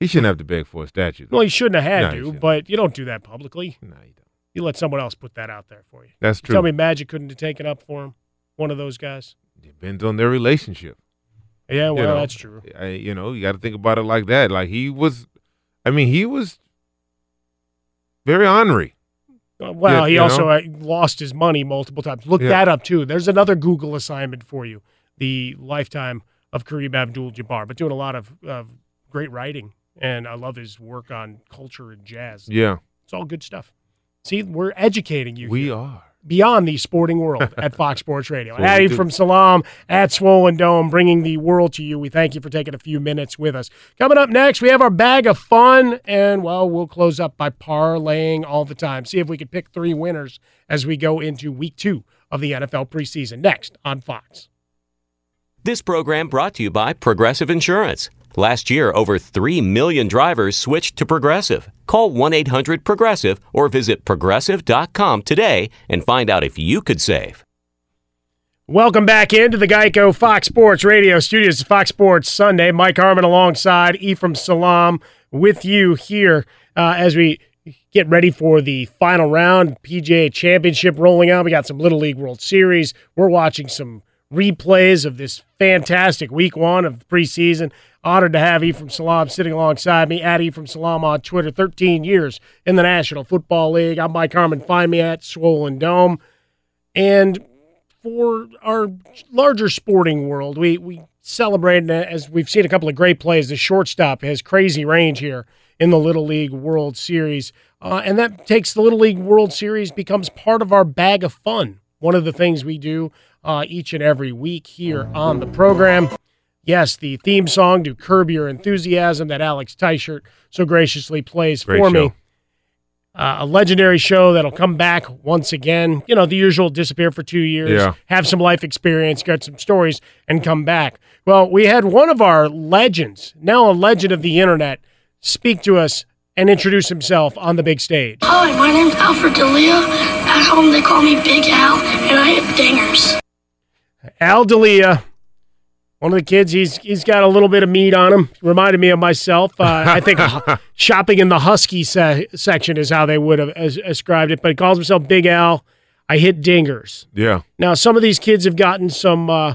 he shouldn't have to beg for a statue. Well, he shouldn't have had No, to, but you don't do that publicly. No, you don't. You let someone else put that out there for you. That's You Tell me Magic couldn't have taken up for him. One of those guys. Depends on their relationship. Yeah, well, you know, that's true. I, you know, you got to think about it like that. Like he was, I mean, he was very ornery Uh, Well, he you also know? uh, lost his money multiple times. Look Yeah. that up too. There's another Google assignment for you: the lifetime of Kareem Abdul-Jabbar. But doing a lot of, of great writing, and I love his work on culture and jazz. Yeah. It's all good stuff. See, we're educating you. We here. are. beyond the sporting world at Fox Sports Radio. That's what we Addy Ephraim Salaam at Swollen Dome, bringing the world to you. We thank you for taking a few minutes with us. Coming up next, we have our bag of fun, and well, we'll close up by parlaying all the time. See if we can pick three winners as we go into week two of the NFL preseason. Next on Fox. This program brought to you by Progressive Insurance. Last year, over 3 million drivers switched to Progressive. Call 1 800 Progressive or visit progressive.com today and find out if you could save. Welcome back into the Geico Fox Sports Radio studios. Fox Sports Sunday. Mike Harmon alongside Ephraim Salaam with you here uh, as we get ready for the final round. PGA Championship rolling out. We got some Little League World Series. We're watching some replays of this fantastic week one of the preseason. Honored to have Ephraim Salaam sitting alongside me at Ephraim Salaam on Twitter. 13 years in the National Football League. I'm Mike Harmon. Find me at Swollen Dome. And for our larger sporting world, we we celebrate as we've seen a couple of great plays. The shortstop has crazy range here in the Little League World Series, uh, and that takes the Little League World Series becomes part of our bag of fun. One of the things we do uh, each and every week here on the program. Yes, the theme song to Curb Your Enthusiasm that Alex Teichert so graciously plays Great for show. me. Uh, a legendary show that'll come back once again. You know, the usual disappear for two years, Yeah. have some life experience, get some stories, and come back. Well, we had one of our legends, now a legend of the internet, speak to us and introduce himself on the big stage. Hi, my name's Alfred Delia. At home, they call me Big Al, and I hit dingers. Al Delia, one of the kids, he's he's got a little bit of meat on him. Reminded me of myself. Uh, I think shopping in the Husky se- section is how they would have as- ascribed it, but he calls himself Big Al. I hit dingers. Yeah. Now, some of these kids have gotten some uh,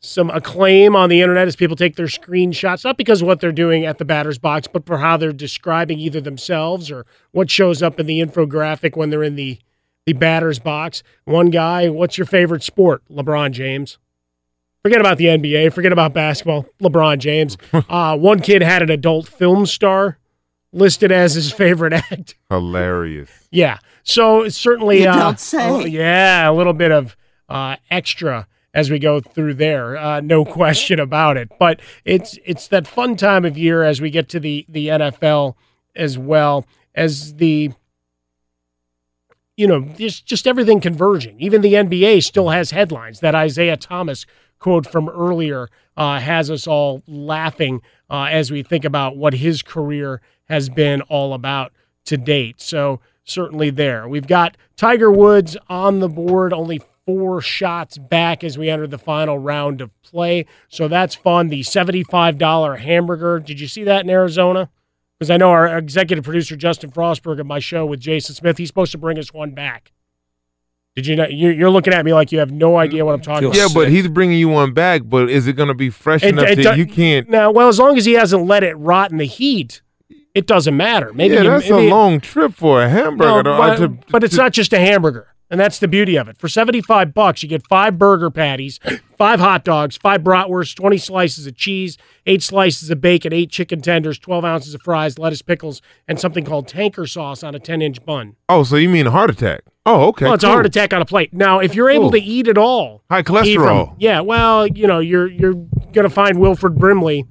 some acclaim on the internet as people take their screenshots, not because of what they're doing at the batter's box, but for how they're describing either themselves or what shows up in the infographic when they're in the the batter's box. One guy, what's your favorite sport? LeBron James. Forget about the NBA. Forget about basketball. LeBron James. uh, one kid had an adult film star listed as his favorite act. Hilarious. Yeah. So it's certainly, You uh, don't say. oh, yeah, a little bit of uh, extra as we go through there. Uh, no question about it. But it's it's that fun time of year as we get to the the NFL as well as the you know just just everything converging. Even the NBA still has headlines. That Isaiah Thomas quote from earlier uh, has us all laughing uh, as we think about what his career has been all about to date. So certainly there. We've got Tiger Woods on the board, only four shots back as we enter the final round of play. So that's fun. The $75 hamburger. Did you see that in Arizona? Because I know our executive producer Justin Frostberg of my show with Jason Smith, he's supposed to bring us one back. Did you know? you- You're looking at me like you have no mm-hmm. idea what I'm talking about. Yeah, but he's bringing you one back. But is it going to be fresh It- enough it that do- you can't? Now, well, as long as he hasn't let it rot in the heat, it doesn't matter. Maybe yeah, you- that's maybe- a long trip for a hamburger. No, though. but, To- but it's to- not just a hamburger. And that's the beauty of it. For 75 bucks, you get five burger patties, five hot dogs, five bratwursts, 20 slices of cheese, eight slices of bacon, eight chicken tenders, 12 ounces of fries, lettuce, pickles, and something called tanker sauce on a 10 inch bun. Oh, so you mean a heart attack? Oh, okay. well, it's a heart attack on a plate. Now, if you're able Cool. to eat it all, High eat from- cholesterol. yeah, well, you know, you're you're gonna find Wilford Brimley,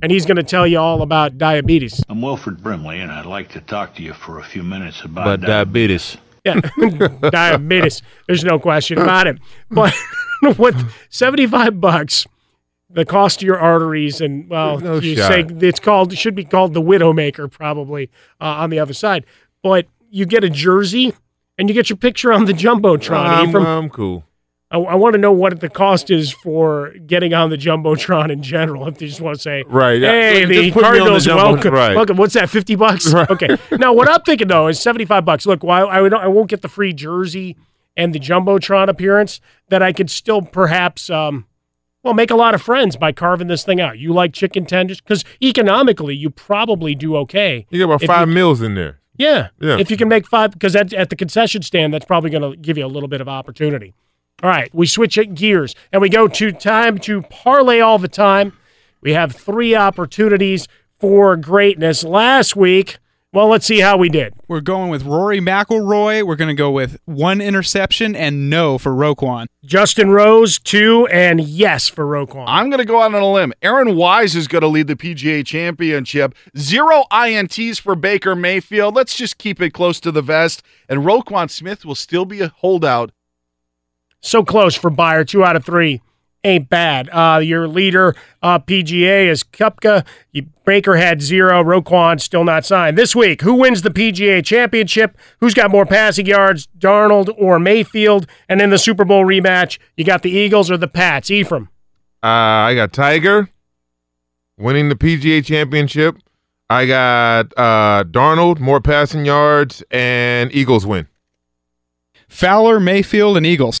and he's gonna tell you all about diabetes. I'm Wilford Brimley, and I'd like to talk to you for a few minutes about, But diabetes. Yeah, diabetes. There's no question about it. But with 75 bucks, the cost of your arteries, and well, no you shot. say it's called it should be called the Widowmaker probably uh, on the other side. But you get a jersey and you get your picture on the jumbotron. I'm, Ephraim. I'm cool. I, I want to know what the cost is for getting on the jumbotron in general. If they just want to say, Right, yeah. Hey, Just the put me on the Cardinals jumbo- welcome. right. Welcome. What's that? Fifty bucks. Okay. Now, what I'm thinking though is seventy five bucks. Look, while I would, I won't get the free jersey and the jumbotron appearance, that I could still perhaps. Um, well, make a lot of friends by carving this thing out. You like chicken tenders because economically, you probably do okay. You got about five meals in there. Yeah. Yeah. If you can make five, because at, at the concession stand, that's probably going to give you a little bit of opportunity. All right. We switch it gears and we go to time to parlay all the time. We have three opportunities for greatness. Last week, well, let's see how we did. We're going with Rory McIlroy. We're going to go with one interception and no for Roquan. Justin Rose, two, and yes for Roquan. I'm going to go out on a limb. Aaron Wise is going to lead the PGA Championship. Zero INTs for Baker Mayfield. Let's just keep it close to the vest. And Roquan Smith will still be a holdout. So close for Beyer, two out of three. Ain't bad. Uh, your leader, uh, PGA, is Koepka. You, Baker had zero. Roquan still not signed. This week, who wins the PGA Championship? Who's got more passing yards, Darnold or Mayfield? And in the Super Bowl rematch, you got the Eagles or the Pats? Ephraim. Uh, I got Tiger winning the PGA Championship. I got uh, Darnold more passing yards and Eagles win. Fowler, Mayfield, and Eagles.